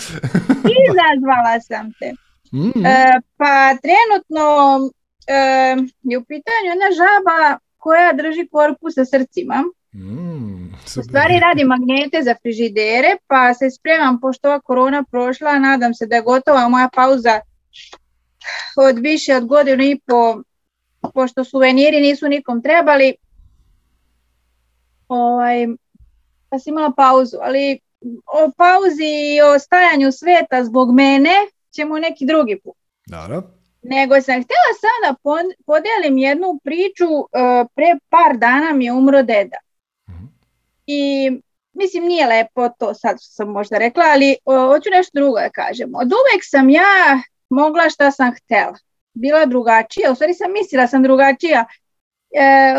Speaker 6: Izazvala sam te. Mm. E, pa trenutno e, je u pitanju jedna žaba koja drži korpu sa srcima. Mm, u stvari radi magnete za frižidere, pa se spremam, pošto ova korona prošla, nadam se da je gotova moja pauza od više od godinu i po, pošto suveniri nisu nikom trebali, ovaj, pa sam imala pauzu, ali o pauzi i o stajanju sveta zbog mene ćemo neki drugi put. Nego sam htjela sada podijelim jednu priču, e, pre par dana mi je umro deda. Mhm. I mislim nije lepo to sad sam možda rekla, ali hoću nešto drugo da kažem. Od uvek sam ja mogla šta sam htjela. Bila drugačija, u stvari sam mislila sam drugačija. E,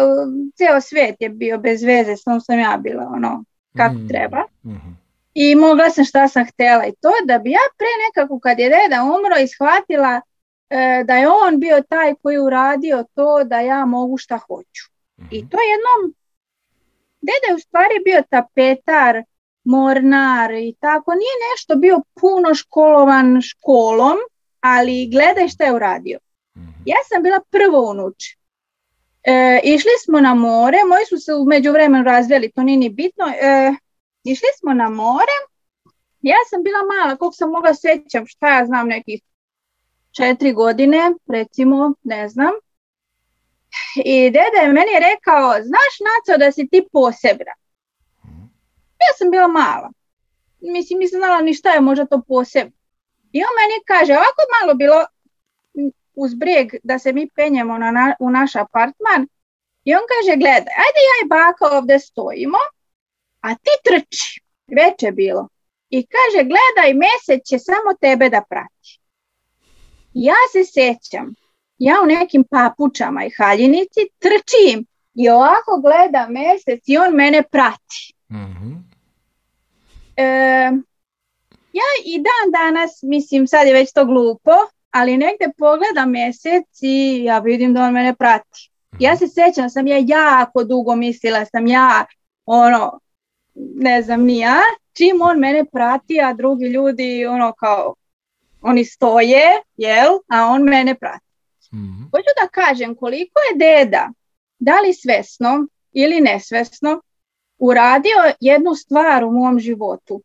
Speaker 6: ceo svijet je bio bez veze, samo sam ja bila ono kako mhm. treba. Mhm. I mogla sam šta sam htjela i to da bi ja pre nekako kad je deda umro ishvatila E, da je on bio taj koji je uradio to da ja mogu šta hoću. I mhm. to jednom, deda je u stvari bio tapetar, mornar i tako, nije nešto bio puno školovan školom, ali gledaj šta je uradio. Mhm. Ja sam bila prvo unuč. E, išli smo na more, moji su se u međuvremenu razvijeli, to nije ni bitno. E, išli smo na more, ja sam bila mala, koliko sam mogla sjećam, šta ja znam, nekih četiri godine, recimo, ne znam. I deda je meni rekao, znaš Naco da si ti posebna? Ja sam bila mala. Mislim, nisam znala ni šta je možda to posebno. I on meni kaže, ovako malo bilo uz brijeg da se mi penjemo na, u naš apartman. I on kaže, gledaj, ajde ja i baka ovdje stojimo, a ti trči. Već je bilo. I kaže, gledaj, mjesec će samo tebe da prati. Ja se sjećam, ja u nekim papučama i haljinici trčim i ovako gleda mjesec i on mene prati. mm ja i dan danas, mislim sad je već to glupo, ali negdje pogledam mjesec i ja vidim da on mene prati. Mhm. Ja se sjećam, sam ja jako dugo mislila, sam ja ono, ne znam ni ja, čim on mene prati, a drugi ljudi ono kao oni stoje, jel, a on mene prati. mm Hoću da kažem koliko je deda, da li svesno ili nesvesno, uradio jednu stvar u mom životu.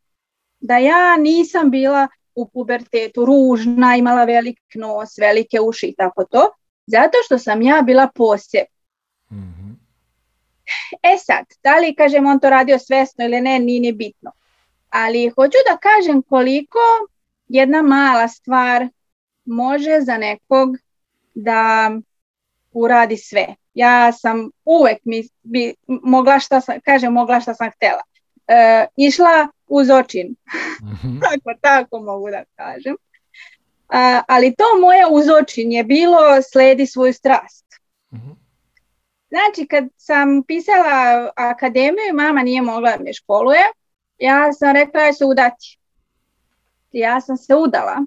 Speaker 6: Da ja nisam bila u pubertetu ružna, imala velik nos, velike uši i tako to, zato što sam ja bila poseb. mm E sad, da li kažem on to radio svesno ili ne, nije ni bitno. Ali hoću da kažem koliko jedna mala stvar može za nekog da uradi sve. Ja sam uvek mi, bi, mogla šta sam, kažem mogla šta sam htjela. E, išla uz očin. Mhm. tako, tako mogu da kažem. ali to moje uz očin je bilo sledi svoju strast. Mhm. Znači, kad sam pisala akademiju, mama nije mogla da me školuje, ja sam rekla da se udati ja sam se udala.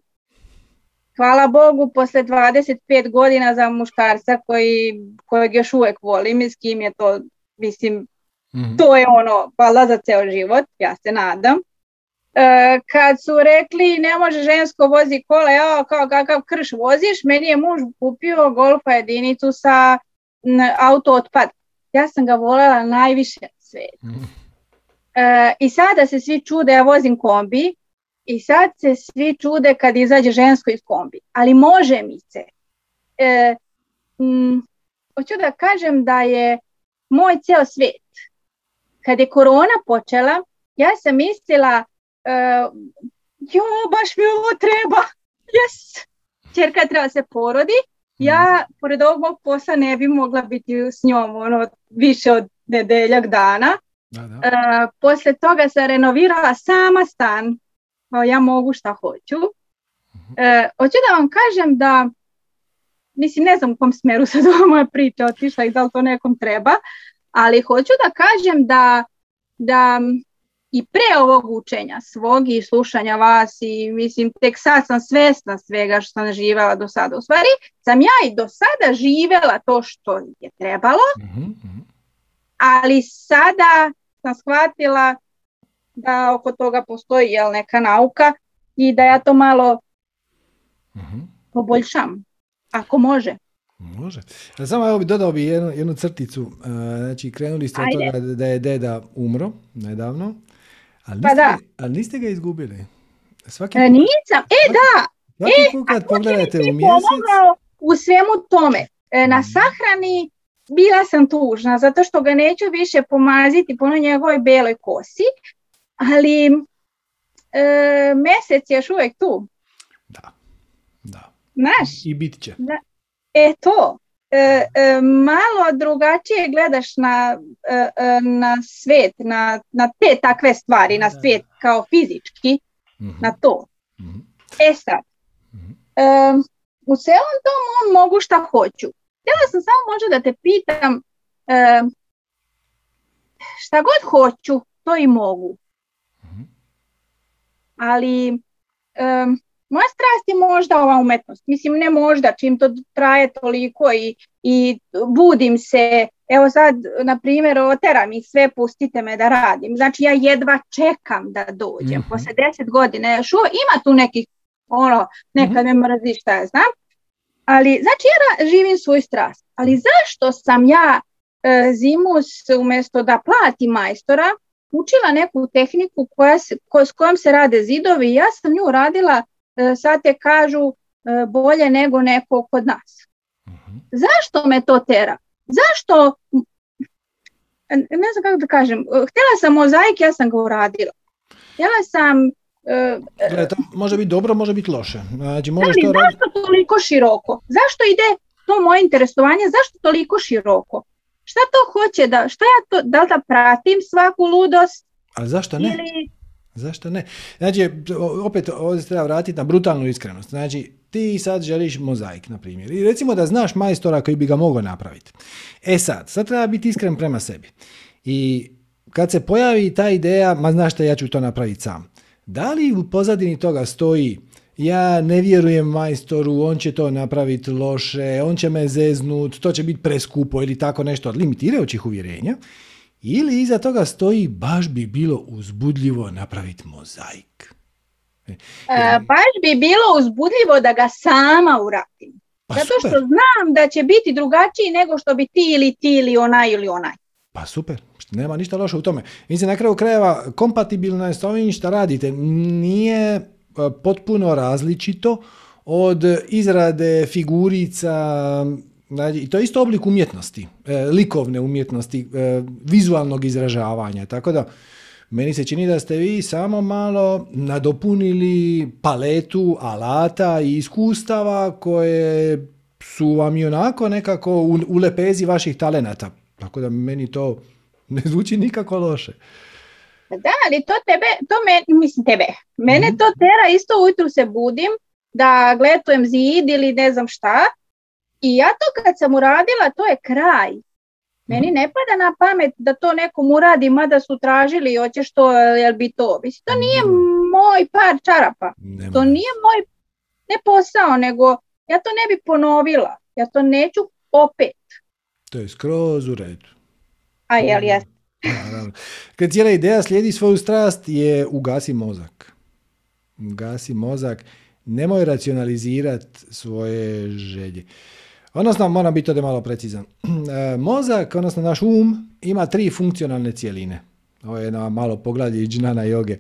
Speaker 6: Hvala Bogu, posle 25 godina za muškarca koji, kojeg još uvijek volim i s kim je to, mislim, mhm. to je ono, hvala za ceo život, ja se nadam. E, kad su rekli ne može žensko vozi kola, ja kao kakav krš voziš, meni je muž kupio golfa jedinicu sa auto otpad. Ja sam ga voljela najviše na svijetu. Mhm. E, I sada se svi čude, ja vozim kombi, i sad se svi čude kad izađe žensko iz kombi. Ali može mi se. E, hoću da kažem da je moj cijel svijet. Kad je korona počela, ja sam mislila e, jo, baš mi ovo treba. Yes. Čerka treba se porodi. Ja, pored ovog mog posla, ne bi mogla biti s njom ono, više od nedeljak dana. Da, da. E, poslije toga sam renovirala sama stan ja mogu šta hoću. Mhm. E, hoću da vam kažem da, mislim ne znam u kom smjeru se ova moja priča otišla i da li to nekom treba, ali hoću da kažem da, da i pre ovog učenja svog i slušanja vas i mislim tek sad sam svesna svega što sam živjela do sada. U stvari sam ja i do sada živjela to što je trebalo, mhm, mhm. ali sada sam shvatila da oko toga postoji jel, neka nauka i da ja to malo uh poboljšam, ako može.
Speaker 1: Može. Samo evo bi dodao bi jednu, jednu crticu. Znači, krenuli ste od toga da je deda umro nedavno. Ali pa niste, pa da. ali niste ga izgubili.
Speaker 6: Svaki e, nisam. E, da.
Speaker 1: Svaki e, kad pogledate u mjesec...
Speaker 6: u svemu tome. E, na mhm. sahrani bila sam tužna, zato što ga neću više pomaziti po njegovoj beloj kosi, ali e, mjesec je još uvijek tu.
Speaker 1: Da, da.
Speaker 6: Znaš?
Speaker 1: I bit će.
Speaker 6: Da. E to, E, e, malo drugačije gledaš na, e, na svet, na, na te takve stvari, na svijet kao fizički, mhm. na to. Mhm. E sad, mhm. u celom tom on mogu šta hoću. Htjela sam samo možda da te pitam šta god hoću, to i mogu. Ali moja strast je možda ova umetnost. Mislim, ne možda, čim to traje toliko i, i budim se, evo sad, na primjer, oteram ih sve, pustite me da radim. Znači, ja jedva čekam da dođem. Mm-hmm. Posle deset godina, još ima tu nekih, ono, nekad mm-hmm. ne šta ja znam. Ali, znači, ja živim svoj strast. Ali zašto sam ja e, zimus, umjesto da plati majstora, učila neku tehniku koja se, s kojom se rade zidovi i ja sam nju radila sad te kažu e, bolje nego neko kod nas. uh Zašto me to tera? Zašto, ne znam kako da kažem, htjela sam mozaik, ja sam ga uradila. Htjela sam...
Speaker 1: Uh, to može biti dobro, može biti loše. Znači, može
Speaker 6: to zašto toliko široko? Zašto ide to moje interesovanje? Zašto toliko široko? Šta to hoće da, šta ja to, da da pratim svaku ludost?
Speaker 1: A zašto ne? Ili, Zašto ne? Znači, opet ovdje se treba vratiti na brutalnu iskrenost. Znači, ti sad želiš mozaik, na primjer. I recimo da znaš majstora koji bi ga mogao napraviti. E sad, sad treba biti iskren prema sebi. I kad se pojavi ta ideja, ma znaš šta, ja ću to napraviti sam. Da li u pozadini toga stoji ja ne vjerujem majstoru, on će to napraviti loše, on će me zeznut, to će biti preskupo ili tako nešto od limitirajućih uvjerenja ili iza toga stoji baš bi bilo uzbudljivo napraviti mozaik.
Speaker 6: E, e baš bi bilo uzbudljivo da ga sama uradim. Pa Zato što znam da će biti drugačiji nego što bi ti ili ti ili onaj ili onaj.
Speaker 1: Pa super, nema ništa loše u tome. Mislim, na kraju krajeva kompatibilno je s ovim što radite. Nije e, potpuno različito od izrade figurica, I to je isto oblik umjetnosti, e, likovne umjetnosti, e, vizualnog izražavanja. Tako da, meni se čini da ste vi samo malo nadopunili paletu alata i iskustava koje su vam i onako nekako u, u lepezi vaših talenata. Tako da meni to ne zvuči nikako loše.
Speaker 6: Da, ali to tebe, to me, mislim tebe, mene mhm. to tera isto ujutru se budim da gledujem zid ili ne znam šta i ja to kad sam uradila, to je kraj. Meni ne pada na pamet da to nekom uradi, mada su tražili, hoćeš to, jel bi to. Mislim, to nije moj par čarapa. To nije moj, ne posao, nego ja to ne bi ponovila. Ja to neću opet.
Speaker 1: To je skroz u redu.
Speaker 6: A jel jes?
Speaker 1: Kad cijela ideja slijedi svoju strast je ugasi mozak. Ugasi mozak. Nemoj racionalizirati svoje želje. Odnosno, moram biti ovdje malo precizan. E, mozak, odnosno naš um, ima tri funkcionalne cijeline. Ovo je jedna malo poglavlje iz džnana joge.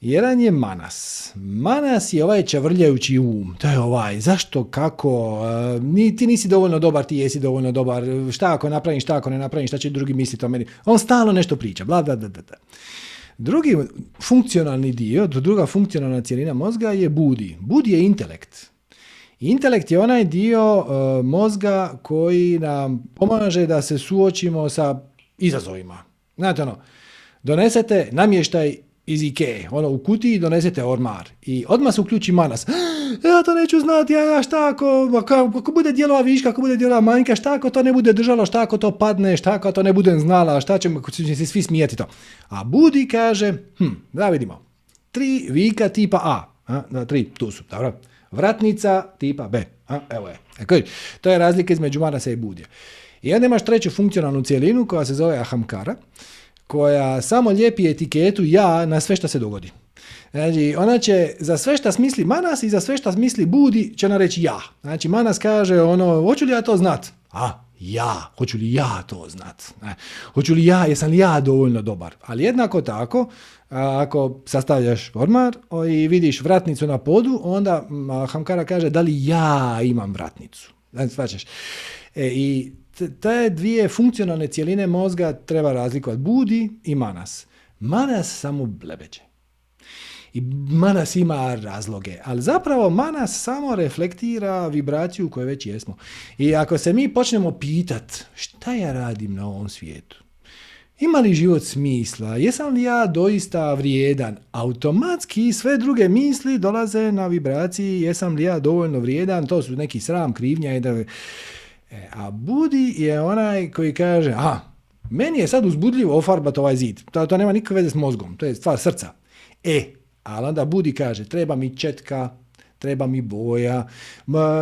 Speaker 1: Jedan je manas. Manas je ovaj čavrljajući um. To je ovaj, zašto, kako, e, ni, ti nisi dovoljno dobar, ti jesi dovoljno dobar, šta ako napravim, šta ako ne napravim, šta će drugi misliti o meni. On stalno nešto priča, bla, bla, bla, bla. Drugi funkcionalni dio, druga funkcionalna cijelina mozga je budi. Budi je intelekt. Intelekt je onaj dio uh, mozga koji nam pomaže da se suočimo sa izazovima. Znate ono, donesete namještaj iz Ike, ono u kutiji donesete ormar i odmah se uključi manas. Ja to neću znati, ja, šta ako, ako, bude dijelova viška, ako bude dijelova manjka, šta ako to ne bude držalo, šta ako to padne, šta ako to ne budem znala, šta ćemo, će se svi smijeti to. A Budi kaže, hm, da vidimo, tri vika tipa A, a tri, tu su, dobro. Vratnica tipa B, a, evo je. E, to je razlika između manasa i Budija. I onda imaš treću funkcionalnu cijelinu koja se zove Ahamkara, koja samo lijepi etiketu ja na sve što se dogodi. Znači, ona će za sve što smisli Manas i za sve što smisli Budi će ona reći ja. Znači, Manas kaže ono, hoću li ja to znat? A, ja, hoću li ja to znat? E, hoću li ja, jesam li ja dovoljno dobar? Ali jednako tako, ako sastavljaš ormar i vidiš vratnicu na podu, onda Hamkara kaže da li ja imam vratnicu. Znači, e, I te dvije funkcionalne cijeline mozga treba razlikovati. Budi i manas. Manas samo blebeđe. I manas ima razloge, ali zapravo manas samo reflektira vibraciju koju već jesmo. I ako se mi počnemo pitat šta ja radim na ovom svijetu, ima li život smisla, jesam li ja doista vrijedan, automatski sve druge misli dolaze na vibraciji, jesam li ja dovoljno vrijedan, to su neki sram, krivnja i da E, a budi je onaj koji kaže, a, meni je sad uzbudljivo ofarbati ovaj zid. To, to nema nikakve veze s mozgom, to je stvar srca. E, ali onda budi kaže, treba mi četka, treba mi boja,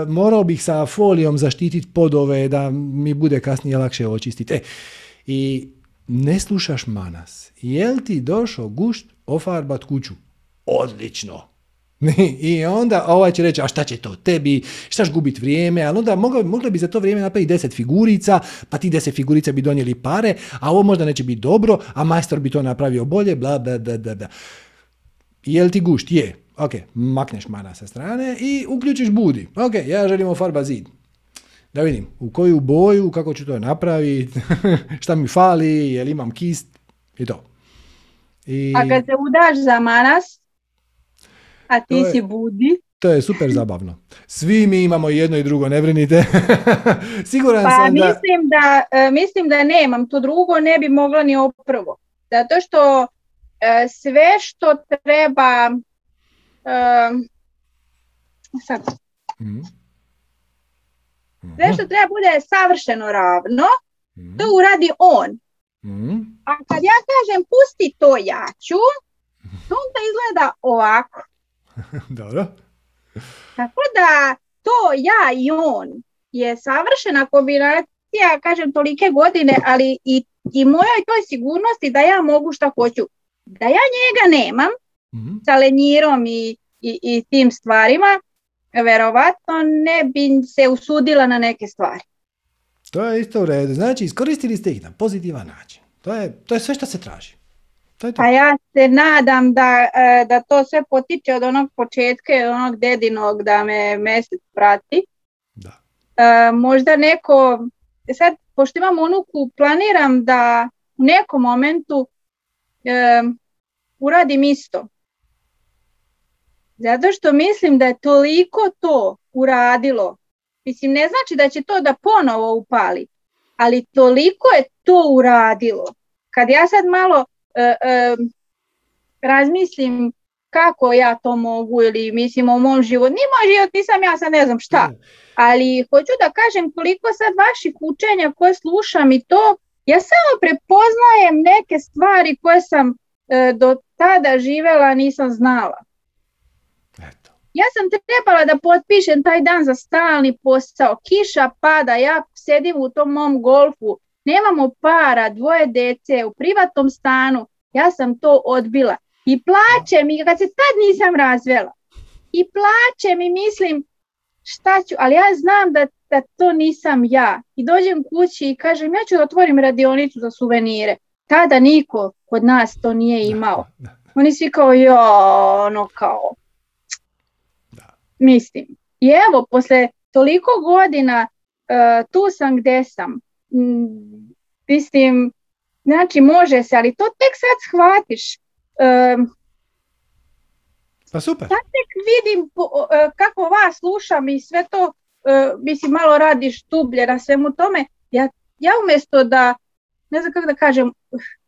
Speaker 1: morao bih sa folijom zaštititi podove da mi bude kasnije lakše očistiti. E, I ne slušaš manas. Jel ti došao gušt ofarbat kuću? Odlično. I onda ovaj će reći, a šta će to tebi, štaš gubit vrijeme, ali onda mogli, mogli bi za to vrijeme napraviti deset figurica, pa ti deset figurica bi donijeli pare, a ovo možda neće biti dobro, a majstor bi to napravio bolje, bla, bla, bla, bla, bla. Jel ti gušt? Je. Ok, makneš mana sa strane i uključiš budi. Ok, ja želim farba zid. Da vidim, u koju boju, kako ću to napraviti, šta mi fali, jel imam kist i to.
Speaker 6: I... A kad se udaš za manas, a ti si budi.
Speaker 1: To je super zabavno. Svi mi imamo jedno i drugo, ne brinite. Siguran
Speaker 6: pa,
Speaker 1: sam
Speaker 6: da... Mislim da, e, mislim da nemam to drugo, ne bi mogla ni ovo prvo. Zato što e, sve što treba e, sad, mm sve što treba bude savršeno ravno, mm to uradi on. mm A kad ja kažem pusti to ja ću, to onda izgleda ovako.
Speaker 1: Dobro.
Speaker 6: Tako da to ja i on je savršena kombinacija, kažem, tolike godine, ali i, i mojoj toj sigurnosti da ja mogu šta hoću. Da ja njega nemam mm-hmm. sa lenjirom i, i, i tim stvarima, verovatno ne bi se usudila na neke stvari.
Speaker 1: To je isto u redu. Znači, iskoristili ste ih na pozitivan način. To je, to je sve što se traži.
Speaker 6: Pa ja se nadam da, e, da to sve potiče od onog početka od onog dedinog da me mjesec prati. Da. E, možda neko, sad pošto imam unuku, planiram da u nekom momentu e, uradim isto. Zato što mislim da je toliko to uradilo. Mislim, ne znači da će to da ponovo upali, ali toliko je to uradilo. Kad ja sad malo E, e, razmislim kako ja to mogu ili mislim o mom životu. Ni moj život, nisam ja sad ne znam šta. Ali hoću da kažem koliko sad vaših učenja koje slušam i to, ja samo prepoznajem neke stvari koje sam e, do tada živela nisam znala. Ja sam trebala da potpišem taj dan za stalni posao. Kiša pada, ja sedim u tom mom golfu, nemamo para, dvoje dece u privatnom stanu, ja sam to odbila. I plaćem, i kad se tad nisam razvela, i plaćem i mislim šta ću, ali ja znam da, da to nisam ja. I dođem kući i kažem ja ću da otvorim radionicu za suvenire. Tada niko kod nas to nije imao. Oni svi kao, jo, ono kao, mislim. I evo, posle toliko godina uh, tu sam gde sam. Mm, mislim, znači može se, ali to tek sad shvatiš. Um,
Speaker 1: pa super.
Speaker 6: Sad tek vidim uh, kako vas slušam i sve to, uh, mislim, malo radiš tublje na svemu tome. Ja, ja umjesto da, ne znam kako da kažem,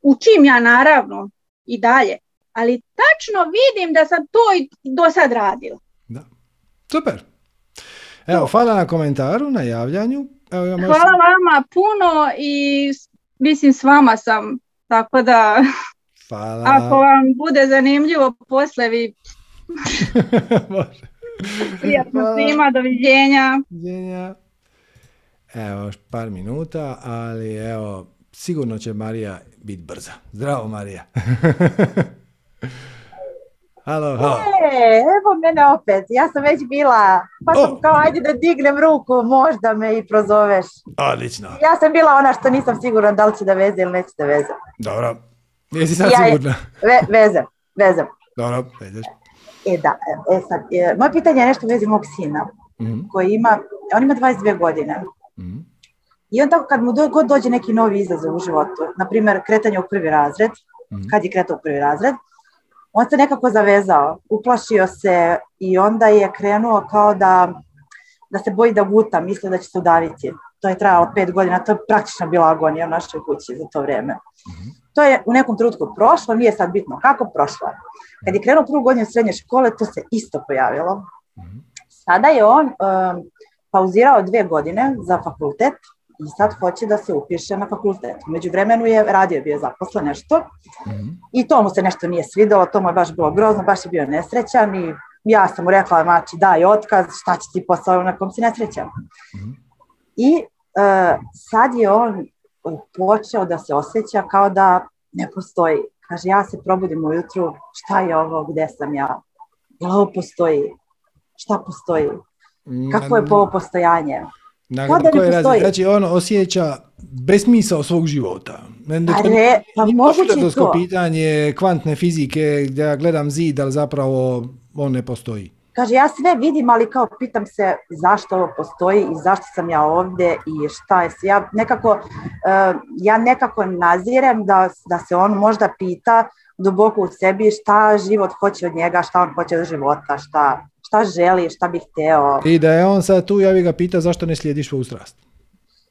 Speaker 6: učim ja naravno i dalje, ali tačno vidim da sam to i do sad radila.
Speaker 1: Super. Evo, hvala na komentaru, na javljanju. Evo,
Speaker 6: hvala vama puno i mislim s vama sam, tako da
Speaker 1: hvala.
Speaker 6: ako vam bude zanimljivo posle vi Prijatno svima, doviđenja.
Speaker 1: Doviđenja. Evo, par minuta, ali evo, sigurno će Marija biti brza. Zdravo, Marija. Halo, halo.
Speaker 7: E, evo mene opet, ja sam već bila, pa sam kao ajde da dignem ruku, možda me i prozoveš.
Speaker 1: Odlično.
Speaker 7: Ja sam bila ona što nisam sigurna da li će da veze ili neće da veze.
Speaker 1: Dobro, jesi sad sigurna?
Speaker 7: Ve, vezem, vezem.
Speaker 1: Dobro, vezeš.
Speaker 7: E da, e sad, e, moje pitanje je nešto vezi mog sina, mm koji ima, on ima 22 godine. mm I on tako kad mu do, god dođe neki novi izazov u životu, na primjer kretanje u prvi razred, mm kad je kretao u prvi razred, on se nekako zavezao, uplašio se i onda je krenuo kao da, da se boji da guta, misli da će se udaviti. To je trajalo pet godina, to je praktično bila agonija u našoj kući za to vrijeme. mm To je u nekom trenutku prošlo, nije sad bitno kako prošlo. Kad je krenuo prvu godinu srednje škole, to se isto pojavilo. Sada je on um, pauzirao dvije godine za fakultet i sad hoće da se upiše na fakultet. Među vremenu je radio, bio zaposlen nešto i to mu se nešto nije svidjelo, to mu je baš bilo grozno, baš je bio nesrećan i ja sam mu rekla, znači daj otkaz, šta će ti posao na kom si nesrećan. I uh, sad je on počeo da se osjeća kao da ne postoji. Kaže, ja se probudim ujutru, šta je ovo, gde sam ja? Ovo postoji. Šta postoji? Kako je ovo postojanje?
Speaker 1: Na, da ne Znači, on osjeća besmisao svog života.
Speaker 7: Pa ne, pa moguće to.
Speaker 1: pitanje kvantne fizike gdje ja gledam zid, ali zapravo on ne postoji.
Speaker 7: Kaže, ja sve vidim, ali kao pitam se zašto ovo postoji i zašto sam ja ovdje i šta je se. Ja nekako, uh, ja nekako nazirem da, da se on možda pita duboko u sebi šta život hoće od njega, šta on hoće od života, šta, šta želi, šta bi hteo.
Speaker 1: I da je on sad tu, ja bih ga pitao zašto ne slijediš svoju strast.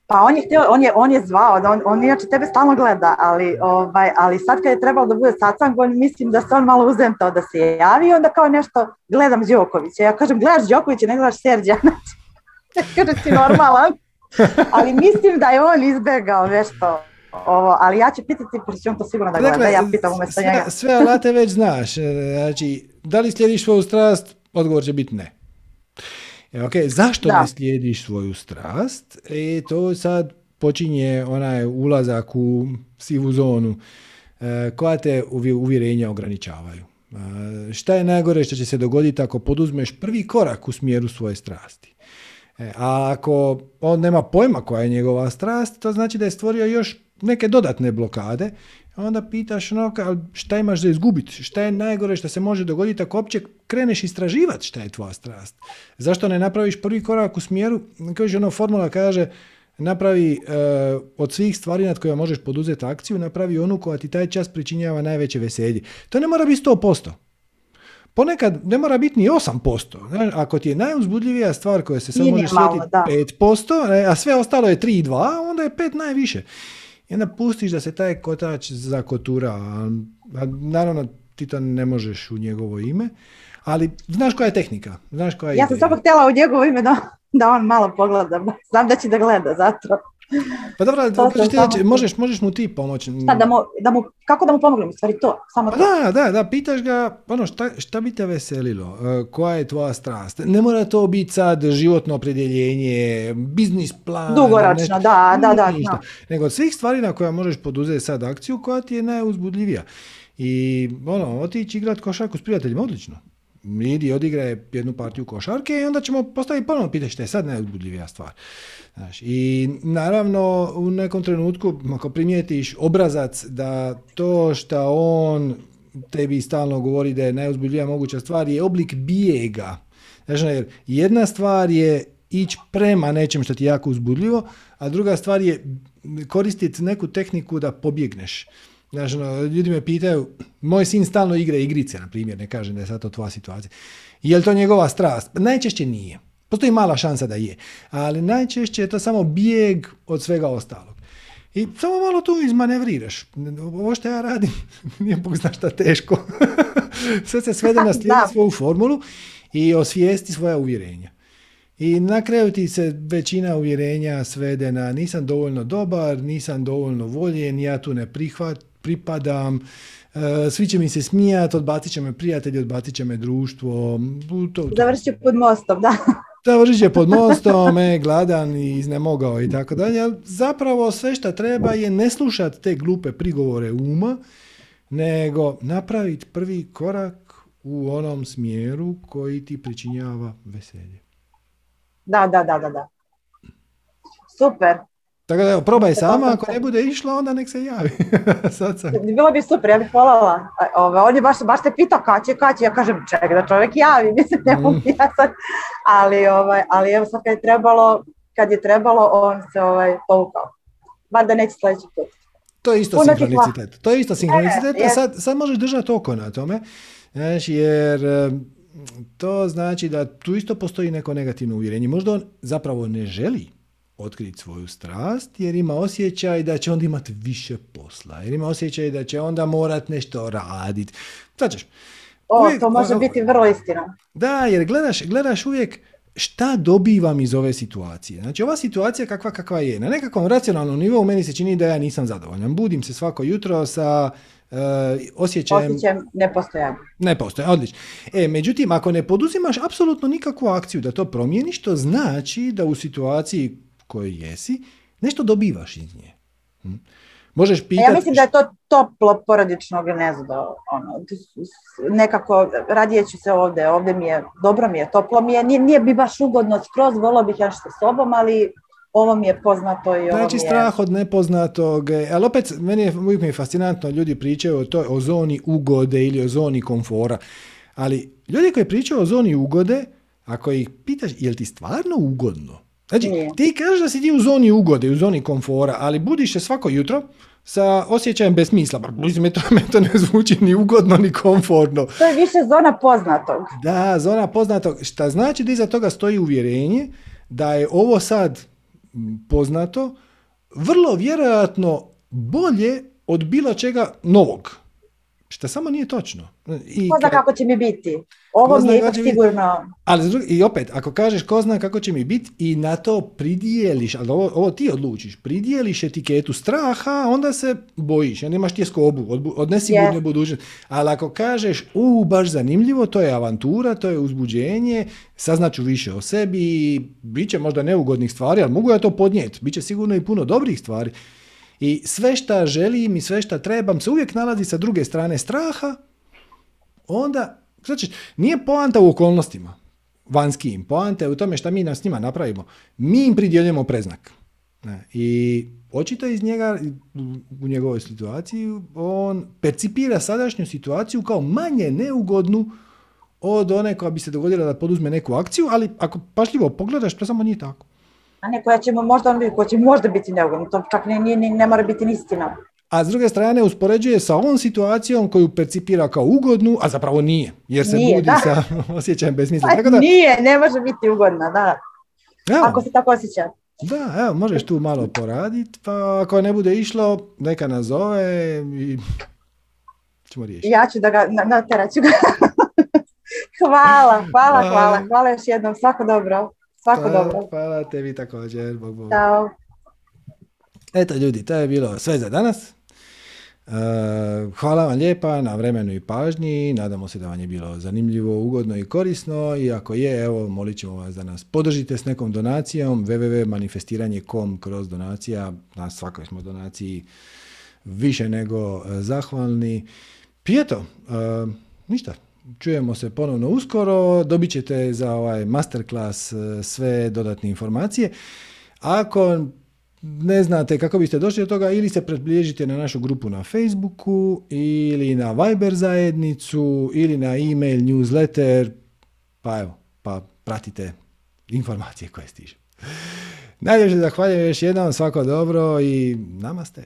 Speaker 7: Pa on je, htio, on je, on je zvao, da on, on inače tebe stalno gleda, ali, ovaj, ali sad kad je trebalo da bude satsang, on mislim da se on malo uzemtao da se javi, onda kao nešto gledam Đokovića. Ja kažem, gledaš Đokovića, ne gledaš Serđa. Kaže, si normalan. ali mislim da je on izbegao nešto ovo, ali ja ću pitati, pošto on to sigurno da gleda, dakle, ja pitam umjesto
Speaker 1: njega. Sve alate već znaš, e, znači, da li slijediš svoju strast, odgovor će biti ne. E, ok, zašto da. ne slijediš svoju strast? E, to sad počinje onaj ulazak u sivu zonu e, koja te uvjerenja ograničavaju. E, šta je najgore što će se dogoditi ako poduzmeš prvi korak u smjeru svoje strasti? E, a ako on nema pojma koja je njegova strast, to znači da je stvorio još neke dodatne blokade onda pitaš ono, šta imaš za izgubiti, šta je najgore što se može dogoditi ako opće kreneš istraživati šta je tvoja strast. Zašto ne napraviš prvi korak u smjeru, kaže ono formula kaže, napravi uh, od svih stvari nad kojima možeš poduzeti akciju, napravi onu koja ti taj čas pričinjava najveće veselje. To ne mora biti 100%. Ponekad ne mora biti ni 8%. ako ti je najuzbudljivija stvar koja se sad može sjetiti 5%, e, a sve ostalo je 3 i 2, onda je 5 najviše. I onda pustiš da se taj kotač zakotura. A, naravno ti to ne možeš u njegovo ime, ali znaš koja je tehnika, znaš koja je
Speaker 7: Ja sam samo htjela u njegovo ime da, da on malo pogleda, znam da će da gleda zato.
Speaker 1: Pa dobro, ti možeš, možeš mu ti pomoći.
Speaker 7: Šta, da mu, da mu, kako da mu pomognem, u stvari to, samo
Speaker 1: pa to. Da, da, da, pitaš ga, ono, šta, šta bi te veselilo, e, koja je tvoja strast? Ne mora to biti sad životno opredjeljenje, biznis plan.
Speaker 7: Dugoročno, da, da, da. Ništa.
Speaker 1: Nego od svih stvari na koja možeš poduzeti sad akciju, koja ti je najuzbudljivija. I ono, otići igrati košarku s prijateljima, odlično idi odigraje jednu partiju košarke i onda ćemo postaviti ponovno pitanje što je sad najuzbudljivija stvar. Znaš, I naravno u nekom trenutku ako primijetiš obrazac da to što on tebi stalno govori da je najuzbudljivija moguća stvar je oblik bijega. Znači, jer jedna stvar je ići prema nečem što ti je jako uzbudljivo, a druga stvar je koristiti neku tehniku da pobjegneš. Znači, ono, ljudi me pitaju, moj sin stalno igra igrice, na primjer, ne kažem da je sad to tvoja situacija. Je li to njegova strast? Najčešće nije. Postoji mala šansa da je. Ali najčešće je to samo bijeg od svega ostalog. I samo malo tu izmanevriraš. Ovo što ja radim nije bog zna šta teško. Sve se svede na slijedi svoju formulu i osvijesti svoja uvjerenja. I na kraju ti se većina uvjerenja svede na nisam dovoljno dobar, nisam dovoljno voljen, ja tu ne prihvat, pripadam, e, svi će mi se smijati, odbacit će me prijatelji, odbacit će me društvo.
Speaker 7: To, Završit će pod mostom, da.
Speaker 1: Završit će pod mostom, e, gladan i iznemogao i tako dalje. Zapravo sve što treba je ne slušati te glupe prigovore uma, nego napraviti prvi korak u onom smjeru koji ti pričinjava veselje.
Speaker 7: Da, da, da, da, da. Super.
Speaker 1: Tako da evo, probaj sama, ako ne bude išlo, onda nek se javi.
Speaker 7: sad sam. Bilo bi super, ja bih voljela. On je baš, baš te pitao kad će, kad će, ja kažem čekaj da čovjek javi, mislim ne mogu mm. ja sad. Ali, ovaj, ali evo sad kad je trebalo, kad je trebalo, on se ovaj, povukao. Bar da neće sljedeći put.
Speaker 1: To je isto Puno sinhronicitet. To je isto sinhronicitet, a sad, sad možeš držati oko na tome. Znači, jer to znači da tu isto postoji neko negativno uvjerenje. Možda on zapravo ne želi otkriti svoju strast jer ima osjećaj da će onda imati više posla, jer ima osjećaj da će onda morat nešto raditi. Znaš,
Speaker 7: o, to može biti vrlo istina.
Speaker 1: Da, jer gledaš, gledaš uvijek šta dobivam iz ove situacije. Znači, ova situacija kakva kakva je. Na nekakvom racionalnom nivou meni se čini da ja nisam zadovoljan. Budim se svako jutro sa Uh, osjećajem...
Speaker 7: Osjećajem nepostojanje.
Speaker 1: Ne postoje, odlično. E, međutim, ako ne poduzimaš apsolutno nikakvu akciju da to promijeniš, to znači da u situaciji kojoj jesi, nešto dobivaš iz nje. Hm? Možeš pitati...
Speaker 7: Ja mislim da je to toplo porodično gnezdo. Ono, nekako radije ću se ovdje, ovdje mi je, dobro mi je, toplo mi je, nije, nije bi baš ugodno skroz, volio bih ja što s sobom, ali ovo mi je poznato i ovo
Speaker 1: znači, je... strah od nepoznatog, e, ali opet meni je, uvijek mi je fascinantno, ljudi pričaju o, toj, o zoni ugode ili o zoni komfora, ali ljudi koji pričaju o zoni ugode, ako ih pitaš, je li ti stvarno ugodno? Znači, ti kažeš da si ti u zoni ugode, u zoni komfora, ali budiš se svako jutro sa osjećajem besmisla. Mislim, to, me to ne zvuči ni ugodno, ni komfortno.
Speaker 7: To je više zona poznatog.
Speaker 1: Da, zona poznatog. Šta znači da iza toga stoji uvjerenje da je ovo sad poznato, vrlo vjerojatno bolje od bilo čega novog. Što samo nije točno.
Speaker 7: I ko zna kako će mi biti. Ovo mi je ipak sigurno...
Speaker 1: Ali i opet, ako kažeš ko zna kako će mi biti i na to pridijeliš, ali ovo, ovo ti odlučiš, pridijeliš etiketu straha, onda se bojiš, ja nemaš tjeskobu od, od nesigurne yes. budućnosti. Ali ako kažeš, u, baš zanimljivo, to je avantura, to je uzbuđenje, saznaću više o sebi, bit će možda neugodnih stvari, ali mogu ja to podnijeti, bit će sigurno i puno dobrih stvari. I sve šta želim i sve šta trebam se uvijek nalazi sa druge strane straha, onda, znači, nije poanta u okolnostima vanjskijim, poanta je u tome šta mi s njima napravimo. Mi im pridjeljujemo preznak. I očito iz njega, u njegovoj situaciji, on percipira sadašnju situaciju kao manje neugodnu od one koja bi se dogodila da poduzme neku akciju, ali ako pašljivo pogledaš, to samo nije tako
Speaker 7: a ne koja će možda, koja će možda biti neugodna, to čak ne, ne, ne mora biti istina.
Speaker 1: A s druge strane uspoređuje sa ovom situacijom koju percipira kao ugodnu, a zapravo nije, jer se nije, budi da. sa osjećajem besmisla.
Speaker 7: Pa, da, nije, ne može biti ugodna, da. Evo. Ako se tako osjeća.
Speaker 1: Da, evo, možeš tu malo poraditi, pa ako ne bude išlo, neka nazove i ćemo riješiti.
Speaker 7: Ja ću da ga, natjerat ću ga. hvala, hvala, hvala, hvala još jednom, svako dobro. Svako hvala, dobro.
Speaker 1: Hvala tebi također. Bog, bog.
Speaker 7: Ćao.
Speaker 1: Eto ljudi, to je bilo sve za danas. Uh, hvala vam lijepa na vremenu i pažnji. Nadamo se da vam je bilo zanimljivo, ugodno i korisno. I ako je, evo, molit ćemo vas da nas podržite s nekom donacijom. www.manifestiranje.com kroz donacija. Na svakoj smo donaciji više nego uh, zahvalni. Pijeto, uh, ništa. Čujemo se ponovno uskoro, dobit ćete za ovaj masterclass e, sve dodatne informacije. Ako ne znate kako biste došli do toga, ili se približite na našu grupu na Facebooku, ili na Viber zajednicu, ili na e-mail, newsletter, pa evo, pa pratite informacije koje stiže. Najljepše zahvaljujem još jednom, svako dobro i namaste.